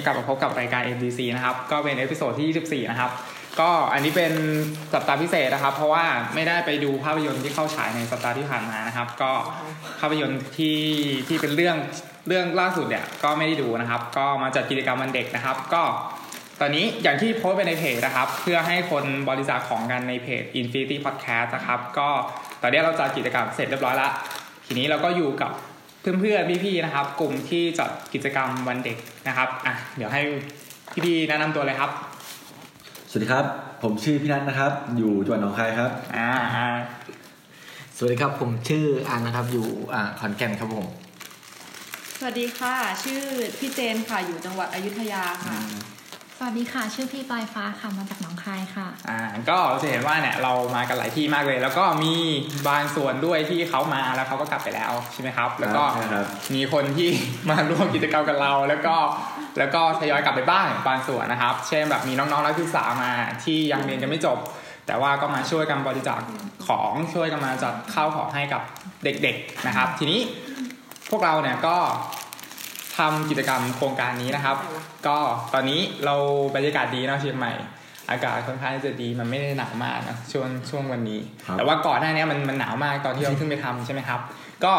นี้กลับมาพบกับรายการ MDC นะครับ ก็เป็น episode ที่ 24 นะครับ ก็อันนี้เป็นสัปดาห์พิเศษนะครับ เพราะว่าไม่ได้ไปดูภาพยนตร์ที่เข้าฉายในสัปดาห์ที่ผ่านมานะครับ ก็ภาพยนตร์ที่ที่เป็นเรื่องเรื่องล่าสุดเนี่ยก็ไม่ได้ดูนะครับ ก็มาจัดกิจกรรมวันเด็กนะครับ ก็ตอนนี้อย่างที่โพสต์ไปในเพจนะครับ เพื่อให้คนบริจาคของกันในเพจ Infinity Podcast นะครับ ก็ตอนนี้เราจัดกิจกรรมเสร็จเรียบร้อยแล้วทีนี้เราก็อยู่กับ เพื่อนๆพี่ๆนะครับ กลุ่มที่จัดกิจกรรมวันเด็กนะครับอะเดี๋ยวให้พี่ๆแนะนำตัวเลยครับ สวัสดีครับ ผมชื่อพี่นัทนะครับ อยู่จังหวัดหนองคายครับอ่าอ่าสวัสดีครับผมชื่ออันนะครับ อยู่อ่าขอนแก่นครับผม สวัสดีค่ะ ชื่อพี่เจนค่ะอยู่จังหวัดอยุธยาค่ะ สวัสดีค่ะ ชื่อพี่ปลายฟ้าค่ะมาจากหนองคายค่ะ อ่าก็จะเห็นว่าเนี่ยเรามากันหลายที่มากเลย แล้วก็มีบางส่วนด้วยที่เขามาแล้วเขาก็กลับไปแล้วใช่ไหมครับ แล้วก็ใช่ครับมีคนที่มาร่วมกิจกรรมกับเรา แล้วก็แล้วก็ทยอยกลับไปบ้างบางส่วนนะครับ เช่นแบบมีน้องๆนักศึกษามาที่ยังเรียนกันไม่จบ แต่ว่าก็มาช่วยกันบริจาคของช่วยกันมาจัดข้าวของให้กับเด็กๆนะครับ ทีนี้พวกเราเนี่ยก็ ทำกิจกรรมโครงการนี้นะครับ ก็ตอนนี้เราบรรยากาศดีเนอะเชียงใหม่ อากาศค่อนข้างจะดีมันไม่ได้หนาวมากนะช่วงช่วงวันนี้ครับแต่ว่าก่อนหน้านี้มันมันหนาวมากตอนที่เราขึ้นไปทำใช่ไหมครับ ก็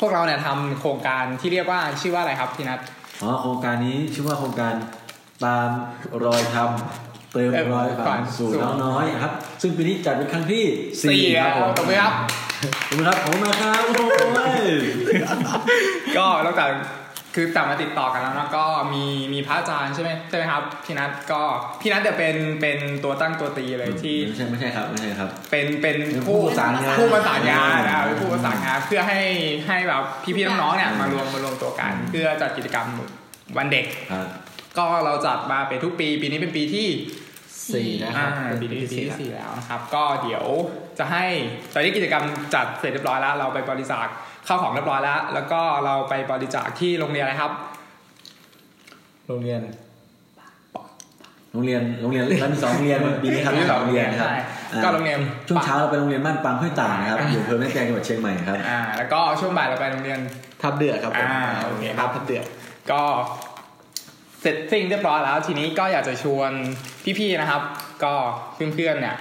พวกเราเนี่ยทำโครงการที่เรียกว่าชื่อว่าอะไรครับพี่นัทอ๋อโครงการนี้ชื่อว่าโครงการตามรอยทำเติมเออรอยก่ฝัอนนสู่สู่น้องน้อยครับ ซึ่งปีนี้จัดเป็นครั้งที่สี่4แล้วผมตบมือครับขอบคุณครับผมมาครับโอ้ยก็นอกจาก คือแต่มาติดต่อกันแล้วเนอะก็มีมีพระอาจารย์ใช่ไหมใช่ไหมครับพี่นัทก็พี่นัทเดี๋ยวเป็นเป็นตัวตั้งตัวตีเลยที่ไม่ใช่ไม่ใช่ครับไม่ใช่ครับ เป็นเป็นเป็นผู้ผู้ประสานงานผู้ประสานงานนะเป็นผู้ประสานงานเพื่อให้ให้แบบพี่ๆน้องๆเนี่ยมารวมมารวมตัวกัน เพื่อจัดกิจกรรมวันเด็กครับก็เราจัดมาเป็นทุกปี ปีนี้เป็นปีที่สี่นะคอ่ารับปีนี้ปีสี่ที่ครับสี่แล้วนะครับ ก็เดี๋ยวจะให้ตอนนี้กิจกรรมจัดเสร็จเรียบร้อยแล้วเราไปบริจาค ข้าวของเรียบร้อยแล้ว แล้วก็เราไปบริจาคที่โรงเรียนอะไรครับ โรงเรียน โรงเรียน โรงเรียนเรามีสองโรงเรียนปีนี้ครับมีสองโรงเรียนนะครับใช่อ่าก็โรงเรียนช่วงเช้าเราไปโรงเรียนบ้านปังห้วยต่างนะครับอยู่อำเภอแม่แตงจังหวัดเชียงใหม่ครับอ่าแล้วก็ช่วงบ่ายเราไปโรงเรียนทับเดือดครับผมอ่าโอเคครับทับเดือดก็เสร็จสิ้นเรียบร้อยแล้ว ทีนี้ก็อยากจะชวนพี่ๆนะครับ ก็เพื่อนๆเนี่ย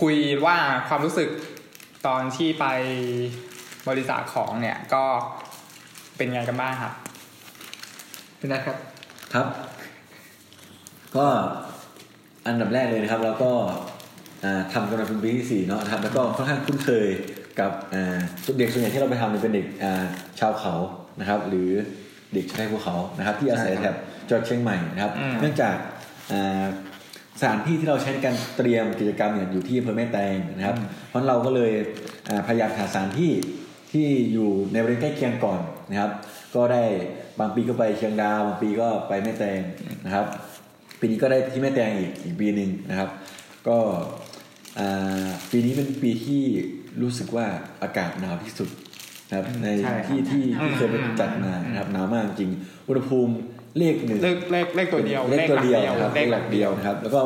คุยว่าความรู้สึกตอนที่ไป บริจาคของเนี่ยก็เป็นไงกันบ้างครับพี่นะครับ ครับ ก็อันดับแรกเลยนะครับเราก็อ่าทำกันมาเป็นปีที่สี่เนาะนะครับแล้วก็ค่อนข้างคุ้นเคยกับอ่าเด็กส่วนใหญ่ที่เราไปทำเนี่ยเป็นเด็กอ่าชาวเขานะครับ หรือเด็กชายภูเขานะครับ ที่อาศัยใช่แถครับบจังหวัดเชียงใหม่นะครับอืมเนื่องจากอ่าสถานที่ที่เราใช้ในการเตรียมกิจกรรมเนี่ยอยู่ที่อำเภอแม่แตงนะครับ เพราะเราก็เลยอ่าพยายามหาสถานที่ ที่อยู่ในบริเวณใกล้เคียงก่อนนะครับ ก็ได้บางปีก็ไปเชียงดาวบางปีก็ไปแม่แตงนะครับ ปีนี้ก็ได้ที่แม่แตงอีกอีกปีหนึ่งนะครับ ก็อ่าปีนี้เป็นปีที่รู้สึกว่าอากาศหนาวที่สุดนะครับในใช่ครับที่ที่ที่เคยไปจัดมานะครับหนาวมากจริงอุณหภูมิเลขหนึ่งเลขเลขเลขตัวเดียวเลขตัวเดียวหลักนะครับเลเลขขหหลัลักกเดีเดียยววนะครับ แล้วก็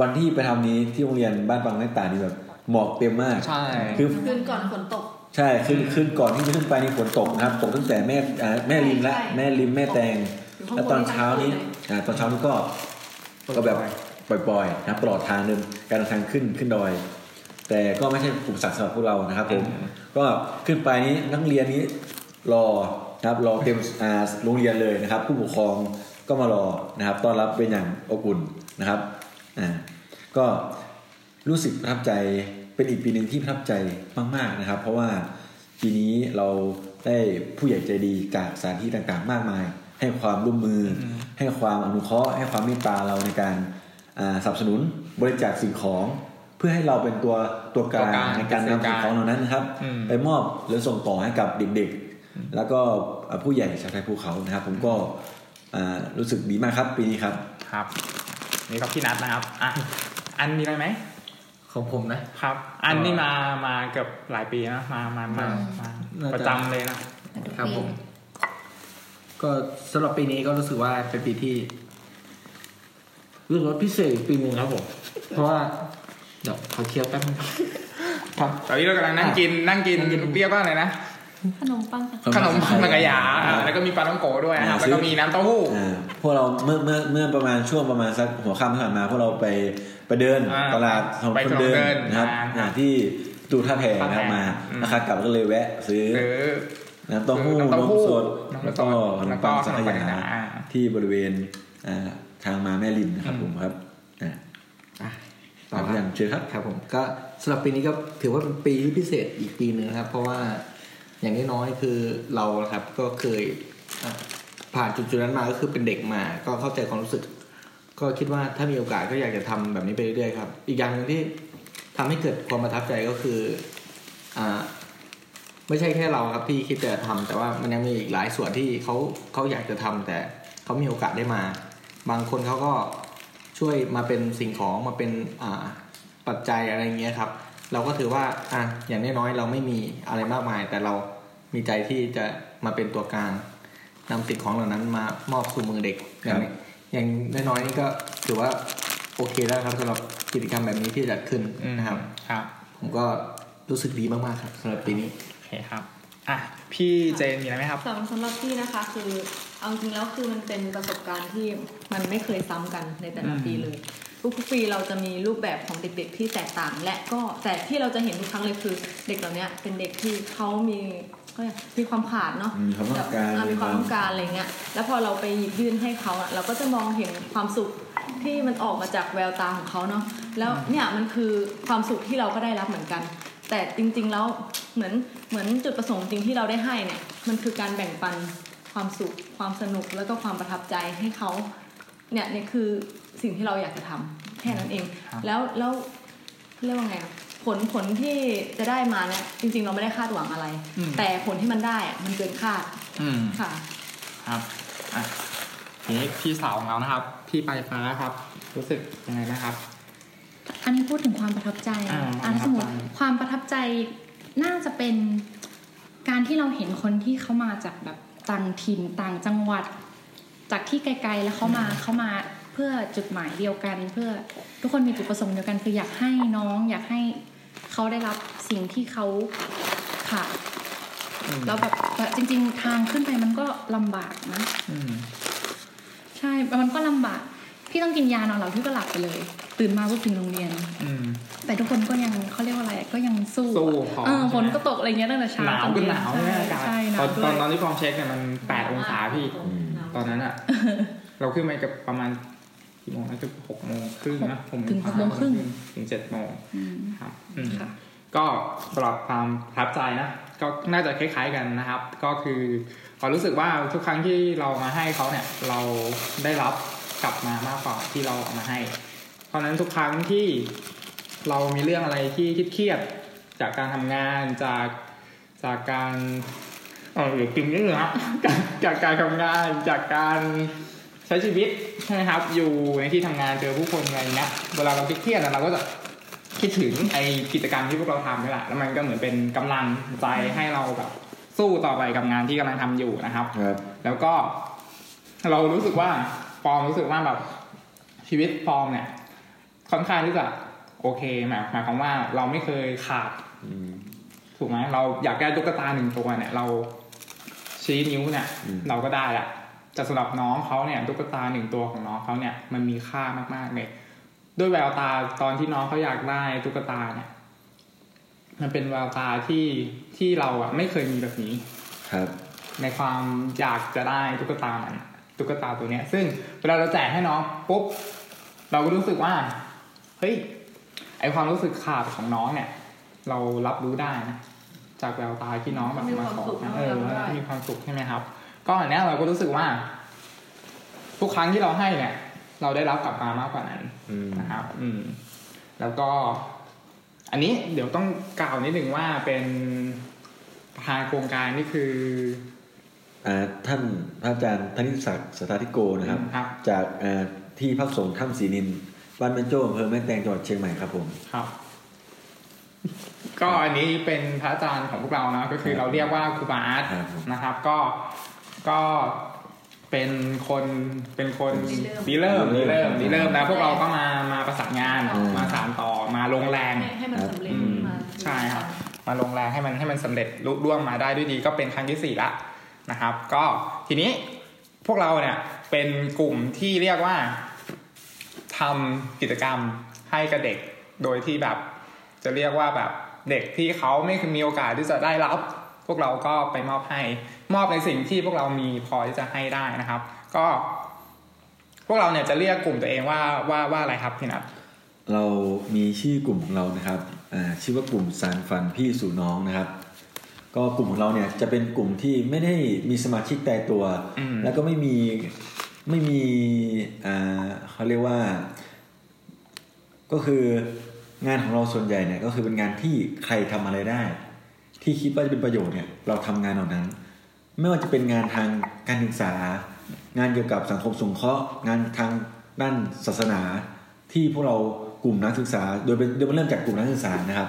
วันที่ไปทำนี้ที่โรงเรียนบ้านบางแม่ตานี่แบบหมอกเต็มมาก ใช่ คือคืนก่อนฝนตก ใช่ขึ้นขึ้นก่อนที่จะขึ้นไปนี่ฝนตกนะครับตกตั้งแต่แม่อ่าแม่ริมและใช่แม่ริมแม่แตงอยู่ข้างบนแล้วตอนเช้านี้อ่าตอนเช้านี้ก็ก็แบบปล่อยๆนะครับตลอดทางเดินการเดินทางขึ้นขึ้นดอย แต่ก็ไม่ใช่กลุ่มสัตว์สำหรับพวกเรานะครับผมก็ขึ้นไปนี้นักเรียนนี้รอนะครับรอเต็มอ่าโรงเรียนเลยนะครับ ผู้ปกครองก็มารอนะครับต้อนรับเป็นอย่างอบอุ่นนะครับอ่าก็รู้สึกประทับใจ เป็นอีกปีหนึ่งที่ประทับใจมาก ๆนะครับ เพราะว่าปีนี้เราได้ผู้ใหญ่ใจดีจากสถานที่ต่างๆ มากมาย ให้ความร่วมมืออให้ความอนุเคราะห์ให้ความเมตตาเราในการอ่าสนับสนุนบริจาคสิ่งของ เพื่อให้เราเป็นตัวตัวกลาตัวกลางงในการนำสิ่งของเหล่านั้นนะครับอืมไปมอบหรือส่งต่อให้กับเด็กๆ แล้วก็อ่าผู้ใหญ่ชาวไทยภูเขานะครับ ผมก็อ่ารู้สึกดีมากครับปีนี้ครับครับนี่ก็พี่นัทนะครับอะอันมีอะไรไหม ของผมนะครับ อันนี้มามาเกือบหลายปีนะมามามามาน่าจะประจำเลยนะครับผม ก็สำหรับปีนี้ก็รู้สึกว่าเป็นปีที่รู้สึกว่าพิเศษอีกปีหนึ่งครับผม เพราะว่าเดี๋ยวขอเคี้ยวแป๊บนึงครับตอนนี้เรากำลังนั่งกินนั่งกินนั่งกินเรียกว่าอะไรนะ ขนมปังขนมปังสังกะยาอ่าแล้วก็มีปลาท่องโกด้วยนะครับอ่าแล้วก็มีน้ำเต้าหู้อ่าพวกเราเมื่อเมื่อเมื่อประมาณช่วงประมาณสักหัวค่ำที่ผ่านมาพวกเราไปไปเดินอ่าตลาดถนนไปคนถนนเดิเดินนนะครับอ่าอ่าที่ตูท่าแพนะครับท่าแพมาอืมนะครับกลับก็เลยแวะซื้อหรือน้ำเต้าหู้น้ำเต้านหู้มสดนมสดแล้วก็ขนแล้มวก็ปังสังขขนมปังสังยาขยาที่บริเวณอ่าทางมาแม่ริมนะครับอืมผมครับอ่าอะต่อกันเชิญครับครับผมก็สำหรับปีนี้ก็ถือว่าเป็นปีที่พิเศษอีกปีหนึ่งนะครับ เพราะว่า อย่างน้อยๆคือเราครับก็เคยผ่านจุดจุดๆนั้นมาก็คือเป็นเด็กมา ก็เข้าใจความรู้สึก ก็คิดว่าถ้ามีโอกาสก็อยากจะทำแบบนี้ไปเรื่อยๆครับ อีกอย่างหนึ่งที่ทำให้เกิดความประทับใจก็คืออ่าไม่ใช่แค่เราครับที่คิดจะทำแต่ว่ามันยังมีอีกหลายส่วนที่เขาเขาอยากจะทำแต่เขามีโอกาสได้มา บางคนเขาก็ช่วยมาเป็นสิ่งของมาเป็นอ่าปัจจัยอะไรเงี้ยครับ เราก็ถือว่าอะอย่างน้อยๆเราไม่มีอะไรมากมาย แต่เรามีใจที่จะมาเป็นตัวกลางนำสิ่งของเหล่านั้นมามอบสู่มือเด็กอย่างนี้อย่างน้อยๆนี่ก็ถือว่าโอเคแล้วครับสำหรับกิจกรรมแบบนี้ที่จัดขึ้นนะครับครับ ผมก็รู้สึกดีมากๆครับสำหรับปีนี้โอเคครับอะพี่เจนมีอะไรไหมครับสำหรับสำหรับพี่นะคะ คือเอาจริงแล้วคือมันเป็นประสบการณ์ที่มันไม่เคยซ้ำกันในแต่ละอืมปีเลย ทุกๆปีเราจะมีรูปแบบของเด็กๆที่แตกต่าง และก็แต่ที่เราจะเห็นทุกครั้งเลยคือเด็กเหล่านี้เป็นเด็กที่เขามีเขาเรียกมีความขาดเนาะมีความต้องการอ่มีความต้องการอะไรเงี้ยแล้วพอเราไปหยิบยื่นให้เขาอะเราก็จะมองเห็นความสุขที่มันออกมาจากแววตาของเขาเนาะแล้วเนี่ยมันคือความสุขที่เราก็ได้รับเหมือนกัน แต่จริงๆแล้วเหมือนเหมือนจุดประสงค์จริงที่เราได้ให้เนี่ยมันคือการแบ่งปันความสุขความสนุกแล้วก็ความประทับใจให้เขาเนี่ยเนี่ยคือ สิ่งที่เราอยากจะทำแค่นั้นเองครับแล้วแล้วเรียกว่าไงอะผลผลที่จะได้มาเนี่ยจริง ๆ เราไม่ได้คาดหวังอะไรอืมแต่ผลที่มันได้อะมันเกินคาดอืมค่ะครับอะทีนี้พี่สาวของเรานะครับ พี่ปลายฟ้าครับ รู้สึกยังไงนะครับ อันนี้พูดถึงความประทับใจอ่าอันสมมติความประทับใจความประทับใจน่าจะเป็นการที่เราเห็นคนที่เขามาจากแบบต่างถิ่นต่างจังหวัด จากที่ไกลๆแล้วเขามาเขามาเพื่อจุดหมายเดียวกัน เพื่อทุกคนมีจุดประสงค์เดียวกัน คืออยากให้น้อง อยากให้เขาได้รับสิ่งที่เขาขาดอืมแล้วแบบจริง ๆ ทางขึ้นไปมันก็ลำบากนะอืมใช่ มันก็ลำบาก พี่ต้องกินยานอนหลับพี่ก็หลับไปเลย ตื่นมาก็ถึงโรงเรียน อืมแต่ทุกคนก็ยังเขาเรียกว่าอะไรก็ยังสู้สู้อะพอเออฝนก็ตกอะไรเงี้ยตั้งแต่เช้าหนาวก็หนาวใช่เนี่ยอากาศใช่หนาตอวนด้ตวอนยตอนที่ฟองเช็คเนี่ยมันแปดองศาพี่ ตอนนั้นอะเราขึ้นไปกับประมาณ กี่โมงนะคือหกโมงครึ่งนะถึงหกโมงครึ่งถึงเจ็ดโมงอืมครับอืมค่ะก็สำหรับความประทับใจนะก็น่าจะคล้าย ๆกันนะครับ ก็คือขอรู้สึกว่าทุกครั้งที่เรามาให้เขาเนี่ยเราได้รับกลับมามากกว่าที่เราเอามาให้ เพราะฉะนั้นทุกครั้งที่เรามีเรื่องอะไรที่เครียดๆจากการทำงานจากจากการเออหรือกินนี่นะจากจากการทำงานจากการ ใช้ชีวิตใช่ไหมครับ อยู่ในที่ทำงานเจอผู้คนอะไรอย่างเงี้ยเวลาเราเครียดๆอะเราก็จะคิดถึงไอกิจกรรมที่พวกเราทำนี่แหละแล้วมันก็เหมือนเป็นกำลังใจให้เราแบบสู้ต่อไปกับงานที่กำลังทำอยู่นะครับครับ แล้วก็ เรารู้สึกว่าฟอร์มรู้สึกว่าแบบชีวิตฟอร์มเนี่ย ค่อนข้างที่จะโอเคหมายหมายความว่าเราไม่เคยขาดอืมถูกไหมเราอยากได้ตุ๊กตาหนึ่งตัวเนี่ย เราชี้นิ้วเนี่ยอืมเราก็ได้ละ แต่สำหรับน้องเขาเนี่ยตุ๊กตาหนึ่งตัวของน้องเขาเนี่ยมันมีค่ามากๆเลย ด้วยแววตาตอนที่น้องเขาอยากได้ตุ๊กตาเนี่ย มันเป็นแววตาที่ที่เราอะไม่เคยมีแบบนี้ครับ ในความอยากจะได้ตุ๊กตามันตุ๊กตาตัวเนี้ย ซึ่งเวลาเราแจกให้น้องปุ๊บเราก็รู้สึกว่าเฮ้ยไอความรู้สึกขาดของน้องเนี่ย เรารับรู้ได้นะจากแววตาที่น้องแบบมีมาความขอสุขนะเนอะเออรับรู้ได้มีความสุขใช่ไหมครับ ก็อันเนี้ยเราก็รู้สึกว่า ทุกครั้งที่เราให้เนี่ย เราได้รับกลับมามากกว่านั้นอืมนะครับ อืม แล้วก็ อันนี้เดี๋ยวต้องกล่าวนิดหนึ่งว่าเป็นประธานโครงการนี่คืออ่าท่านพระอาจารย์ธนิศักดิ์สถาธิโกนะครับครับ จากอ่าที่พักสงฆ์ถ้ำศรีนินบ้านแม่โจ้อำเภอแม่แตงจังหวัดเชียงใหม่ครับผมครับ ก็อันนี้เป็นพระอาจารย์ของพวกเรานะก็คือเราเรียกว่าครูบาอาร์ตครับผมนะครับ ก็ ก็เป็นคนเป็นคนริรีเริ่เริ่มมรีเริ่มอืมรีเริ่มแล้วพวกเราก็มามาประสานงานอืมมาสานต่อมาลงแรงให้ให้มันสำเร็จอืมมาใช่ครับเพมาลงแรงให้มันให้มันสำเร็จลุล่วงมาได้ด้วยดีก็เป็นครั้งที่สี่ละนะครับ ก็ทีนี้พวกเราเนี่ยเป็นกลุ่มที่เรียกว่าทำกิจกรรมให้กับเด็ก โดยที่แบบจะเรียกว่าแบบเด็กที่เขาไม่มีโอกาสที่จะได้รับ พวกเราก็ไปมอบให้ มอบในสิ่งที่พวกเรามีพอที่จะให้ได้นะครับ ก็ พวกเราเนี่ยจะเรียกกลุ่มตัวเองว่าว่าว่าอะไรครับพี่นัทเรามีชื่อกลุ่มของเรานะครับอ่าชื่อว่ากลุ่มสารฝันพี่สู่น้องนะครับ ก็กลุ่มของเราเนี่ยจะเป็นกลุ่มที่ไม่ได้มีสมาชิกตายตัวอืมแล้วก็ไม่มีไม่มีอ่าเขาเรียกว่า ก็คืองานของเราส่วนใหญ่เนี่ยก็คือเป็นงานที่ใครทำอะไรได้ ที่คิดว่าจะเป็นประโยชน์เนี่ยเราทำงานเหล่านั้น ไม่ว่าจะเป็นงานทางการศึกษา งานเกี่ยวกับสังคมสงเคราะห์ งานทางด้านศาสนา ที่พวกเรากลุ่มนักศึกษา โดยเป็นโดยเริ่มจากกลุ่มนักศึกษานะครับ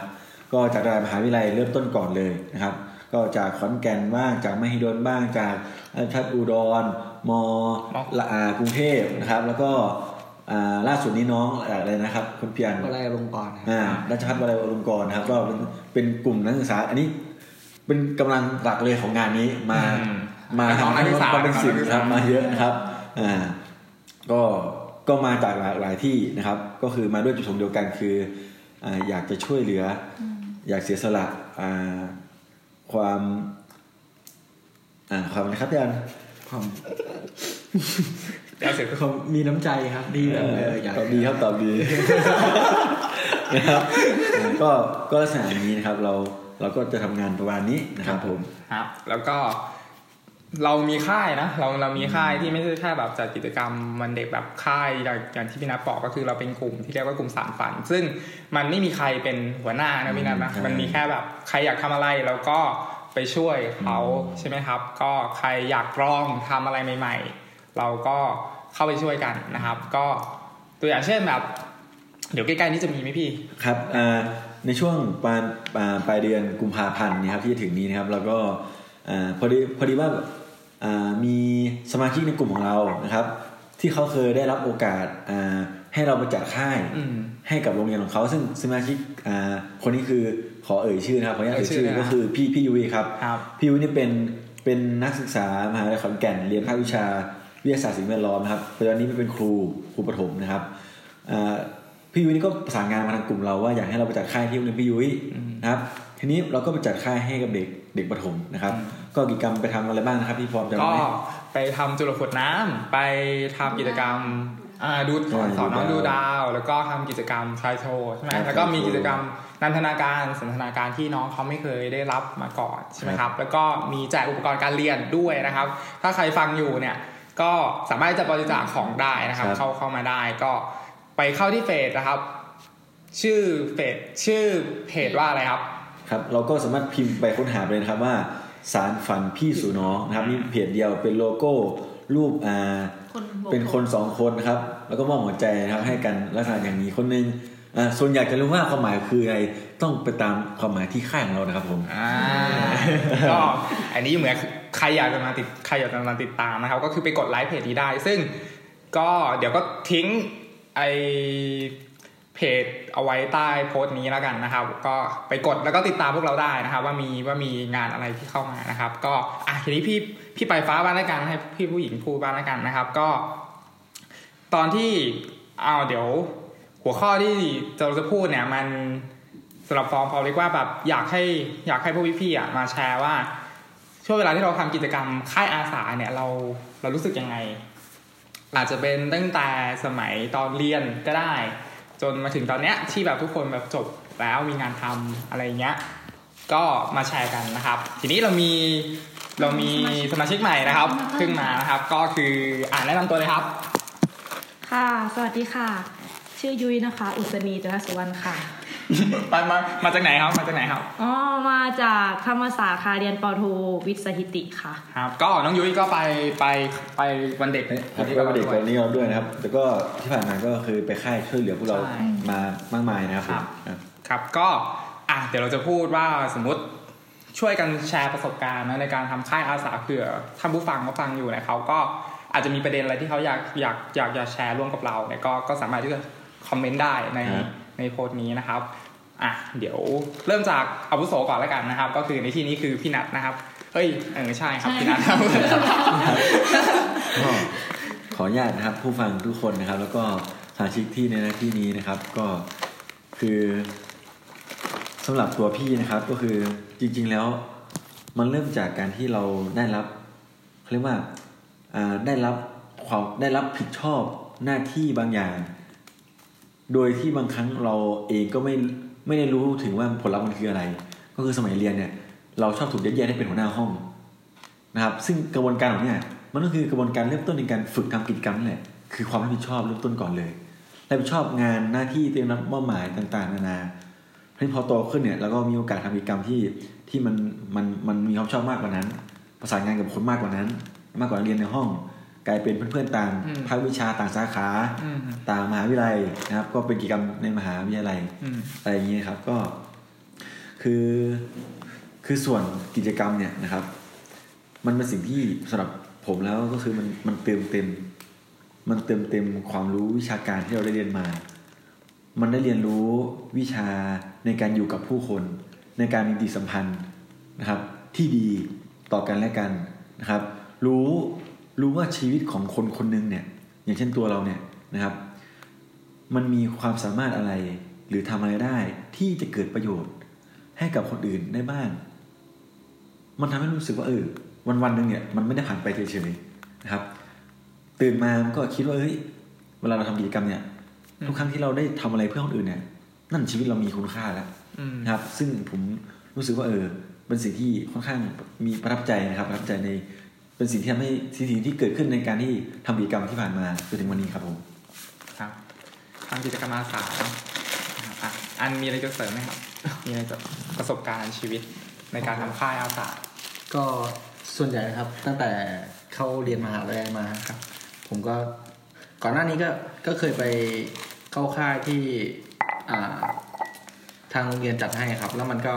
ก็จากรายมหาวิทยาลัยเริ่มต้นก่อนเลยนะครับ ก็จากขอนแก่นบ้างจากมหิดลบ้างจากราชภัฏอุดรมละอากรุงเทพนะครับ แล้วก็อ่าล่าสุดนี้น้องอะไรนะครับคุณเพียรอะไรลงกรณ์ครับอ่าราชพัฒวลัยวรงกรนะครับก็เป็นเป็นกลุ่มนักศึกษา อันนี้ เป็นกำลังหลักเลยของงานนี้มาอืมมาน้องนักศึกษามาเป็นสิบน้องนักศึกคษารับมาเยอะนะครับอ่าก็ก็มาจากหลากหลายที่นะครับ ก็คือมาด้วยจุดประสงค์เดียวกันคืออ่าอยากจะช่วยเหลือออยากเสียสละอ่าความอ่าความอะไรครับพี่อันความเดี๋ยวเสร็จความมีน้ำใจครับดีเอออยากตอบดีครับตอบดีนะครับอ่าก็ก็ลักษณะนี้นะครับ เรา เราก็จะทำงานประมาณนี้นะครับผมครับ แล้วก็เรามีค่ายนะเราเรามีค่ายที่ไม่ใช่แค่แบบจัดกิจกรรมวันเด็กแบบค่ายอย่างอย่างที่พี่นัทบอกก็คือเราเป็นกลุ่มที่เรียกว่ากลุ่มสารฝัน ซึ่งมันไม่มีใครเป็นหัวหน้านะพี่นัทนะใช่มันมีแค่แบบใครอยากทำอะไรแล้วก็ไปช่วยเขาใช่ไหมครับ ก็ใครอยากลองทำอะไรใหม่ ๆ เราก็เข้าไปช่วยกันนะครับ ก็ตัวอย่างเช่นแบบ เดี๋ยวใกล้ๆนี้จะมีไหมพี่ครับอ่า ในช่วงปลายอ่าปลายเดือนกุมภาพันธ์นะครับที่จะถึงนี้นะครับแล้วก็อ่าพอดีพอดีว่าอ่ามีสมาชิกในกลุ่มของเรานะครับ ที่เขาเคยได้รับโอกาสอ่าให้เรามาจัดค่ายอืมให้กับโรงเรียนของเขาซึ่งสมาชิกอ่าคนนี้คือขอเอ่ยชื่อนะครับขออนุญาตเอ่ยชื่อเอ่ยชื่อนะก็คือพี่พี่ยุ้ยครับครับพี่ยุ้ยนี่เป็นเป็นนักศึกษามหาวิทยาลัยขอนแก่นเรียนภาควิชาวิทยาศาสตร์สิ่งแวดล้อมนะครับปัจจุบันนี้เป็นครูครูประถมนะครับอ่า พี่ยุ้ยนี่ก็ประสานงานมาทางกลุ่มเราว่าอยากให้เราไปจัดค่ายที่โรงเรียนพี่ยุ้ยนะครับทีนี้เราก็ไปจัดค่ายให้กับเด็กเด็กประถมนะครับ ก็กิจกรรมไปทำอะไรบ้างนะครับพี่พร้อมจะก็ไหมไปทำจุลขวดน้ำไปทำกิจกรรมอ่าดูสอนใช่สอนน้องดูดูดาดาววแล้วก็ทำกิจกรรมทรายโชว์ใช่ไหมครับแล้วก็มีทรายโชว์กิจกรรมนันทนาการสันทนาการที่น้องเขาไม่เคยได้รับมาก่อนใช่ไหมคครัรับบแล้วก็มีแจกอุปกรณ์การเรียนด้วยนะครับ ถ้าใครฟังอยู่เนี่ยก็สามารถจะบริจาคของได้นะครับครับเข้าเข้ามาได้ก็ ไปเข้าที่เฟซนะครับ ชื่อเฟซชื่อเพจว่าอะไรครับ ครับเราก็สามารถพิมพ์ไปค้นหาไปเลยนะครับว่าสารฝันพี่สู่น้องนะครับนี่เพจเดียวเป็นโลโก้รูปอ่าคนบอกเป็นคนสองคนนะครับ แล้วก็มอบหัวใจนะครับให้กันลักษณะอย่างนี้คนหนึงอ่าส่วนอยากจะรู้ว่าความหมายคืออะไรต้องไปตามความหมายที่ค่ายของเรานะครับผมอ่าก็อันนี้เหมือนใครอยากจะมาติดใครอยากจะมาติดตามนะครับ ก็คือไปกดไลค์เพจนี้ได้ ซึ่งก็เดี๋ยวก็ทิ้ง ไอเพจเอาไว้ใต้โพสต์นี้แล้วกันนะครับ ก็ไปกดแล้วก็ติดตามพวกเราได้นะครับ ว่ามีว่ามีงานอะไรที่เข้ามานะครับ ก็อะทีนี้พี่พี่ไปฟ้าบ้านแล้วกันให้พี่ผู้หญิงพูดบ้านแล้วกันนะครับ ก็ ตอนที่เอาเดี๋ยว หัวข้อที่เราจะพูดเนี่ย มันสำหรับฟอร์มพอเรียกว่าแบบอยากให้อยากให้พวกพี่ๆอะมาแชร์ว่าช่วงเวลาที่เราทำกิจกรรมค่ายอาสาเนี่ยเราเรารู้สึกยังไง อาจจะเป็นตั้งแต่สมัยตอนเรียนก็ได้ จนมาถึงตอนเนี้ยที่แบบทุกคนแบบจบแล้วมีงานทำอะไรเงี้ยก็มาแชร์กันนะครับ ทีนี้เรามีเรามีสมาชิกใหม่นะครับขึ้นมานะครับ ก็คืออ่านแนะนำตัวเลยครับ ค่ะ สวัสดีค่ะ ชื่อยุ้ยนะคะ อุศนีจันทสุวรรณค่ะมามามาจากไหนครับมาจากไหนครับอ๋อมาจากธรรมศาสตร์ค่ะเรียนปอโทวิทย์สถิติค่ะครับ ก็น้องยุ้ยก็ไปไปไปวันเด็กครับก็เป็นเด็กคนนี้เราด้วยนะครับแล้วก็ที่ผ่านมาก็คือไปค่ายช่วยเหลือพวกเราใช่มามากมายนะครับผมครับ ครับก็อะเดี๋ยวเราจะพูดว่าสมมติช่วยกันแชร์ประสบการณ์นะในการทำค่ายอาสาเผื่อท่านผู้ฟังเขาฟังอยู่เนี่ยเขาก็อาจจะมีประเด็นอะไรที่เขาอยากอยากอยากอยากแชร์ร่วมกับเราเนี่ยก็ก็สามารถที่จะ คอมเมนต์ได้ในครับในโพสต์นี้นะครับอะเดี๋ยวเริ่มจากอาวุโสก่อนแล้วกันนะครับ ก็คือในที่นี้คือพี่นัทนะครับเฮ้ยเออใช่ครับพี่นัทครับก็ขออนุญาตนะครับผู้ฟังทุกคนนะครับ แล้วก็สมาชิกที่ในหน้าที่นี้นะครับ ก็คือสำหรับตัวพี่นะครับ ก็คือจริง ๆแล้ว มันเริ่มจากการที่เราได้รับเขาเรียกว่าอ่าได้รับความได้รับผิดชอบหน้าที่บางอย่าง โดยที่บางครั้งเราเองก็ไม่ไม่ได้รู้ถึงว่าผลลัพธ์มันคืออะไร ก็คือสมัยเรียนเนี่ยเราชอบถูกยัดเยียดให้เป็นหัวหน้าห้องนะครับ ซึ่งกระบวนการของเนี่ยมันก็คือกระบวนการเริ่มต้นในการฝึกทำกิจกรรมนั่แหละคือความรับผิดชอบเริ่มต้นก่อนเลยรับผิดชอบงานหน้าที่เตรียมรับมอบหมายต่างๆ นานาเพราะพอโตขึ้นเนี่ยเราก็มีโอกาสทำกิจกรรมที่ที่มันมันมันมีความชอบมากกว่านั้น ประสานงานกับคนมากกว่านั้น มากกว่าเรียนในห้อง กลายเป็นเพื่อนๆต่างอืมภาควิชาต่างสาขาอืมต่างมหาวิทยาลัยนะครับ ก็เป็นกิจกรรมในมหาวิทยาลัยอืมอะไรอย่างนี้ครับก็คือคือส่วนกิจกรรมเนี่ยนะครับ มันเป็นสิ่งที่สำหรับผมแล้วก็คือมันมันเติมเต็ม มันเติมเต็มความรู้วิชาการที่เราได้เรียนมา มันได้เรียนรู้วิชาในการอยู่กับผู้คน ในการมีปฏิสัมพันธ์นะครับ ที่ดีต่อกันและกันนะครับ รู้ รู้ว่าชีวิตของคนคนหนึ่งเนี่ย อย่างเช่นตัวเราเนี่ยนะครับ มันมีความสามารถอะไร หรือทำอะไรได้ที่จะเกิดประโยชน์ ให้กับคนอื่นได้บ้าง มันทำให้รู้สึกว่าเออวันวันๆหนึ่งเนี่ยมันไม่ได้ผ่านไปเฉยๆนะครับ ตื่นมามันก็คิดว่าเฮ้ยเวลาเราทำกิจกรรมเนี่ยทุกครั้งที่เราได้ทำอะไรเพื่อคนอื่นเนี่ย นั่นชีวิตเรามีคุณค่าแล้วอืมนะครับ ซึ่งผมรู้สึกว่าเออเป็นสิ่งที่ค่อนข้างมีประทับใจนะครับประทับใจใน เป็นสิ่งที่ทำให้สิ่งที่เกิดขึ้นในการที่ทำกิจกรรมที่ผ่านมาจนถึงวันนี้ครับผมครับทำกิจกรรมอาสานะครับอะอันมีอะไรจะเสริมไหมครับ มีอะไรจะประสบการณ์ชีวิตในการทำค่ายอาสา ก็ส่วนใหญ่นะครับ ตั้งแต่เข้าเรียนมหาลัยมาครับ ผมก็ก่อนหน้านี้ก็ก็เคยไปเข้าค่ายที่อ่าทางโรงเรียนจัดให้ครับ แล้วมันก็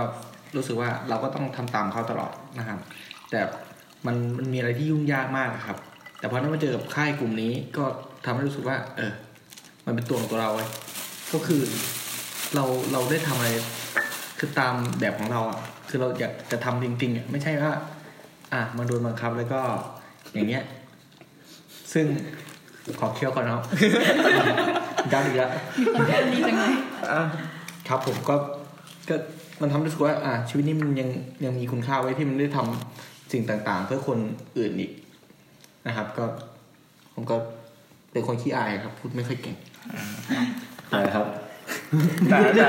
รู้สึกว่าเราก็ต้องทำตามเขาตลอดนะครับ แต่ มันมันมีอะไรที่ยุ่งยากมากครับ แต่พอได้มาเจอกับค่ายกลุ่มนี้ก็ทำให้รู้สึกว่า เออ มันเป็นตัวของตัวเราเว้ยก็คือเราเราได้ทำอะไรคือตามแบบของเราอะ คือเราอยากจะทำจริงๆอะไม่ใช่ว่า อะมาโดนบังคับแล้วก็อย่างเงี้ย ซึ่งขอเคี้ยวก่อนนะครับย้ำอีกแล้วคนแค่นี้จังเลยครับผมก็ก็มันทำให้รู้สึกว่า อะชีวิตนี้มันยังยังมีคุณค่าไว้ที่มันได้ทำ สิ่งต่างๆ เพื่อคนอื่นอีกนะครับ ก็ผมก็เป็นคนขี้อายครับ พูดไม่ค่อยเก่งอะไรครับแต่แต่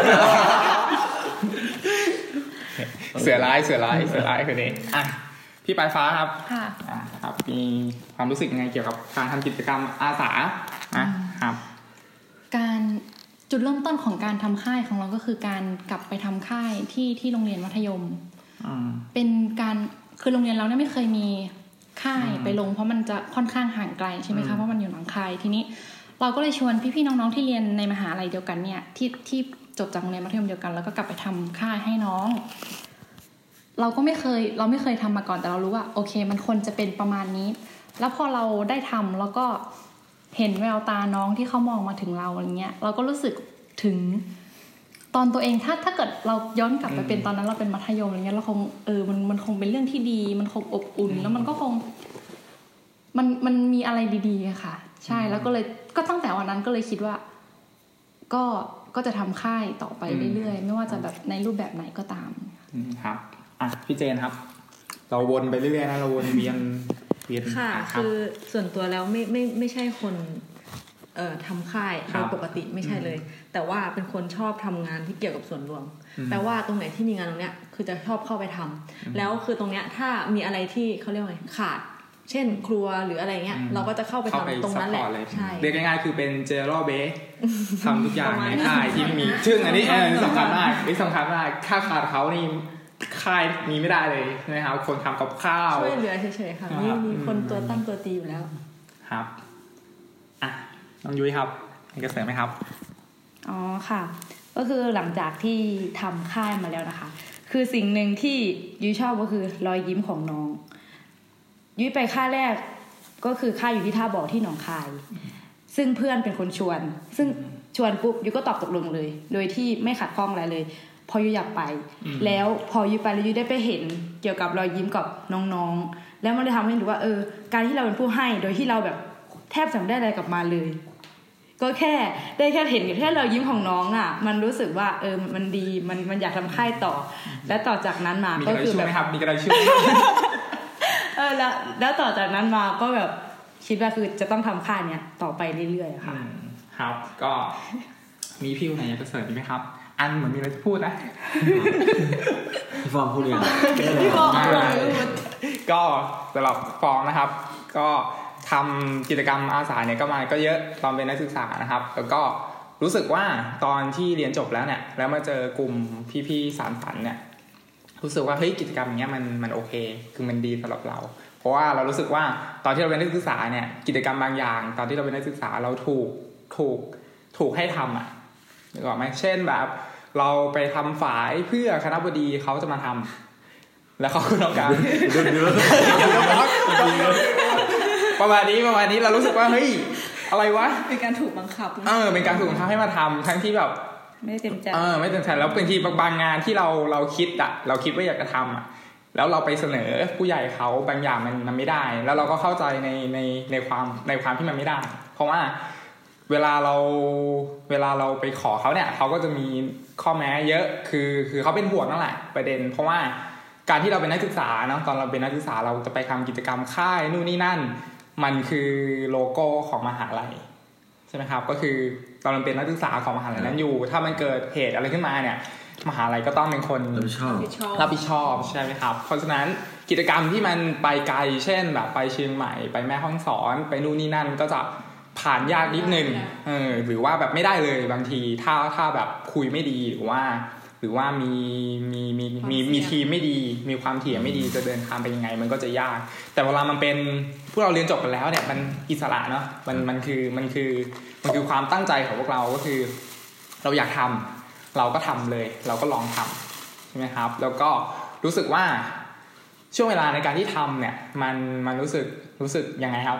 เสือร้ายเสือร้ายเสือร้ายคนนี้อะพี่ปลายฟ้าครับค่ะอะครับ มีความรู้สึกยังไงเกี่ยวกับการทำกิจกรรมอาสาอะครับ การจุดเริ่มต้นของการทำค่ายของเราก็คือการกลับไปทำค่ายที่ที่โรงเรียนมัธยมอืมเป็นการ คือโรงเรียนเราเนี่ยไม่เคยมีค่ายอืมไปลง เพราะมันจะค่อนข้างห่างไกลใช่ไหมอืคะมเพราะมันอยู่หลังค่ายทีนี้ เราก็เลยชวนพี่ๆน้องๆที่เรียนในมหาลัยเดียวกันเนี่ยที่ที่จบจากโรงเรียนมัธยมเดียวกัน แล้วก็กลับไปทำค่ายให้น้อง เราก็ไม่เคยเราไม่เคยทำมาก่อนแต่เรารู้ว่า โอเค มันควรจะเป็นประมาณนี้ แล้วพอเราได้ทำแล้วก็เห็นแววตาน้องที่เขามองมาถึงเราอะไรเงี้ยเราก็รู้สึกถึง ตอนตัวเองถ้าถ้าเกิดเราย้อนกลับไปเป็นตอนนั้นเราเป็นมัธยมอะไรเงี้ยเราคงเออมันมันคงเป็นเรื่องที่ดี มันคงอบอุ่น แล้วมันก็คง มันมันมีอะไรดีๆอะค่ะ ใช่แล้วก็เลยก็ตั้งแต่วันนั้นก็เลยคิดว่า ก็ก็จะทำค่ายต่อไปเรื่อยๆ ไม่ว่าจะแบบในรูปแบบไหนก็ตามอืมครับอะพี่เจนครับ เราวนไปเรื่อยๆนะเราวนเวียนเวียนค่ะรับคือส่วนตัวแล้วไม่ไม่ไม่ใช่คนเอ่อ ทำค่ายครัโดบยปกติไม่ใช่เลย แต่ว่าเป็นคนชอบทำงานที่เกี่ยวกับส่วนรวมอืมแปลว่าตรงไหนที่มีงานตรงเนี้ยคือจะชอบเข้าไปทแล้วคือตรงเนี้ยถ้ามีอะไรที่เขาเรียกว่าไงขาด เช่นครัวหรืออะไรเงี้ยอืมเราก็จะเข้าไปเข้าไปทำตรงนั้นแหละ support เลยใช่เรียกง่ายๆคือเป็นเจอร์ l เบสทำทุกอย่างประมาณในนั้นค่ายที่ไม่มีซึ่งอันนี้เออสำคัญมากนี่สำคัญมากถ้าขาดเขานี่ค่ายมีไม่ได้เลยใช่ไหมครับคนทำกับข้าวช่วยเหลือเฉยๆค่ะครับไม่มีคนตัวตั้งตัวตีอยู่แล้วครับอะ น้องยุ้ยครับมีกระแสไหมครับ อ๋อค่ะ ก็คือหลังจากที่ทำค่ายมาแล้วนะคะ คือสิ่งหนึ่งที่ยุ้ยชอบก็คือรอยยิ้มของน้อง ยุ้ยไปค่ายแรกก็คือค่ายอยู่ที่ท่าบ่อที่หนองคาย ซึ่งเพื่อนเป็นคนชวน ซึ่งชวนปุ๊บยุ้ยก็ตอบตกลงเลย โดยที่ไม่ขัดข้องอะไรเลย พอยุอยากไป แล้วพอยุไปแล้วยุได้ไปเห็นเกี่ยวกับรอยยิ้มกับน้องๆ แล้วมันเลยทำให้รู้ว่าเออ การที่เราเป็นผู้ให้โดยที่เราแบบแทบจะไม่ได้อะไรกลับมาเลย ก็แค่ได้แค่เห็นแค่รอยยิ้มของน้องอะ มันรู้สึกว่าเออมันดีมันมันอยากทำค่ายต่อ และต่อจากนั้นมามีกก็ระไรคือช่วแบยบไหมครับมีกระไรช่วยไหมเออแล้วแล้วต่อจากนั้นมาก็แบบคิดว่าคือจะต้องทำค่ายเนี้ยต่อไปเรื่อยๆอะค่ะอืมครับ ก็มีพี่คนไหนอยากจะเสริมอีกไหมครับ อันเหมือนมีอะไรจะพูดนะพี่ฟองพูดยังพี่บอกเอาเลยก็สำหรับฟองนะครับ ก็ ทำกิจกรรมอาสาเนี่ยก็มาก็เยอะตอนเป็นนักศึกษานะครับ แล้วก็รู้สึกว่าตอนที่เรียนจบแล้วเนี่ย แล้วมาเจอกลุ่มพี่ๆสารฝันเนี่ย รู้สึกว่าเฮ้ยกิจกรรมเนี้ยมันมันโอเค คือมันดีสำหรับเรา เพราะว่าเรารู้สึกว่าตอนที่เราเป็นนักศึกษาเนี่ยกิจกรรมบางอย่าง ตอนที่เราเป็นนักศึกษาเราถูกถูกถูกให้ทำอะนึกออกไหมเช่นแบบ เราไปทำฝายเพื่อคณะบดีเขาจะมาทำแล้วเขาก็ต้องการ ประมาณนี้ประมาณนี้เรารู้สึกว่าเฮ้ยอะไรวะเป็นการถูกบังคับนะเออเป็นการถูกบังคับให้มาทำทั้งที่แบบไม่ได้เต็มใจเออไม่เต็มใจแล้วบางทีบางบางงานที่เราเราคิดอะเราคิดว่าอยากจะทำอะแล้วเราไปเสนอผู้ใหญ่เขาบางอย่างมันมันไม่ได้ แล้วเราก็เข้าใจในในในความในความที่มันไม่ได้ เพราะว่าเวลาเราเวลาเราไปขอเขาเนี่ยเขาก็จะมีข้อแม้เยอะคือคือเขาเป็นห่วงนั่นแหละประเด็น เพราะว่าการที่เราเป็นนักศึกษาเนาะตอนเราเป็นนักศึกษาเราจะไปทำกิจกรรมค่ายนู่นนี่นั่น มันคือโลโก้ของมหาลัยใช่ไหมครับ ก็คือตอนเราเป็นนักศึกษาของมหาลัยนั้นอยู่ ถ้ามันเกิดเหตุอะไรขึ้นมาเนี่ย มหาลัยก็ต้องเป็นคนเราชอบผิดชอบรับผิดชอบใช่ไหมครับ เพราะฉะนั้นกิจกรรมที่มันไปไกล เช่นแบบไปเชียงใหม่ไปแม่ฮ่องสอน ไปนู่นนี่นั่นก็จะผ่านยากนิดนึงเออหรือว่าแบบไม่ได้เลยบางที ถ้าถ้าแบบคุยไม่ดีหรือว่าห รือว่ามีมีมีมีมีทีมไม่ดี มีความเถี่ยงไม่ดีจะเดินทางไปยังไง มันก็จะยาก แต่เวลามันเป็นพวกเราเรียนจบกันแล้วเนี่ยมันอิสระเนาะมันมันคือมันคือมันคือความตั้งใจของพวกเราก็คือ เราอยากทำเราก็ทำเลย เราก็ลองทำใช่ไหมครับ แล้วก็รู้สึกว่าช่วงเวลาในการที่ทำเนี่ย มันมันรู้สึกรู้สึกยังไงครับ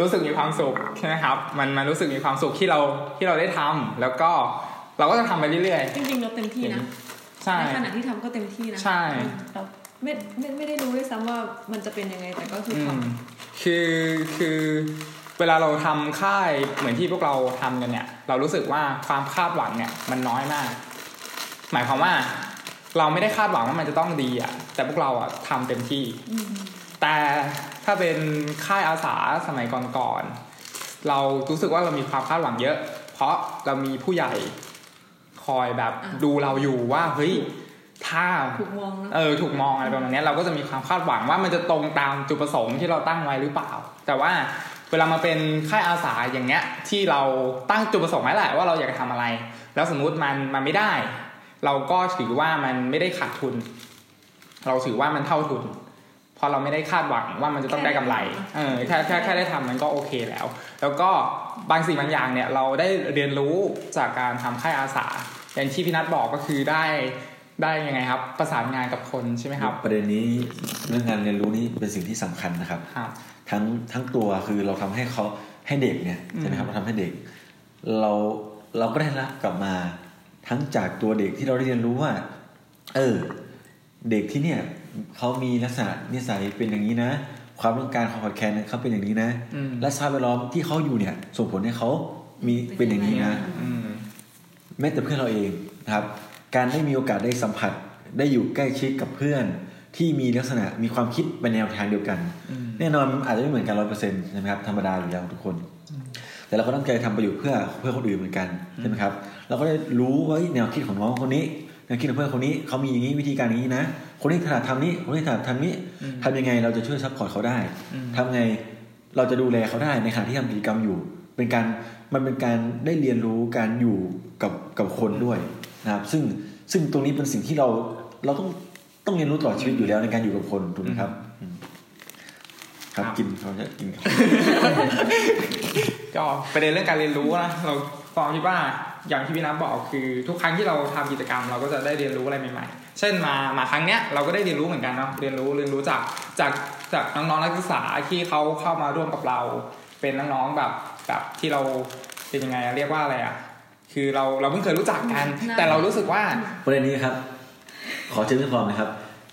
รู้สึกมีความสุขใช่ไหมครับ มันมันรู้สึกมีความสุขที่เราที่เราได้ทำแล้วก็ เราก็จะทำไปเรื่อยจริงๆเราเต็มที่นะๆ ใช่ ในขณะที่ทำก็เต็มที่นะใช่ เราไม่ไม่ไม่ได้รู้ด้วยซ้ำว่ามันจะเป็นยังไงแต่ก็คืออืทมคือคือเวลาเราทำค่ายเหมือนที่พวกเราทำกันเนี่ย เรารู้สึกว่าความคาดหวังเนี่ยมันน้อยมาก หมายความว่า เราไม่ได้คาดหวังว่ามันจะต้องดีอะ แต่พวกเราอะทำเต็มที่ แต่ถ้าเป็นค่ายอาสาสมัยก่อนๆเรารู้สึกว่าเรามีความคาดหวังเยอะ เพราะเรามีผู้ใหญ่ คอยแบบดูเราอยู่ว่าเฮ้ยถ้าำถูกมองนะเออถูกมองอะไรประมาณเนี้ยเราก็จะมีความคาดหวังว่ามันจะตรงตามจุดประสงค์ที่เราตั้งไว้หรือเปล่า แต่ว่าเวลามาเป็นค่ายอาสาอย่างเงี้ยที่เราตั้งจุดประสงค์ไว้แหละว่าเราอยากจะทำอะไร แล้วสมมุติมันมันไม่ได้ เราก็ถือว่ามันไม่ได้ขาดทุน เราถือว่ามันเท่าทุนเพ ราะเราไม่ได้คาดหวังว่ามันจะต้องได้กำไร เออแค่แค่แค่ได้ทำมันก็โอเคแล้ว แล้วก็บางสิ่งบางอย่างเนี่ยเราได้เรียนรู้จากการทำค่ายอาสา อย่างที่พี่นัทบอกก็คือได้ได้ยังไงครับ ประสานงานกับคนใช่ไหมครับ ประเด็นนี้เรื่องงานเรียนรู้นี่เป็นสิ่งที่สำคัญนะครับครับ ทั้งทั้งตัวคือเราทำให้เขาให้เด็กเนี่ยอืมใช่ไหมครับเราทำให้เด็ก เราเราก็ได้รับกลับมาทั้งจากตัวเด็กที่เราได้เรียนรู้ว่า เออ เด็กที่เนี่ย เขามีลักษณะนิสัยเป็นอย่างนี้นะ ความต้องการของขอดแคลนเขาเป็นอย่างนี้นะอืมและสภาพแวดล้อมที่เขาอยู่เนี่ยส่งผลให้เขามีเป็นอย่างนี้นะอืมแม้แต่เพื่อนเราเองนะครับ การได้มีโอกาสได้สัมผัสได้อยู่ใกล้ชิดกับเพื่อนที่มีลักษณะมีความคิดไปแนวทางเดียวกันอืมแน่นอนอาจจะไม่เหมือนกันร้อยเปอร์เซ็นต์นะครับธรรมดาอยู่แล้วทุกคน แต่เราก็ตั้งใจทำประโยชน์เพื่อเพื่อคนอื่นเหมือนกันใช่ไหมครับเราก็ได้รู้ว่าเฮ้ยแนวคิดของน้องคนนี้ แนวคิดของเพื่อนคนนี้เขามีอย่างนี้วิธีการอย่างนี้นะ คนนี้ถนัดทำนี้คนนี้ถนัดทำนี้ทำยังไงเราจะช่วย support เขาได้อืมทำไงเราจะดูแลเขาได้ในขณะที่ทำกิจกรรมอยู่ เป็นการมันเป็นการได้เรียนรู้การอยู่กับกับคนด้วยนะครับซึ่งซึ่งตรงนี้เป็นสิ่งที่เราเราต้องต้องเรียนรู้ตลอดชีวิตอยู่แล้วในการอยู่กับคนถูกไหมครับอืมครับกินเขาจะกินครับก็ประเด็นเรื่องการเรียนรู้นะเราฟองคิดว่า อย่างที่พี่น้ำบอกคือทุกครั้งที่เราทำกิจกรรม เราก็จะได้เรียนรู้อะไรใหม่ๆ เช่นมามาครั้งเนี้ยเราก็ได้เรียนรู้เหมือนกันเนาะเรียนรู้เรียนรู้จากจากจากน้องๆนักศึกษาที่เขาเข้ามาร่วมกับเรา เป็นน้องๆแบบแบบที่เราเป็นยังไงอะเรียกว่าอะไรอะคือเราเราเพิ่งเคยรู้จักกันน่าแต่เรารู้สึกว่าประเด็นนี้ครับ ขอเชิญพี่พร้อมนะครับ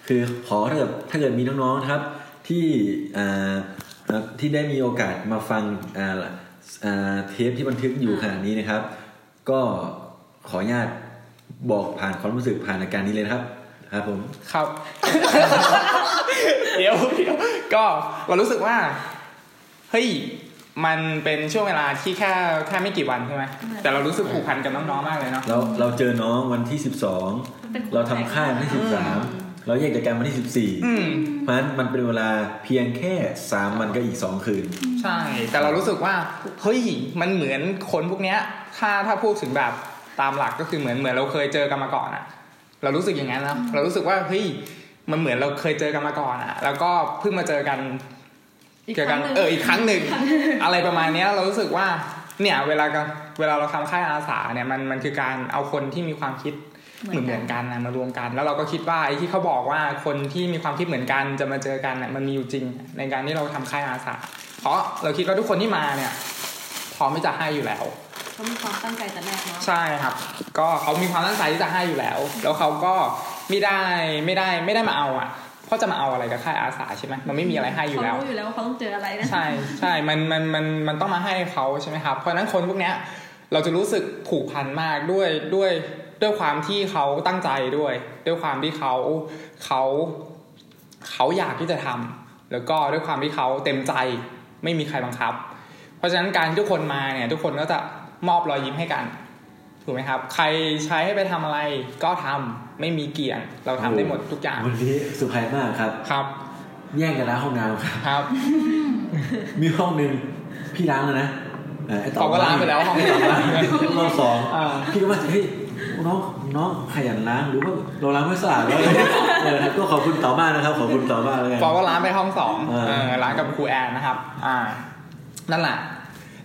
คือขอถ้าเกิดถ้าเกิดมีน้องๆนะครับ ที่อ่าอ่าที่ได้มีโอกาสมาฟังอ่าอ่าเทปที่บันทึกอยู่ขณะนี้นะครับ ก็ขออนุญาตบอกผ่านความรู้สึกผ่านอาการนี้เลยนะครับ ครับผม ครับ เดี๋ยวเดี๋ยวก็เรารู้สึกว่า เฮ้ย มันเป็นช่วงเวลาที่แค่แค่ไม่กี่วันใช่ไหมแต่เรารู้สึกผูกพันกับน้องๆมากเลยเนาะเราเราเจอน้องวันที่12เราทำค่ายวันที่13 เราแยกจากกันวันที่อืม14เพราะฉะนั้นมันเป็นเวลาเพียงแค่ 3 วันก็อีก 2 คืน ใช่ แต่เรารู้สึกว่า เฮ้ย มันเหมือนคนพวกเนี้ย ถ้าถ้าพูดถึงแบบตามหลักก็คือเหมือนเหมือนเราเคยเจอกันมาก่อนอะเรารู้สึกอย่างนั้นนะเรารู้สึกว่าเฮ้ยมันเหมือนเราเคยเจอกันมาก่อนอะแล้วก็เพิ่งมาเจอกันอีกเจอคกัรั้นงหนึ่งเอออีกครั้งหนึ่งอะไรประมาณเนี้ยเรารู้สึกว่าเนี่ยเวลากันเวลาเราทำค่ายอาสาเนี่ยมันมันคือการเอาคนที่มีความคิด เหมือนเหมือนกันนะมารวมกัน แล้วเราก็คิดว่าไอ้ที่เขาบอกว่าคนที่มีความคิดเหมือนกันจะมาเจอกันเนี่ยมันมีอยู่จริงในการที่เราทำค่ายอาสาเพราะเราคิดว่าทุกคนที่มาเนี่ยพร้อมที่จะให้อยู่แล้วเขามีความตั้งใจแต่แรกเนาะใช่ครับ ก็เขามีความตั้งใจที่จะให้อยู่แล้ว แล้วเขาก็ไม่ได้ไม่ได้ไม่ได้มาเอาอะเพราะจะมาเอาอะไรกับค่ายอาสาใช่ไหมมันไม่มีอะไรให้อยู่เขาแล้วรู้อยู่แล้วว่าเขาต้องเจออะไรนะใช่ใช่มันมันมันมันต้องมาให้เขาใช่ไหมครับเพราะฉะนั้นคนพวกเนี้ยเราจะรู้สึกผูกพันมากด้วยด้วย ด้วยความที่เขาตั้งใจด้วย ด้วยความที่เขาเขาเขาอยากที่จะทำแล้วก็ด้วยความที่เขาเต็มใจไม่มีใครบังคับ เพราะฉะนั้นการที่ทุกคนมาเนี่ย ทุกคนก็จะมอบรอยยิ้มให้กันถูกไหมครับ ใครใช้ให้ไปทำอะไรก็ทำไม่มีเกี่ยง เราทำได้หมดทุกอย่างวันนี้สุภาพมากครับครับ แย่งกันล้างห้องน้ำครับครับ มีห้องหนึ่งพี่ล้างแล้วนะเไอ้เขาก็ล้างไปแล้วห้องไอ้นี้ต่อล้างรอบสองอ่าพี่ก็ว่าเฮ้ย น้องน้องขยันล้างหรือว่าเราล้างไม่สะอาดแล้วเออครับก็ขอบคุณต่อมากนะครับขอบคุณต่อมากเลยกันฟอก็ร้านไปห้องสองอ่าเออร้านกับครูแอนนะครับ อ่า นั่นแหละ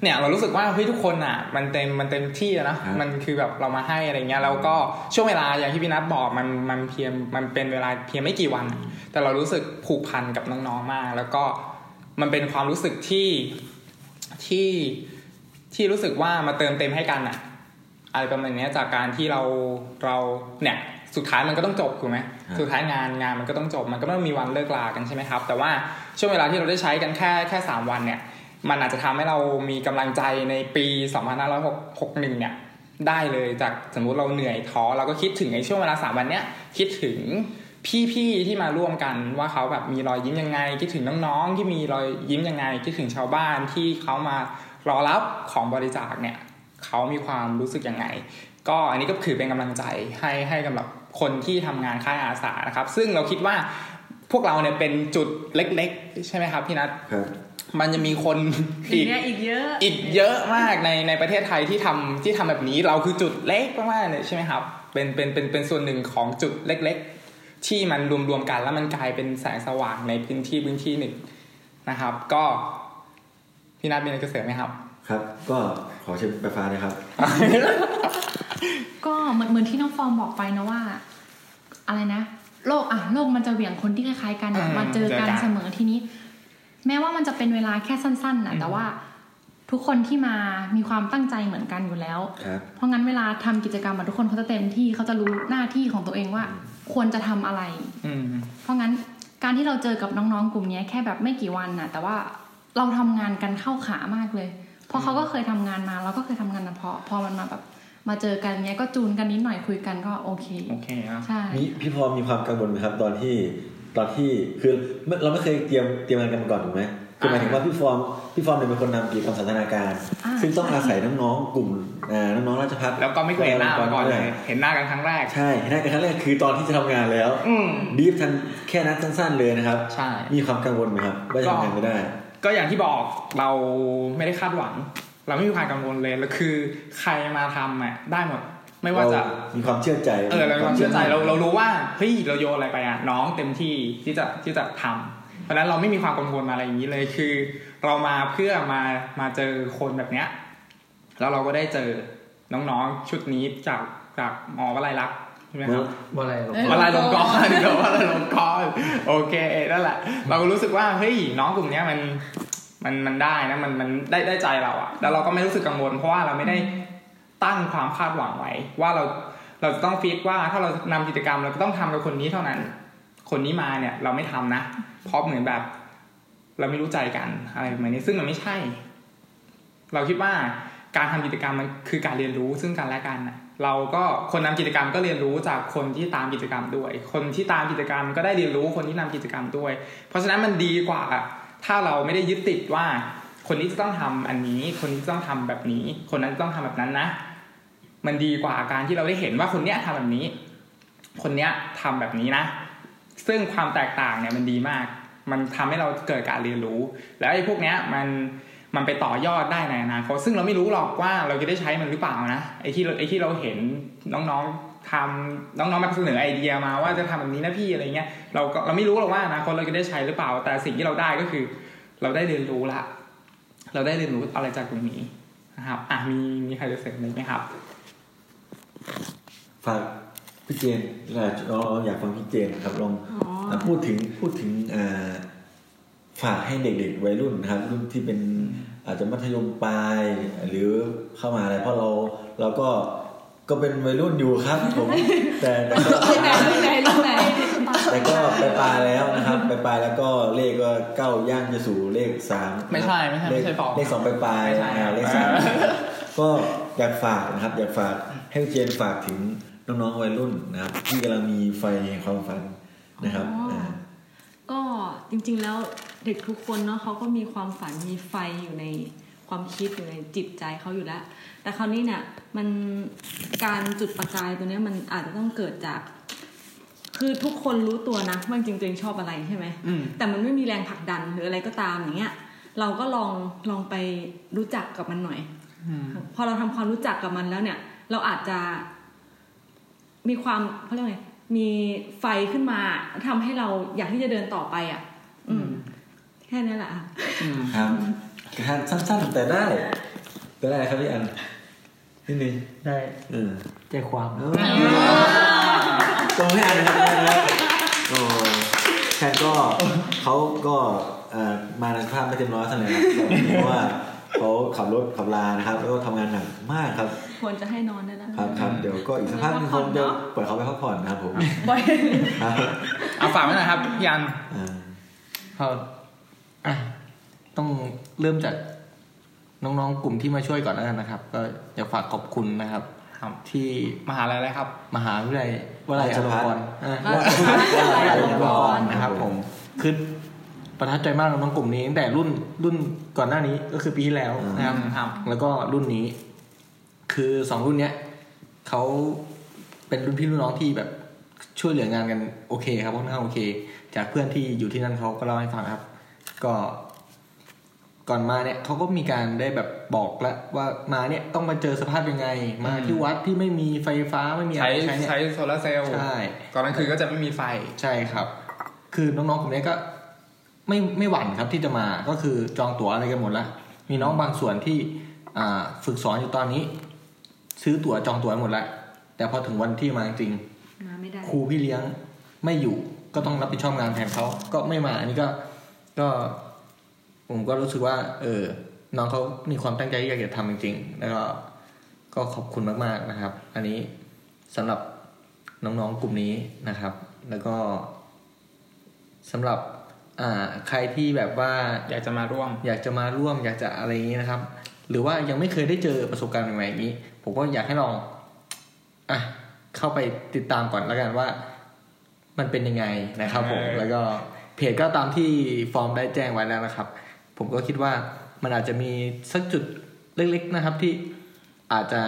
เนี่ยเรารู้สึกว่าเฮ้ยทุกคนอะมันเต็มมันเต็มที่อะนะมันคือแบบเรามาให้อะไรเงี้ยแล้วก็ช่วงเวลาอย่างที่พี่นัทบอกมันมันเพียงมันเป็นเวลาเพียงไม่กี่วัน แต่เรารู้สึกผูกพันกับน้องๆมาก แล้วก็มันเป็นความรู้สึกที่ที่ที่รู้สึกว่ามาเติมเต็มให้กันอะ อะไรประมาณเนี้ยจากการที่เราเราเนี่ยสุดท้ายมันก็ต้องจบถูกไหมครับสุดท้ายงานงานมันก็ต้องจบ มันก็ไม่ต้องมีวันเลิกลากันใช่ไหมครับ แต่ว่าช่วงเวลาที่เราได้ใช้กันแค่แค่สามวันเนี่ย มันอาจจะทำให้เรามีกำลังใจในปี2561เนี่ยได้เลยจากสมมุติเราเหนื่อยท้อเราก็คิดถึงในช่วงเวลาสามวันเนี้ยคิดถึงพี่ๆที่มาร่วมกันว่าเขาแบบมีรอยยิ้มยังไง คิดถึงน้องๆที่มีรอยยิ้มยังไง คิดถึงชาวบ้านที่เขามารอรับของบริจาคเนี่ย เขามีความรู้สึกยังไง ก็อันนี้ก็คือเป็นกำลังใจให้ให้กำหรับคนที่ทำงานค่ายอาสานะครับ ซึ่งเราคิดว่าพวกเราเนี่ยเป็นจุดเล็ก ๆ ใช่ไหมครับพี่นัทครับมันจะมีคนอีอีกกเนี่ยอีกเยอะอีกเยอะมากในในประเทศไทยที่ทำที่ทำแบบนี้เราคือจุดเล็กมากๆเลยใช่ไหมครับ เป็นเป็นเป็นเป็นส่วนหนึ่งของจุดเล็ก ๆ ที่มันรวมๆกันแล้วมันกลายเป็นแสงสว่างในพื้นที่พื้นที่หนึ่งนะครับ ก็พี่นัทมีอะไรจะเสริมไหมครับ ครับ ก็ขอเชิญไปฟ้าเลยครับ ก็เหมือนเหมือนที่น้องฟอร์มบอกไปนะว่า อะไรนะโลกอะโลกมันจะเหวี่ยงคนที่คล้ายๆกันอะอืมมาเจอกันเจอกันเสมอทีนี้ แม้ว่ามันจะเป็นเวลาแค่สั้นๆนะอืมแต่ว่าทุกคนที่มามีความตั้งใจเหมือนกันอยู่แล้วครับเพราะงั้นเวลาทำกิจกรรมอะทุกคนเขาจะเต็มที่เขาจะรู้หน้าที่ของตัวเองว่า ควรจะทำอะไรอืมเพราะงั้นการที่เราเจอกับน้องๆกลุ่มเนี้ยแค่แบบไม่กี่วันน่ะแต่ว่าเราทำงานกันเข้าขามากเลย เพราะเขาก็เคยทำงานมาเราก็เคยทำงานมาพอพอมันมาแบบมาเจอกันเนี้ยก็จูนกันนิดหน่อยคุยกันก็โอเคโอเคครับใช่มีพี่พอมีความกังวลไหมครับตอนที่ตอนที่คือไม่เราไม่เคยเตรียมเตรียมงานกันมาก่อนถูกไหมคือหมายถึงว่าพี่ฟอร์มพี่ฟอร์มเนี่ยเป็นคนนำกิจกรรมสันทนาการอ่าซึ่งต้องอาศัยน้องๆกลุ่มอ่าน้องๆราชพัฒน์แล้วก็ไม่เคยเห็นหน้ามาก่อนเลยเห็นหน้ากันครั้งแรกใช่เห็นหน้ากันครั้งแรกคือตอนที่จะทำงานแล้วอืมบีฟทันแค่นั้นสั้นๆเลยนะครับ ใช่มีความกังวลไหมครับว่าจะทำงานไม่ได้ ก็อย่างที่บอกเราไม่ได้คาดหวัง เราไม่มีความกังวลเลยแล้วคือใครมาทำอะได้หมดไม่ว่าจะมีความเชื่อใจเออเรามีความเชื่อใจเราเรารู้ว่าเฮ้ยเราโยนอะไรไปอะน้องเต็มที่ที่จะที่จะทำเพราะฉะนั้นเราไม่มีความกังวลอะไรอย่างนี้เลยคือ เรามาเพื่อมามาเจอคนแบบเนี้ยแล้วเราก็ได้เจอน้องๆชุดนี้จากจากหมอวลัยลักษณ์ใช่ไหมครับว่าอะไรหรอกเออวลัยลงกรณ์เดี๋ยววลัยลงกรณ์โอเคนั่นแหละ เราก็รู้สึกว่าเฮ้ยน้องกลุ่มเนี้ยมันมันมันได้นะมันมันได้ได้ใจเราอะแล้วเราก็ไม่รู้สึกกังวล เพราะว่าเราไม่ได้ตั้งความคาดหวังไว้ ว่าเราเราจะต้องฟิกว่าถ้าเรานำกิจกรรมเราก็ต้องทำกับคนนี้เท่านั้น คนนี้มาเนี่ยเราไม่ทำนะเพราะเหมือนแบบ เราไม่รู้ใจกันอะไรแบบนี้ซึ่งมันไม่ใช่ เราคิดว่าการทำกิจกรรมมันคือการเรียนรู้ซึ่งกันและกันนะ เราก็คนนำกิจกรรมก็เรียนรู้จากคนที่ตามกิจกรรมด้วย คนที่ตามกิจกรรมก็ได้เรียนรู้คนที่นำกิจกรรมด้วย เพราะฉะนั้นมันดีกว่า ถ้าเราไม่ได้ยึดติดว่า คนนี้จะต้องทำอันนี้ คนนี้จะต้องทำแบบนี้ คนนั้นต้องทำแบบนั้นนะ มันดีกว่าการที่เราได้เห็นว่าคนเนี้ยทำแบบนี้ คนเนี้ยทำแบบนี้นะ ซึ่งความแตกต่างเนี่ยมันดีมาก มันทำให้เราเกิดการเรียนรู้ แล้วไอ้พวกเนี้ยมัน มันไปต่อยอดได้ในอนาคตซึ่งเราไม่รู้หรอกว่าเราจะได้ใช้มันหรือเปล่านะไอ้ที่เราไอ้ที่เราเห็นน้องๆทำน้องๆมาเสนอไอเดียมาว่าจะทำแบบนี้นะพี่อะไรเงี้ยเราก็เราไม่รู้หรอกว่าอนาคตเราจะได้ใช้หรือเปล่า แต่สิ่งที่เราได้ก็คือ เราได้เรียนรู้ละ เราได้เรียนรู้อะไรจากตรงนี้นะครับอะมีมีใครจะเสริมอะไรไหมครับฝากพี่เจนเราเราอยากฟังพี่เจนครับลองอ๋ออะพูดถึงพูดถึงอ่าฝากให้เด็กๆวัยรุ่นนะครับรุ่นที่เป็น อาจจะมัธยมปลายหรือเข้ามาอะไรเพราะเราเราก็ก็เป็นวัยรุ่นอยู่ครับผมแต่แต่ก็ไหนไหนลูกไหนแต่ก็ไปปลายแล้วนะครับ ไปปลายแล้วก็เลขก็เก้าย่างจะสู่เลขสามไม่ใช่ไม่ใช่ไม่ใช่เลขปอกเลขสองไปปลายไม่ใช่อ่าเลขสามก็อยากฝากนะครับ อยากฝากให้พี่เจนฝากถึงน้องๆวัยรุ่นนะครับ ที่กำลังมีไฟแห่งความฝันนะครับอ๋ออ่าก็ จริง ๆ แล้วเด็กทุกคนเนาะเขาก็มีความฝันมีไฟอยู่ในความคิดอยู่ในจิตใจเขาอยู่แล้ว แต่คราวนี้เนี่ยมันการจุดประกายตัวเนี้ยมันอาจจะต้องเกิดจาก คือทุกคนรู้ตัวนะว่าจริงๆตัวเองชอบอะไรใช่ไหมอืมแต่มันไม่มีแรงผลักดันหรืออะไรก็ตามอย่างเงี้ย เราก็ลองลองไปรู้จักกับมันหน่อยอืมพอเราทำความรู้จักกับมันแล้วเนี่ย เราอาจจะ มีความเขาเรียกไงมีไฟขึ้นมาทำให้เราอยากที่จะเดินต่อไปอะ อืม แค่นี้แหละค่ะอืมครับการสั้นๆแต่ได้แต่ได้ครับพี่อันนิดนึงได้เออใจความตรงให้อันนะครับพี่อันนะครับโอ้แค่ก็เขาก็เอ่อมาในสภาพไม่เต็มร้อยเท่าไหร่ครับเพราะว่าเขาขับรถขับลานะครับ แล้วก็ทำงานหนักมากครับ ควรจะให้นอนได้แล้วครับครับเดี๋ยวก็อีกสักพักหนึงคงจะปล่อยเขาไปพักผ่อนนะครับผมบ่อยครับเอาฝากไว้หน่อยครับพี่อันอ่า ก็อะต้องเริ่มจากน้องๆกลุ่มที่มาช่วยก่อนแล้วกันนะครับ ก็อยากฝากขอบคุณนะครับครับที่มหาลัยอะไรครับ มหาวิทยาลัยวลัยอลงกรณ์อะราชภัฏวลัยอลงกวรณ์นะครับ ผมคือประทับใจมากน้องๆกลุ่มนี้ตั้งแต่รุ่นรุ่นก่อนหน้านี้ก็คือปีที่แล้วนะครับอืมครับ แล้วก็รุ่นนี้ คือสองรุ่นเนี้ยเขาเป็นรุ่นพี่รุ่นน้องที่แบบช่วยเหลืองานกันโอเคครับค่อนข้างโอเค จากเพื่อนที่อยู่ที่นั่นเขาก็เล่าให้ฟังครับ ก็ ก่อนมาเนี่ยเขาก็มีการได้แบบบอกแล้วว่ามาเนี่ยต้องมาเจอสภาพยังไง มาที่วัดที่ไม่มีไฟฟ้าไม่มีอะใช้ไรใช้เนี่ยใช้โซลาร์เซลล์ใช่ก่อนนั้นคือก็จะไม่มีไฟใช่ครับ คือน้องๆกลุ่มนี้ก็ไม่ไม่หวั่นครับที่จะมาก็คือจองตั๋วอะไรกันหมดแล้วมีน้องบางส่วนที่อ่าฝึกสอนอยู่ตอนนี้ ซื้อตั๋วจองตั๋วหมดแล้วแต่พอถึงวันที่มาจริงมาไม่ได้ครูพี่เลี้ยงไม่อยู่ ก็ต้องรับผิดชอบงานแทนเขาก็ไม่มาอันนี้ก็ก็ผมก็รู้สึกว่า เออ น้องเขามีความตั้งใจที่อยากจะทำจริงๆ แล้วก็ก็ขอบคุณมากๆนะครับ อันนี้สำหรับน้องๆกลุ่มนี้นะครับ แล้วก็สำหรับอ่าใครที่แบบว่าอยากจะมาร่วม อยากจะมาร่วม อยากจะอะไรอย่างนี้นะครับ หรือว่ายังไม่เคยได้เจอประสบการณ์ใหม่ๆอย่างนี้ ผมก็อยากให้ลองอะเข้าไปติดตามก่อนแล้วกันว่า มันเป็นยังไงนะครับผมเออแล้วก็เพจก็ตามที่ฟอร์มได้แจ้งไว้แล้วนะครับ ผมก็คิดว่ามันอาจจะมีสักจุดเล็กๆนะครับที่อาจจะ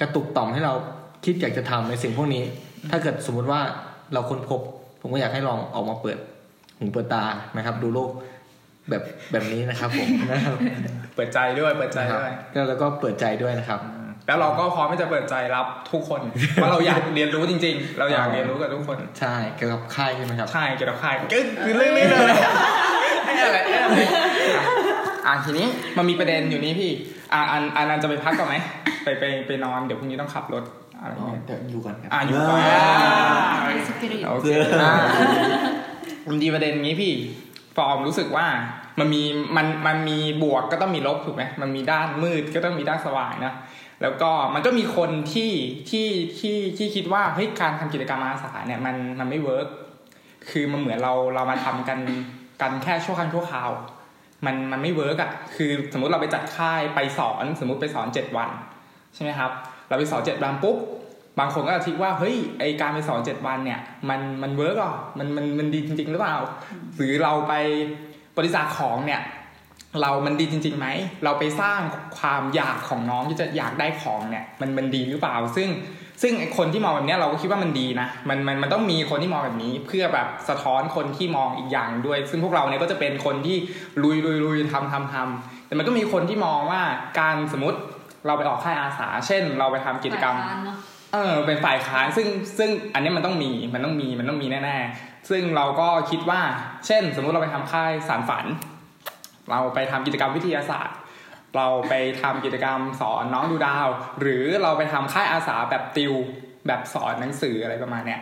กระตุกต่อมให้เราคิดอยากจะทำในสิ่งพวกนี้ ถ้าเกิดสมมุติว่าเราค้นพบ ผมก็อยากให้ลองออกมาเปิดหูเปิดตานะครับ ดูโลกแบบแบบนี้นะครับผมนะครับเปิดใจด้วยเปิดใจนะครับด้วยแล้วแล้วก็เปิดใจด้วยนะครับ แล้วเราก็พร้อมที่จะเปิดใจรับทุกคนเพราะเราอยากเรียนรู้จริง ๆ เราอยากเรียนรู้กับทุกคน ใช่เกี่ยวกับค่ายใช่ไหมครับใช่เกี่ยวกับใครก็คือเรื่องนี้เลยไอ้อะไรไอ้อะไรอะทีนี้มันมีประเด็นอยู่นี้พี่อะอันอันอันจะไปพักก่อนไหมไปไปไปนอนเดี๋ยวพรุ่งนี้ต้องขับรถอะไรอ๋อเงี้ยเดี๋ยวอยู่ก่อนครับอะอยู่ก่อนอ่าสปิริตโอเคอะมันดีประเด็นงี้พี่ฟอร์มรู้สึกว่ามันมีมันมันมีบวกก็ต้องมีลบถูกไหมมันมีด้านมืดก็ต้องมีด้านสว่างนะ แล้วก็มันก็มีคนที่ที่ที่ที่คิดว่าเฮ้ยการทำกิจกรรมอาสาเนี่ยมันมันไม่ work คือมันเหมือนเราเรามาทำกันกันแค่ชั่วครั้งชั่วคราว มันมันไม่ work อะคือสมมุติเราไปจัดค่ายไปสอนสมมุติไปสอนเจ็ดวันใช่ไหมครับ เราไปสอนเจ็ดวันปุ๊บบางคนก็จะคิดว่าเฮ้ยไอการไปสอนเจ็ดวันเนี่ย มันมัน work หรอมันมันมันดีจริงๆหรือเปล่าหรือเราไปบริจาคของเนี่ย เรามันดีจริงๆไหม เราไปสร้างความอยากของน้องที่จะอยากได้ของเนี่ยมันมันดีหรือเปล่า ซึ่งซึ่งไอคนที่มองแบบเนี้ยเราก็คิดว่ามันดีนะมันมันมันต้องมีคนที่มองแบบนี้ เพื่อแบบสะท้อนคนที่มองอีกอย่างด้วย ซึ่งพวกเราเนี่ยก็จะเป็นคนที่ลุยลุยลุยทำทำทำแต่มันก็มีคนที่มองว่าการสมมติเราไปออกค่ายอาสา เช่น เราไปทำกิจกรรมฝ่ายค้านเนอะเออเป็นฝ่ายค้านซึ่งซึ่งอันนี้มันต้องมีมันต้องมีมันต้องมีแน่ๆซึ่งเราก็คิดว่า เช่น สมมุติเราไปทำค่ายสารฝัน เราไปทำกิจกรรมวิทยาศาสตร์ เราไปทำกิจกรรมสอนน้องดูดาว หรือเราไปทำค่ายอาสาแบบติวแบบสอนหนังสืออะไรประมาณเนี้ย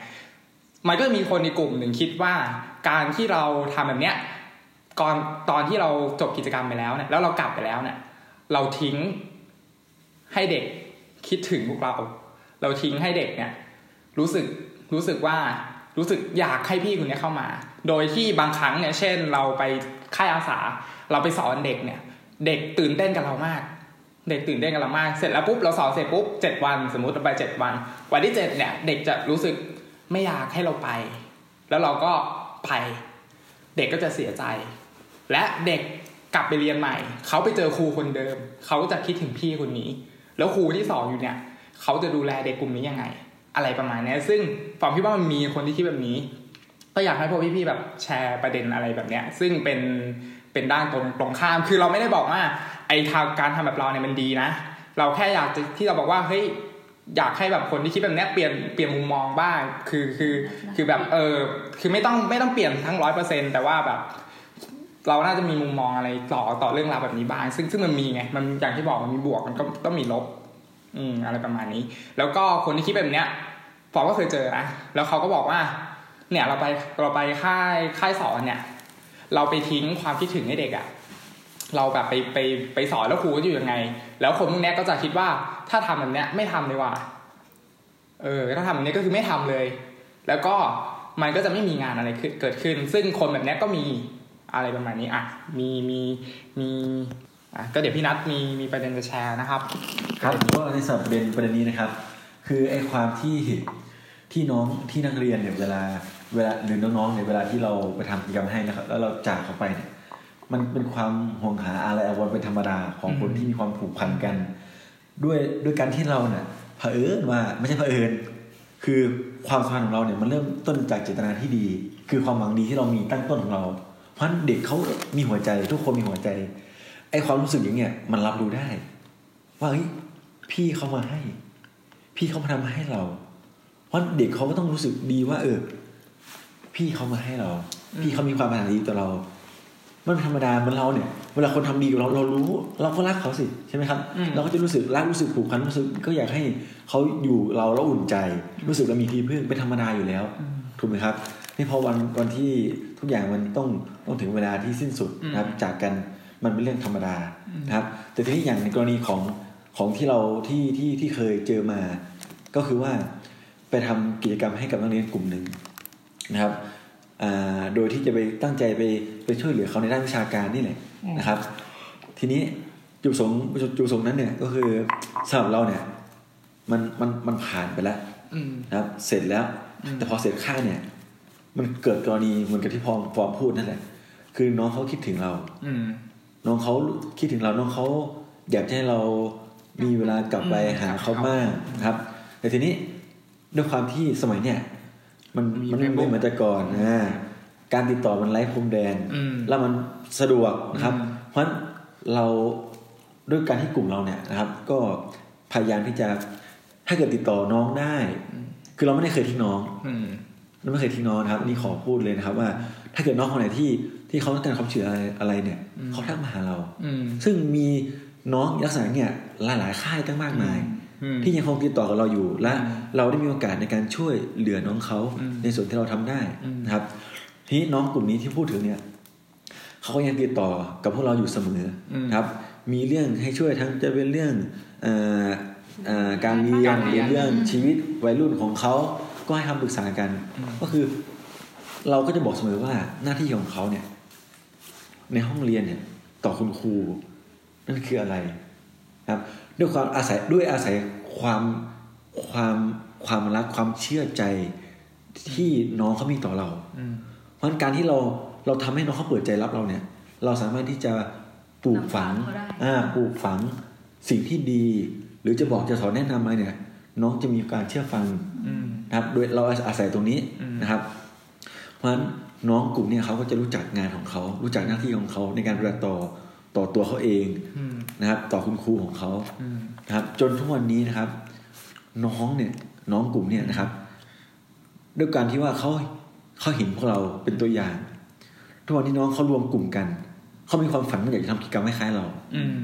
มันก็มีคนในกลุ่มหนึ่งคิดว่า การที่เราทำแบบเนี้ยก่อนตอนที่เราจบกิจกรรมไปแล้วเนี่ยแล้วเรากลับไปแล้วเนี่ยเราทิ้งให้เด็กคิดถึงพวกเรา เราทิ้งให้เด็กเนี่ย รู้สึกรู้สึกว่ารู้สึกอยากให้พี่คนนี้เข้ามา โดยที่บางครั้งเนี่ย เช่น เราไปค่ายอาสา เราไปสอนเด็กเนี่ย เด็กตื่นเต้นกับเรามาก เด็กตื่นเต้นกับเรามาก เสร็จแล้วปุ๊บเราสอนเสร็จปุ๊บเจ็ดวัน สมมุติเราไปเจ็ดวัน วันที่เจ็ดเนี่ย เด็กจะรู้สึกไม่อยากให้เราไป แล้วเราก็ไป เด็กก็จะเสียใจ และเด็กกลับไปเรียนใหม่ เขาไปเจอครูคนเดิม เขาจะคิดถึงพี่คนนี้ แล้วครูที่สอนอยู่เนี่ยเขาจะดูแลเด็กกลุ่มนี้ยังไง อะไรประมาณนี้ซึ่งฟอมคิดว่ามันมีคนที่คิดแบบนี้ ก็อยากให้พวกพี่ๆแบบแชร์ประเด็นอะไรแบบเนี้ย ซึ่งเป็น เป็นด้านตรงตรงข้าม คือเราไม่ได้บอกว่า ไอทางการทำแบบเราเนี่ยมันดีนะ เราแค่อยากจะที่เราบอกว่าเฮ้ยอยากให้แบบคนที่คิดแบบเนี้ยเปลี่ยนเปลี่ยนมุมมองบ้าง คือคือคือแบบเออคือไม่ต้องไม่ต้องเปลี่ยนทั้งร้อยเปอร์เซ็นแต่ว่าแบบ เราน่าจะมีมุมมองอะไรต่อต่อเรื่องราวแบบนี้บ้าง ซึ่งซึ่งมันมีไงมันอย่างที่บอกมันมีบวกมันก็ต้องมีลบ อืมอะไรประมาณนี้ แล้วก็คนที่คิดแบบเนี้ยฟอก็เคยเจอนะแล้วเขาก็บอกว่า เนี่ยเราไปเราไปค่ายค่ายสอนเนี่ย เราไปทิ้งความคิดถึงให้เด็กอะ่ะเราแบบไปไปไปสอนแล้วครูก็อยู่ยังไง แล้วคนพวกเนี้ยก็จะคิดว่าถ้าทำแบบเนี้ยไม่ทำเลยว่ะเออถ้าทำแบบนี้ก็คือไม่ทำเลย แล้วก็มันก็จะไม่มีงานอะไรเกิดขึ้น ซึ่งคนแบบเนี้ยก็มีอะไรประมาณนี้อะมีมีมีอะก็เดี๋ยวพี่นัทมีมีประเด็นจะแชร์นะครับ ครับก็ในสำหรับประเด็นประเด็นนี้นะครับ คือไอ้ความที่ที่น้องที่นักเรียนเนี่ยเวลา เวลาหรือน้องๆเนี่ยเวลาที่เราไปทำกิจกรรมให้นะครับแล้วเราจากเขาไปเนี่ยมันเป็นความห่วงหาอะไรอาวรเป็นธรรมดาของคนที่มีความผูกพันกัน ด้วยด้วยการที่เราเนี่ยเผอิญว่าไม่ใช่เผอิญคือความสัมพันธ์ของเราเนี่ยมันเริ่มต้นจากเจตนาที่ดี คือความหวังดีที่เรามีตั้งต้นของเรา เพราะเด็กเขามีหัวใจทุกคนมีหัวใจไอ้ความรู้สึกอย่างเงี้ยมันรับรู้ได้ ว่าเฮ้ยพี่เขามาให้ พี่เขามาทำให้เรา เพราะเด็กเขาก็ต้องรู้สึกดีว่า เออ พี่เขามาให้เรา พี่เขามีความปรารถนาดีต่อเรา มันเป็นธรรมดาเหมือนเราเนี่ย เวลาคนทำดีกับเราเรารู้ เราก็รักเขาสิใช่ไหมครับอืมเราก็จะรู้สึกรักรู้สึกผูกพันรู้สึกก็อยากให้เขาอยู่เราแล้วอุ่นใจ รู้สึกเรามีที่พึ่งเป็นธรรมดาอยู่แล้วถูกไหมครับนี่พอวันวันที่ทุกอย่างมันต้องต้องถึงเวลาที่สิ้นสุดนะครับ จากกันมันเป็นเรื่องธรรมดานะครับ แต่ทีนี้อย่างในกรณีของของที่เราที่ที่ที่เคยเจอมา ก็คือว่าไปทำกิจกรรมให้กับนักเรียนกลุ่มหนึ่ง นะครับอ่าโดยที่จะไปตั้งใจไปไปช่วยเหลือเขาในด้านวิชาการนี่แหละนะครับ ทีนี้จุดประสงค์จุดประสงค์นั้นเนี่ยก็คือสำหรับเราเนี่ย มันมันมันผ่านไปแล้วอืมนะครับ เสร็จแล้วอืมแต่พอเสร็จค่ายเนี่ย มันเกิดกรณีเหมือนกับที่พอฟอร์มพูดนั่นแหละ คือน้องเขาคิดถึงเรา อืมน้องเขาคิดถึงเราน้องเขาอยากจะให้เรามีเวลากลับไปอืมหาเขามากนะครับ แต่ทีนี้ด้วยความที่สมัยเนี่ย มันมีมัน Facebook ไม่เหมือนแต่ก่อนนะการติดต่อมันไร้พรมแดนอืมแล้วมันสะดวกนะครับอืมเพราะฉะนั้นเราด้วยการที่กลุ่มเราเนี่ยนะครับ ก็พยายามที่จะถ้าเกิดติดต่อน้องได้ คือเราไม่ได้เคยทิ้งน้องอืมเราไม่เคยทิ้งน้องนะครับนี่ขอพูดเลยนะครับ ว่า ถ้าเกิดน้องคนไหนที่ที่เขาต้องการความช่วยเหลืออะไรอะไรเนี่ยอืมเขาทักมาหาเราอืมซึ่งมีน้องลักษณะเนี่ยหลายๆค่ายตั้งมากมายอืม ที่ยังคงติดต่อกับเราอยู่และอืมเราได้มีโอกาสในการช่วยเหลือน้องเขาอืมในส่วนที่เราทำได้อืมนะครับ ทีนี้น้องกลุ่มนี้ที่พูดถึงเนี่ยเขาก็ยังติดต่อกับพวกเราอยู่เสมออนะครับ มีเรื่องให้ช่วยทั้งจะเป็นเรื่องเอออ่าการเรียนการหเรีรืยอนเรื่องอืมชีวิตวัยรุ่นของเขาก็ให้คำปรึกษากันอืมก็คือ เราก็จะบอกเสมอว่าหน้าที่ของเขาเนี่ย ในห้องเรียนเนี่ย ต่อคุณครูนั่นคืออะไรครับ ด้วยความอาศัยด้วยอาศัยความความความรักความเชื่อใจที่น้องเขามีต่อเราอืมเพราะฉะนั้นการที่เราเราทำให้น้องเขาเปิดใจรับเราเนี่ย เราสามารถที่จะปลูกฝังนำพาเขาได้อ่าปลูกฝังสิ่งที่ดี หรือจะบอกจะสอนแนะนำอะไรเนี่ย น้องจะมีการเชื่อฟังอืมนะครับ โดยเราอาศัยตรงนี้อืมนะครับ เพราะฉะนั้นน้องกลุ่มเนี่ยเขาก็จะรู้จักงานของเขา รู้จักหน้าที่ของเขาในการดูแลต่อ ต่อตัวเขาเองอืมนะครับ ต่อคุณครูของเขาอืมนะครับ จนทุกวันนี้นะครับ น้องเนี่ย น้องกลุ่มเนี่ยนะครับ ด้วยการที่ว่าเขาเขาเห็นพวกเราเป็นตัวอย่าง ทุกวันนี้น้องเขารวมกลุ่มกันเขามีความฝันว่าอยากจะทำกิจกรรมคล้ายๆเรา อืม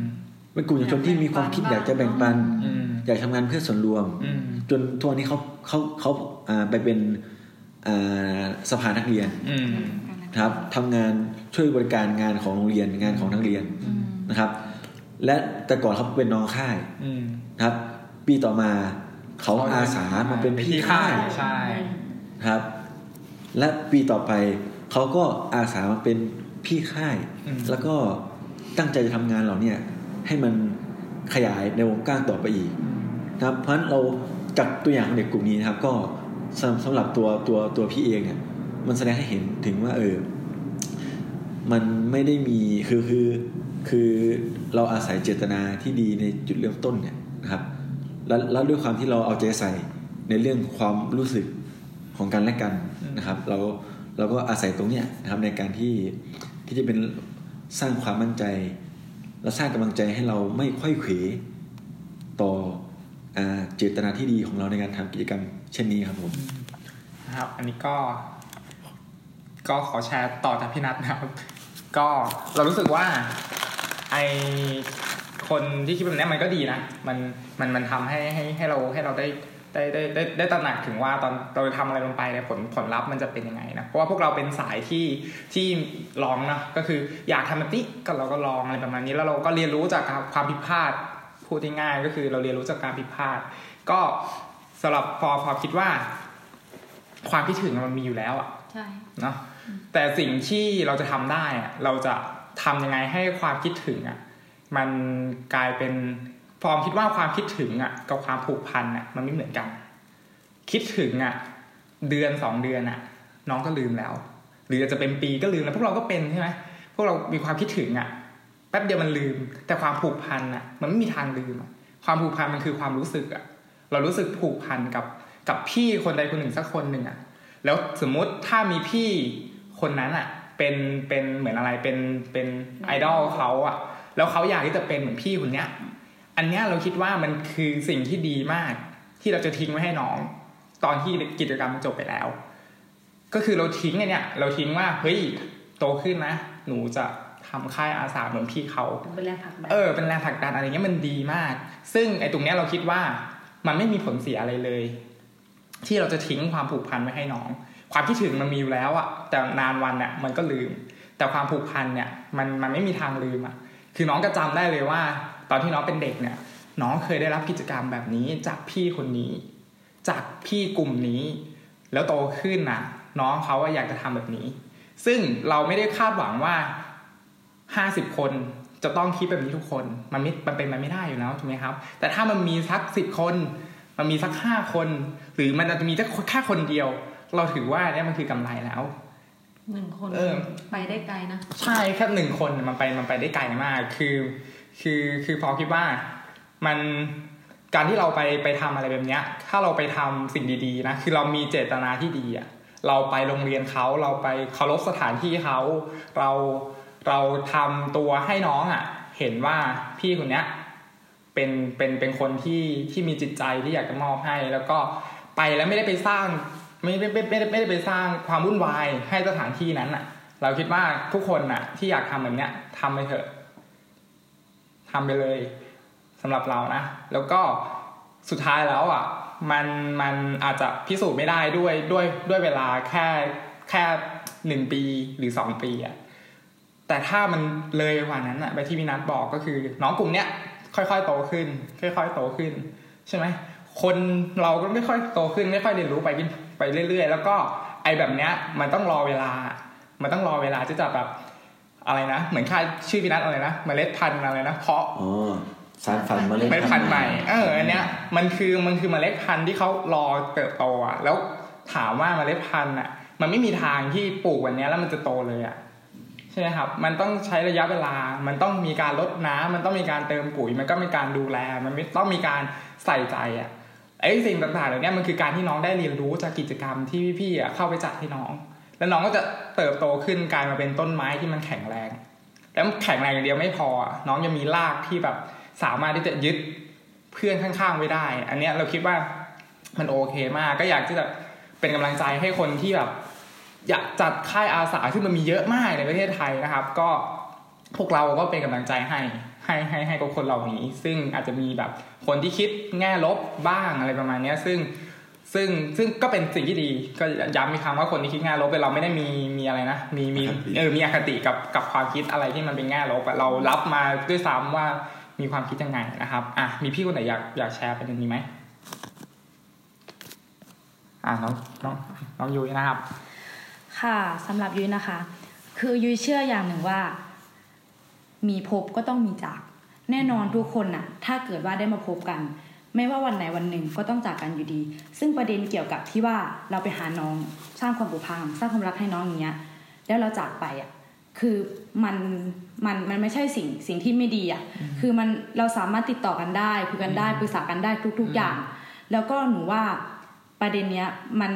เป็นกลุ่มเยาวชนที่มีความคิดอยากจะแบ่งปันอืมอยากทำงานเพื่อส่วนรวมอืมจนทุกวันนี้เขาเขาเขาอ่าไปเป็นอ่าสภานักเรียนอืม นะครับทำงานช่วยบริการงานของโรงเรียนงานของนักเรียนอืมนะครับ และแต่ก่อนเขาเป็นน้องค่ายอืมนะครับ ปีต่อมาเขาอาสามาเป็นพี่ค่ายใช่นะครับ และปีต่อไปเขาก็อาสามาเป็นพี่ค่ายอืมแล้วก็ตั้งใจจะทำงานเหล่าเนี้ให้มันขยายในวงกว้างต่อไปอีกนะครับ เพราะฉะนั้นเราจากตัวอย่างของเด็กกลุ่มนี้นะครับ ก็สำสำหรับตัวตัวตัวพี่เองเนี่ย มันแสดงให้เห็นถึงว่า เออ มันไม่ได้มีคือคือคือเราอาศัยเจตนาที่ดีในจุดเริ่มต้นเนี่ยนะครับ แล้วแล้วด้วยความที่เราเอาใจใส่ในเรื่องความรู้สึกของกันและกันนะครับ เราเราก็อาศัยตรงเนี้ยนะครับในการที่ที่จะเป็นสร้างความมั่นใจ และสร้างกำลังใจให้เราไม่ค่อยเขวต่อเจตนาที่ดีของเราในการทำกิจกรรมเช่นนี้ครับผมนะครับ อันนี้ก็ ก็ขอแชร์ต่อจากพี่นัทนะครับ ก็เรารู้สึกว่าไอคนที่คิดแบบนี้มันก็ดีนะ มันมันมันทำให้ให้ให้เราให้เราได้ได้ได้ได้ได้ตระหนักถึงว่าตอนเราทำอะไรลงไปเนี่ยผลผลลัพธ์มันจะเป็นยังไงนะเพราะว่าพวกเราเป็นสายที่ที่ลองนะก็คืออยากทำแบบนี้ก็เราก็ลองอะไรประมาณนี้ แล้วเราก็เรียนรู้จากความผิดพลาดพูดง่ายๆก็คือเราเรียนรู้จากการผิดพลาด ก็สำหรับพอพอคิดว่า ความคิดถึงมันมีอยู่แล้วอะใช่เนาะ แต่สิ่งที่เราจะทำได้เราจะทำยังไงให้ความคิดถึงอะมันกลายเป็นพอมคิดว่าความคิดถึงอะกับความผูกพันอะมันไม่เหมือนกัน คิดถึงอะเดือนสองเดือนอะน้องก็ลืมแล้ว หรือจะเป็นปีก็ลืมแล้ว พวกเราก็เป็นใช่ไหมพวกเรามีความคิดถึงอะแป๊บเดียวมันลืม แต่ความผูกพันอะมันไม่มีทางลืมความผูกพันมันคือความรู้สึกอะเรารู้สึกผูกพันกับกับพี่คนใดคนหนึ่งสักคนหนึ่งอะแล้วสมมติถ้ามีพี่ คนนั้นอะ เป็นเป็นเหมือนอะไรเป็นเป็นไอดอลเขาอะ แล้วเขาอยากที่จะเป็นเหมือนพี่คนเนี้ย อันเนี้ยเราคิดว่ามันคือสิ่งที่ดีมาก ที่เราจะทิ้งไว้ให้น้อง ตอนที่กิจกรรมมันจบไปแล้ว ก็คือเราทิ้งไอ้เนี่ยเราทิ้งว่าเฮ้ยโตขึ้นนะหนูจะทำค่ายอาสาเหมือนพี่เขาเป็นแรงผลักดันเออเป็นแรงผลักดันอะไรเงี้ยมันดีมาก ซึ่งไอ้ตรงเนี้ยเราคิดว่ามันไม่มีผลเสียอะไรเลย ที่เราจะทิ้งความผูกพันไว้ให้น้อง ความคิดถึงมันมีอยู่แล้วอะแต่นานวันเนี่ยมันก็ลืม แต่ความผูกพันเนี่ยมันมันไม่มีทางลืมอะคือน้องก็จำได้เลยว่า ตอนที่น้องเป็นเด็กเนี่ย น้องเคยได้รับกิจกรรมแบบนี้จากพี่คนนี้ จากพี่กลุ่มนี้ แล้วโตขึ้นน่ะน้องเขาอะอยากจะทำแบบนี้ ซึ่งเราไม่ได้คาดหวังว่าห้าสิบคนจะต้องคิดแบบนี้ทุกคนมันไม่มันเป็นไปไม่ได้อยู่แล้วถูกไหมครับ แต่ถ้ามันมีสักสิบคน มันมีสักห้าคน หรือมันจะมีแค่แค่คนเดียว เราถือว่าเนี่ยมันคือกำไรแล้วหนึ่งคนเออไปได้ไกลนะ ใช่แค่หนึ่งคนมันไปมันไปได้ไกลมาก คือคือคือพอคิดว่ามันการที่เราไปไปทำอะไรแบบเนี้ย ถ้าเราไปทำสิ่งดีๆนะคือเรามีเจตนาที่ดีอะเราไปโรงเรียนเขาเราไปเคารพสถานที่เขาเราเราทำตัวให้น้องอะเห็นว่าพี่คนเนี้ยเป็นเป็นเป็นคนที่ที่มีจิตใจที่อยากจะมอบให้ แล้วก็ไปแล้วไม่ได้ไปสร้าง ไม่ไม่ไม่ไม่ได้ไม่ได้ไปสร้างความวุ่นวายให้สถานที่นั้นอะ เราคิดว่าทุกคนน่ะ ที่อยากทำแบบเนี้ยทำไปเถอะทำไปเลยสำหรับเรานะ แล้วก็สุดท้ายแล้วอะ มันมันอาจจะพิสูจน์ไม่ได้ด้วยด้วยด้วยเวลาแค่แค่หนึ่งปีหรือสองปีอะแต่ถ้ามันเลยไปกว่านั้นอะ ไปที่พี่นัทบอกก็คือ น้องกลุ่มเนี้ยค่อยๆโตขึ้น ค่อยๆโตขึ้น ใช่ไหมคนเราก็ไม่ค่อยโตขึ้นไม่ค่อยเรียนรู้ไป ไปเรื่อย ๆ แล้วก็ไอ้แบบเนี้ยมันต้องรอเวลา มันต้องรอเวลาที่จะแบบอะไรนะ เหมือนค่ายชื่อพี่นัทอะไรนะเมล็ดพันธุ์อะไรนะ เพาะอ๋อสารฝันมาเล่นเมล็ดพันธุ์ใหม่เอออันเนี้ยมันคือมันคือเมล็ดพันธุ์ที่เขารอเติบโตอะแล้วถามว่าเมล็ดพันธุ์อะ มันไม่มีทางที่ปลูกวันเนี้ยแล้วมันจะโตเลยอะใช่ไหมครับ มันต้องใช้ระยะเวลา มันต้องมีการลดน้ำมันต้องมีการเติมปุ๋ย มันก็มีการดูแล มันไม่ต้องมีการใส่ใจอะ ไอ้สิ่งต่างๆเหล่านี้มันคือการที่น้องได้เรียนรู้จากกิจกรรมที่พี่ๆอ่เข้าไปจัดให้น้อง แล้วน้องก็จะเติบโตขึ้นกลายมาเป็นต้นไม้ที่มันแข็งแรง แล้วแข็งแรงอย่างเดียวไม่พอ น้องยังมีรากที่แบบสามารถที่จะยึดเพื่อนข้างๆไว้ได้ อันเนี้ยเราคิดว่ามันโอเคมาก ก็อยากที่จะเป็นกำลังใจให้คนที่แบบอยากจัดค่ายอาสาซึ่งมันมีเยอะมากในประเทศไทยนะครับ ก็พวกเราก็เป็นกำลังใจให้ ให้ให้ให้กับคนเหล่านี้ ซึ่งอาจจะมีแบบคนที่คิดแง่ลบบ้างอะไรประมาณเนี้ยซึ่งซึ่งซึ่งก็เป็นสิ่งที่ดีก็ย้ำอีกครั้งว่าคนที่คิดแง่ลบเราไม่ได้มีมีอะไรนะมีมีเออมีอคติกับกับความคิดอะไรที่มันเป็นแง่ลบอะเรารับมาด้วยซ้ำว่ามีความคิดยังไงนะครับอะมีพี่คนไหนอยากอยากแชร์ประเด็นนี้ไหมอะน้องน้องน้องยุ้ยนะครับ ค่ะสำหรับยุ้ยนะคะ คือยุ้ยเชื่ออย่างหนึ่งว่า มีพบก็ต้องมีจาก แน่นอนทุกคนน่ะ ถ้าเกิดว่าได้มาพบกัน ไม่ว่าวันไหนวันหนึ่งก็ต้องจากกันอยู่ดี ซึ่งประเด็นเกี่ยวกับที่ว่าเราไปหาน้องสร้างความผูกพันสร้างความรักให้น้องอย่างเงี้ย แล้วเราจากไปอะคือมันมันมันไม่ใช่สิ่งสิ่งที่ไม่ดีอะคือมันเราสามารถติดต่อกันได้คุยกันได้ปรึกษากันได้ทุก ๆอย่าง แล้วก็หนูว่าประเด็นเนี้ยมัน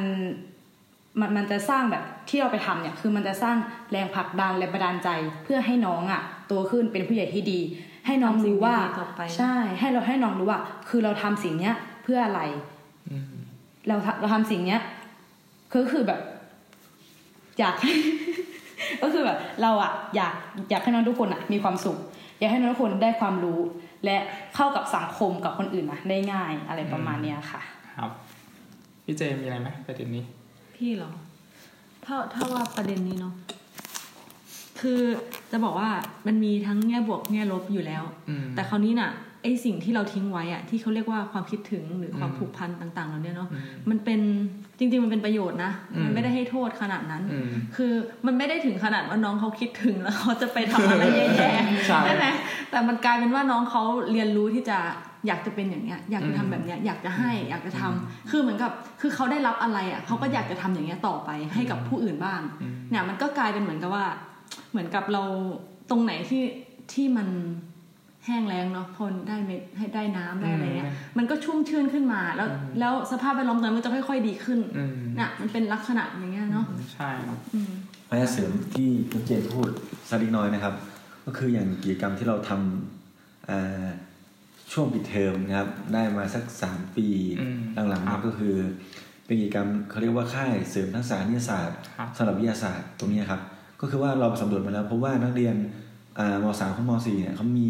มันมันจะสร้างแบบที่เราไปทำเนี่ยคือมันจะสร้างแรงผลักดันแรงบันดาลใจเพื่อให้น้องอะโตขึ้นเป็นผู้ใหญ่ที่ดี ให้น้องรู้ว่าทำสิ่งดีๆต่อไปใช่ ให้เราให้น้องรู้ว่า คือเราทำสิ่งเนี้ยเพื่ออะไรเราทำเราทำสิ่งเนี้ยคือคือแบบอยากก็คือแบบเราอะอยากอยากให้น้องทุกคนอะมีความสุข อยากให้น้องทุกคนได้ความรู้ และเข้ากับสังคมกับคนอื่นอะได้ง่ายอะไรประมาณเนี้ยค่ะ ครับ พี่เจมีอะไรไหมประเด็นนี้ พี่เหรอ ถ้าถ้าว่าประเด็นนี้เนาะคือจะบอกว่ามันมีทั้งแง่บวกแง่ลบอยู่แล้วอืมแต่คราวนี้น่ะไอสิ่งที่เราทิ้งไว้อะที่เขาเรียกว่าความคิดถึงหรือความอืมผูกพันต่างๆเหล่านี้เนาะอืมมันเป็นจริง ๆ มันเป็นประโยชน์นะอืมมันไม่ได้ให้โทษขนาดนั้นอืมคือมันไม่ได้ถึงขนาดว่าน้องเขาคิดถึงแล้วเขาจะไปทำอะไรแย่ใช่ๆใช่ไหมแต่มันกลายเป็นว่าน้องเขาเรียนรู้ที่จะ อยากจะเป็นอย่างเนี้ยอยากจะทำแบบเนี้ยอยากจะให้อยากจะทำคือเหมือนกับคือเขาได้รับอะไรอะเขาก็อยากจะทำอย่างเนี้ยต่อไปให้กับผู้อื่นบ้างอืมเนี่ยมันก็กลายเป็นเหมือนกับว่า เหมือนกับเราตรงไหนที่ที่มันแห้งแล้งเนาะพอได้เม็ดให้ได้น้ำได้อะไรเงี้ยมันก็ชุ่มชื่นขึ้นมา แล้วแล้วสภาพแวดล้อมตรงนั้นมันจะค่อย ๆ ดีขึ้นอืมน่ะมันเป็นลักษณะอย่างเงี้ยเนาะใช่ครับอืมพยาเสริมที่คุณเจนพูดสักนิดน้อยนะครับ ก็คืออย่างกิจกรรมที่เราทำอ่า ช่วงปิดเทอมนะครับ ได้มาสักสามปีอืมหลังๆนี้ก็คือ เป็นกิจกรรมเขาเรียกว่าค่ายเสริมทักษะวิทยาศาสตร์ครับสำหรับวิทยาศาสตร์ตรงนี้ครับ ก็คือว่าเราสำรวจมาแล้วพบว่านักเรียนอ่ามสามถึงมสี่เนี่ยเขามี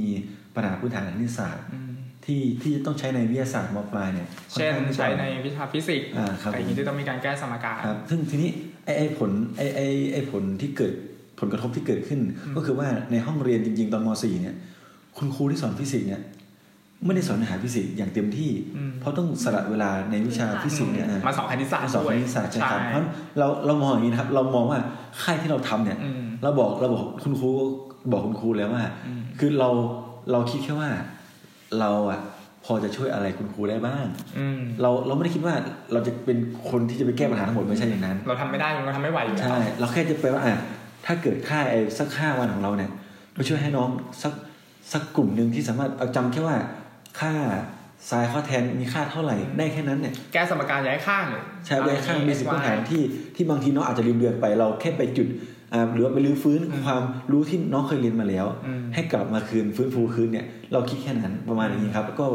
ปัญหาพื้นฐานทางวิทยาศาสตร์อืมที่ที่ต้องใช้ในวิทยาศาสตร์มปลายเนี่ยคือเช่นข้างที่จะใช้ในวิชาฟิสิกส์อ่าครับอะไรอย่างนี้ที่ต้องมีการแก้สมการครับซึ่งทีนี้ไอ้ไอ้ผลไอ้ไอ้ไอ้ผลที่เกิดผลกระทบที่เกิดขึ้น ก็คือว่าในห้องเรียนจริง ๆ ตอนม .4 เนี่ย คุณครูที่สอนฟิสิกส์เนี่ย ไม่ได้สอนเนื้อหาฟิสิกส์อย่างเต็มที่อืมเพราะต้องสละเวลาในวิชาฟิสิกส์เนี่ยมาสอนคณิตศาสตร์มาสอนด้วคณิตศาสตร์ใช่ครับเพราะเราเรามองอย่างนี้นะครับ เรามองว่าค่ายที่เราทำเนี่ยอืมเราบอกเราบอกคุณครูบอกคุณครูแล้วว่าอืมคือเราเราคิดแค่ว่าเราอะพอจะช่วยอะไรคุณครูได้บ้างอืมเราเราไม่ได้คิดว่าเราจะเป็นคนที่จะไปแก้ปัญหาทั้งหมดไม่ใช่อย่างนั้น เราทำไม่ได้เราทำไม่ไหวอยู่แล้วใช่เราแค่จะไปว่าอะถ้าเกิดค่าไอ้สักห้าวันของเราเนี่ยเราช่วยให้น้องสักสักกลุ่มหนึ่งที่สามารถเอาจำแค่ว่า ค่าทรายข้อแทนมีค่าเท่าไหร่ได้แค่นั้นเนี่ยแก้สมการย้ายข้างใช้ไว้ข้างเบสิกพื้นฐานที่ที่บางทีน้องอาจจะลืมเดือนไปเราแค่ไปจุดอ่าหรือว่าไปรื้อฟื้นความรู้ที่น้องเคยเรียนมาแล้วอืมให้กลับมาคืนฟื้นฟูคืนเนี่ยเราคิดแค่นั้นประมาณอย่างนี้ครับแล้วก็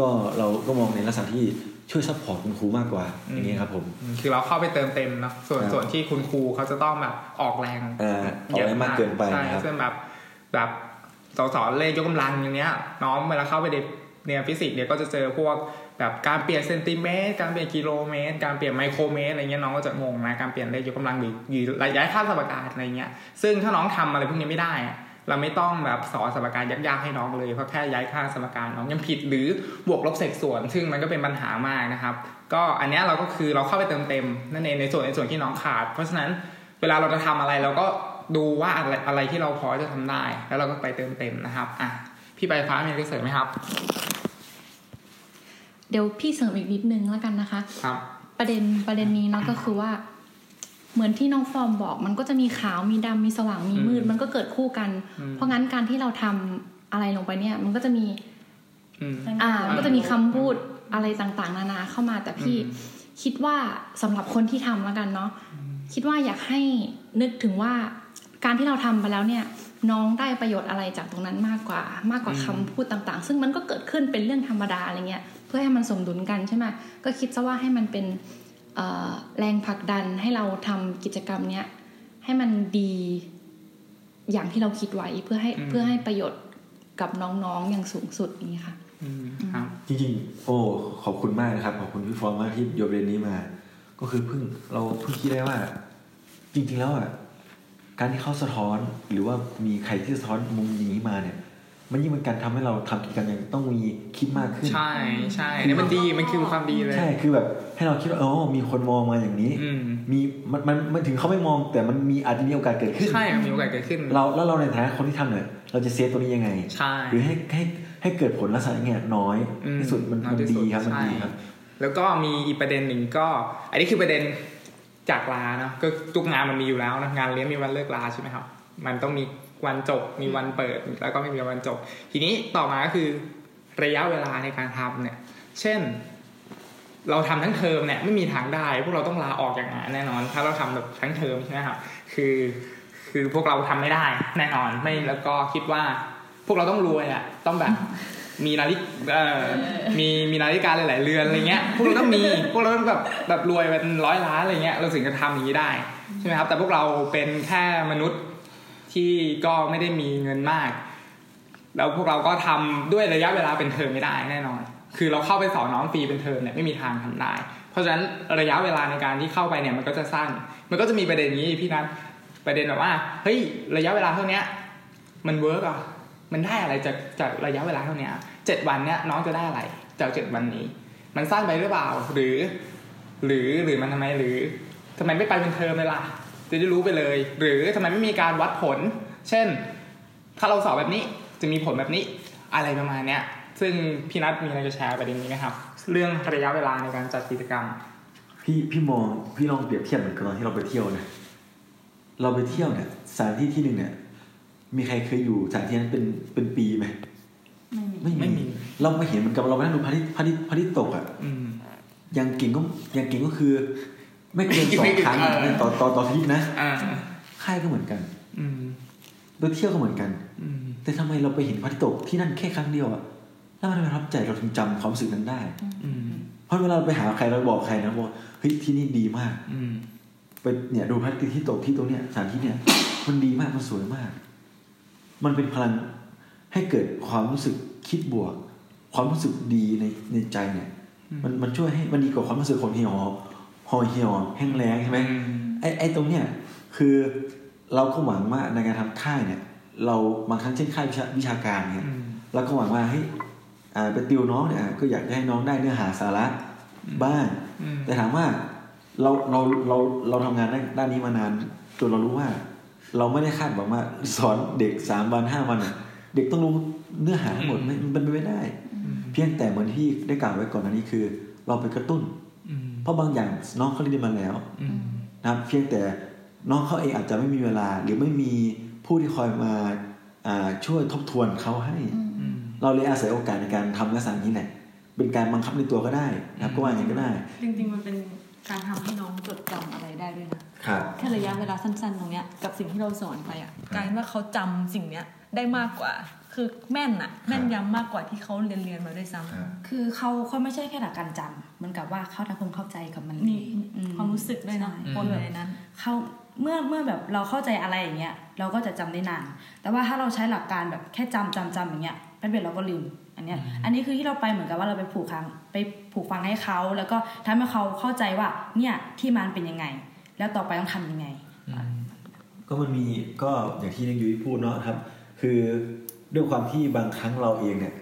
ก็เราก็มองในลักษณะที่ช่วย support คุณครูมากกว่าอย่างนี้ครับผมอืมคือเราเข้าไปเติมเต็มเนาะส่วนครับส่วนที่คุณครูเขาจะต้องแบบออกแรงเอ่อออกแรงมากเกินไปใช่นะครับซึ่งแบบแบบสอนสอนเลขยกกำลังอย่างเนี้ย น้องเวลาเข้าไปเรี ยนฟิสิกส์เนี่ยก็จะเจอพวกแบบการเปลี่ยนเซนติเมตร การเปลี่ยนกิโลเมตร การเปลี่ยนไมโครเมตรอะไรเงี้ยน้องก็จะงงนะ การเปลี่ยนเลขยกกำลังหรือหรือระยะค่าสมการอะไรเงี้ย ซึ่งถ้าน้องทำอะไรพวกนี้ไม่ได้อะเราไม่ต้องแบบสอนสมการยากๆให้น้องเลย เพราะแค่ย้ายค่าสมการน้องยังผิดหรือบวกลบเศษส่วน ซึ่งมันก็เป็นปัญหามากนะครับ ก็อันนี้เราก็คือเราเข้าไปเติมเต็มนั่นเองในส่วนในส่วนที่น้องขาด เพราะฉะนั้นเวลาเราจะทำอะไรเราก็ดูว่าอะไรอะไรที่เราพอจะทำได้ แล้วเราก็ไปเติมเต็มนะครับอะ พี่ใบฟ้ามีอะไรเสริมไหมครับ เดี๋ยวพี่เสริมอีกนิดนึงแล้วกันนะคะครับประเด็นประเด็นนี้เนาะก็คือว่า เหมือนที่น้องฟอร์มบอก มันก็จะมีขาวมีดำมีสว่างมีมืดอืมมันก็เกิดคู่กันอืมเพราะงั้นการที่เราทำอะไรลงไปเนี่ย มันก็จะมีอืมอ่ามันก็จะมีคำพูดอะไรต่างๆ นานาเข้ามาแต่พี่อืมคิดว่าสำหรับคนที่ทำแล้วกันเนาะคิดว่าอยากให้นึกถึงว่าการที่เราทำไปแล้วเนี่ย น้องได้ประโยชน์อะไรจากตรงนั้นมากกว่า มากกว่าคำพูดต่างๆ ซึ่งมันก็เกิดขึ้นเป็นเรื่องธรรมดาอะไรเงี้ยเพื่อให้มันสมดุลกันใช่ไหมก็คิดซะว่าให้มันเป็นเอ่อแรงผลักดันให้เราทำกิจกรรมเนี้ยให้มันดีอย่างที่เราคิดไว้เพื่อให้อืมเพื่อให้ประโยชน์กับน้องๆอย่างสูงสุดอย่างนี้ค่ะอืมครับจริงๆ โอ้ขอบคุณมากนะครับ ขอบคุณพี่ฟอร์มมากที่โยนประเด็นนี้มา ก็คือเพิ่งเราเพิ่งคิดได้ว่า จริง ๆ แล้วอะ การที่เขาสะท้อนหรือว่ามีใครที่สะท้อนมุมอย่างนี้มาเนี่ย มันยิ่งเป็นการทำให้เราทำกิจกรรมอย่างต้องมีคิดมากขึ้น ใช่ใช่เนี่ยมันดีมันคือความดีเลยใช่คือแบบ ให้เราคิดว่าอ๋อมีคนมองมาอย่างนี้อืมมีมันมันมันถึงเขาไม่มองแต่มันมีอาจจะมีโอกาสเกิดขึ้นใช่มีโอกาสเกิดขึ้น เราแล้วเราในฐานะคนที่ทำเนี่ยเราจะเซฟตัวนี้ยังไงใช่หรือให้ให้ให้เกิดผลลักษณะอย่างเงี้ยน้อยอืมที่สุดมันน้อมัยนที่สุดีดครับมันใช่ดีครับ แล้วก็มีอีกประเด็นหนึ่งก็ อันนี้คือประเด็น จากลาเนาะก็ทุกงานมันมีอยู่แล้วนะงานเลี้ยงมีวันเลิกลาใช่ไหมครับ มันต้องมีวันจบมีวันเปิดแล้วก็ไม่มีวันจบ ทีนี้ต่อมาก็คือระยะเวลาในการทำเนี่ย เช่น เราทำทั้งเทอมเนี่ยไม่มีทางได้ พวกเราต้องลาออกจากงานแน่นอน ถ้าเราทำแบบทั้งเทอมใช่ไหมครับคือคือพวกเราทำไม่ได้แน่นอนไม่แล้วก็คิดว่า พวกเราต้องรวยอะต้องแบบ มีนาฬิกเอ่อมีมีนาฬิกาหลาย ๆ เรือนอะไรเงี้ย พวกเราต้องมี พวกเราต้องแบบแบบรวยเป็นร้อยล้านอะไรเงี้ย เราถึงจะทำอย่างนี้ได้ใช่ไหมครับ แต่พวกเราเป็นแค่มนุษย์ที่ก็ไม่ได้มีเงินมาก แล้วพวกเราก็ทำด้วยระยะเวลาเป็นเทอมไม่ได้แน่นอน คือเราเข้าไปสอนน้องฟรีเป็นเทอมเนี่ยไม่มีทางทำได้ เพราะฉะนั้นระยะเวลาในการที่เข้าไปเนี่ยมันก็จะสั้น มันก็จะมีประเด็นนี้พี่นัทประเด็นแบบว่า เฮ้ยระยะเวลาเท่าเนี้ยมัน work อะ มันได้อะไรจากจากระยะเวลาเท่านี้เจ็ดวันเนี้ยน้องจะได้อะไรจากเจ็ดวันนี้ มันสั้นไปหรือเปล่า หรือ หรือหรือมันทำไมหรือทำไมไม่ไปเป็นเทอมเลยล่ะ จะได้รู้ไปเลย หรือทำไมไม่มีการวัดผล เช่น ถ้าเราสอบแบบนี้จะมีผลแบบนี้อะไรประมาณเนี้ยซึ่งพี่นัทมีอะไรจะแชร์ประเด็นนี้ไหมครับ เรื่องระยะเวลาในการจัดกิจกรรม พี่พี่มองพี่ลองเปรียบเทียบเหมือนกับตอนที่เราไปเที่ยวนะเราไปเที่ยวเนี่ยสถานที่ที่หนึ่งเนี่ย มีใครเคยอยู่สถานที่นั้นเป็นเป็นปีไหมไม่มีไม่ไม่มีมี เราไม่เห็นเหมือนกับเราไปนั่งดูพระอาทิตย์พระอาทิตย์พระอาทิตย์ตกอะอืมอย่างเก่งก็อย่างเก่งก็คือ ไม่เกินสองครั้งเออต่อต่อต่ออาทิตย์นะอ่าค่ายก็เหมือนกัน อืมไปเที่ยวก็เหมือนกัน อืมแต่ทำไมเราไปเห็นพระอาทิตย์ตกที่นั่นแค่ครั้งเดียวอะแล้วมันทำไมประทับใจเราถึงจำความรู้สึกนั้นได้ อืมเพราะเวลาเราไปหาใครเราบอกใครนะบอกเฮ้ยที่นี่ดีมาก อืมไปเนี่ยดูพระอาทิตย์ที่ตกที่ตรงเนี้ยสถานที่เนี่ยมันดีมากมันสวยมาก มันเป็นพลังให้เกิดความรู้สึกคิดบวก ความรู้สึกดีในในใจเนี่ย มันมันช่วยให้มันดีกว่าความรู้สึกคนเหี่ยวหอเหี่ยวแห้งแล้งใช่ไหมไอ้ไอ้ตรงเนี้ยคือเราก็หวังว่าในการทำค่ายเนี่ย เราบางครั้งเช่นค่ายวิชาวิชาการเนี่ยอืมเราก็หวังว่าเฮ้ยอ่าไปติวน้องเนี่ยอะก็อยากจะให้น้องได้เนื้อหาสาระบ้างอืมแต่ถามว่าเราเราเราเราทำงานด้านด้านนี้มานานจนเรารู้ว่า เราไม่ได้คาดหวังว่าสอนเด็กสามวันห้าวันอะเด็กต้องรู้เนื้อหาทั้งหมดไม่มันเป็นไปไม่ได้ เพียงแต่เหมือนที่ได้กล่าวไว้ก่อนหน้านี้คือ เราไปกระตุ้นอืมเพราะบางอย่างน้องเขาเรียนมาแล้วอืมนะครับเพียงแต่น้องเขาเองอาจจะไม่มีเวลา หรือไม่มีผู้ที่คอยมาอ่าช่วยทบทวนเขาให้อืมเราเลยอาศัยโอกาสในการทำลักษณะนี้แหละเป็นการบังคับในตัวก็ได้นะครับก็ว่าอย่างนั้นก็ได้ จริงๆมันเป็น การทำให้น้องจดจำอะไรได้ด้วยนะครับแค่ระยะเวลาสั้นๆ ตรงเนี้ยกับสิ่งที่เราสอนไปอะกลายเป็นว่าเขาจำสิ่งเนี้ยได้มากกว่า คือแม่นอะแม่นยำมากกว่าที่เขาเรียนเรียนๆมาด้วยซ้ำคือเขาเขาไม่ใช่แค่หลักการจำเหมันกับว่าเขาทำความเข้าใจกับมันมีอืความรู้สึกด้วยเนอะใช่ปนอยู่ในนั้นเขาเมื่อเมื่อแบบเราเข้าใจอะไรอย่างเงี้ยเราก็จะจำได้นาน แต่ว่าถ้าเราใช้หลักการแบบแค่จำจำจำอย่างเงี้ยแป๊บเดียวเราก็ลืม อันเนี้ยอันนี้คือที่เราไปเหมือนกับว่าเราไปผูกฟังไปผูกฟังให้เขา แล้วก็ทำให้เขาเข้าใจว่าเนี่ยที่มันเป็นยังไง แล้วต่อไปต้องทำยังไง ก็มันมีก็อย่างที่นักยุ้ยพูดเนาะครับ คือด้วยความที่บางครั้งเราเองเนี่ย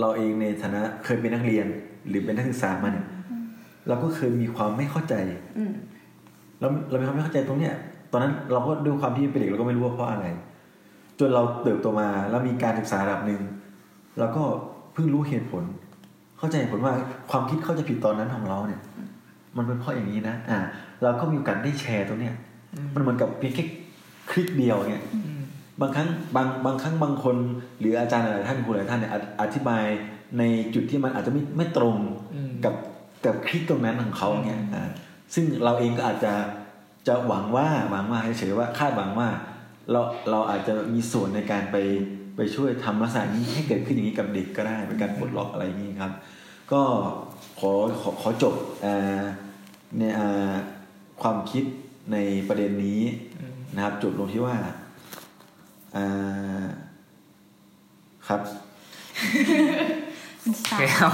เราเองในฐานะเคยเป็นนักเรียนหรือเป็นนักศึกษามาเนี่ยเราก็เคยมีความไม่เข้าใจอืมเราเรามีความไม่เข้าใจตรงเนี้ย ตอนนั้นเราก็ด้วยความที่เป็นเด็กเราก็ไม่รู้ว่าเพราะอะไร จนเราเติบโตมาแล้วมีการศึกษาระดับหนึ่ง เราก็เพิ่งรู้เหตุผล เข้าใจเหตุผลว่าความคิดเข้าใจผิดตอนนั้นของเราเนี่ย มันเป็นเพราะอย่างนี้นะอ่าเราก็มีโอกาสได้แชร์ตรงเนี้ยมันเหมือนกับเพียงแค่คลิกเดียวเนี่ยบางครั้งบางบางครั้งบางคน หรืออาจารย์หลายท่านครูหลายท่านเนี่ยออธิบายในจุดที่มันอาจจะไม่ไม่ตรงอืมกับกับคลิกตรงนั้นของเขาเนี่ยอ่าซึ่งเราเองก็อาจจะจะหวังว่าหวังว่าเฉยๆว่าคาดหวังว่า เราเราอาจจะมีส่วนในการไป ไปช่วยทำลักษณะนี้ให้เกิดขึ้นอย่างนี้กับเด็กก็ได้เป็นการปลดล็อกอะไรอย่างนี้ครับ ก็ขอขอขอจบอ่าในอ่าความคิดในประเด็นนี้นะครับจบลงที่ว่าอ่าครับโอเคครับ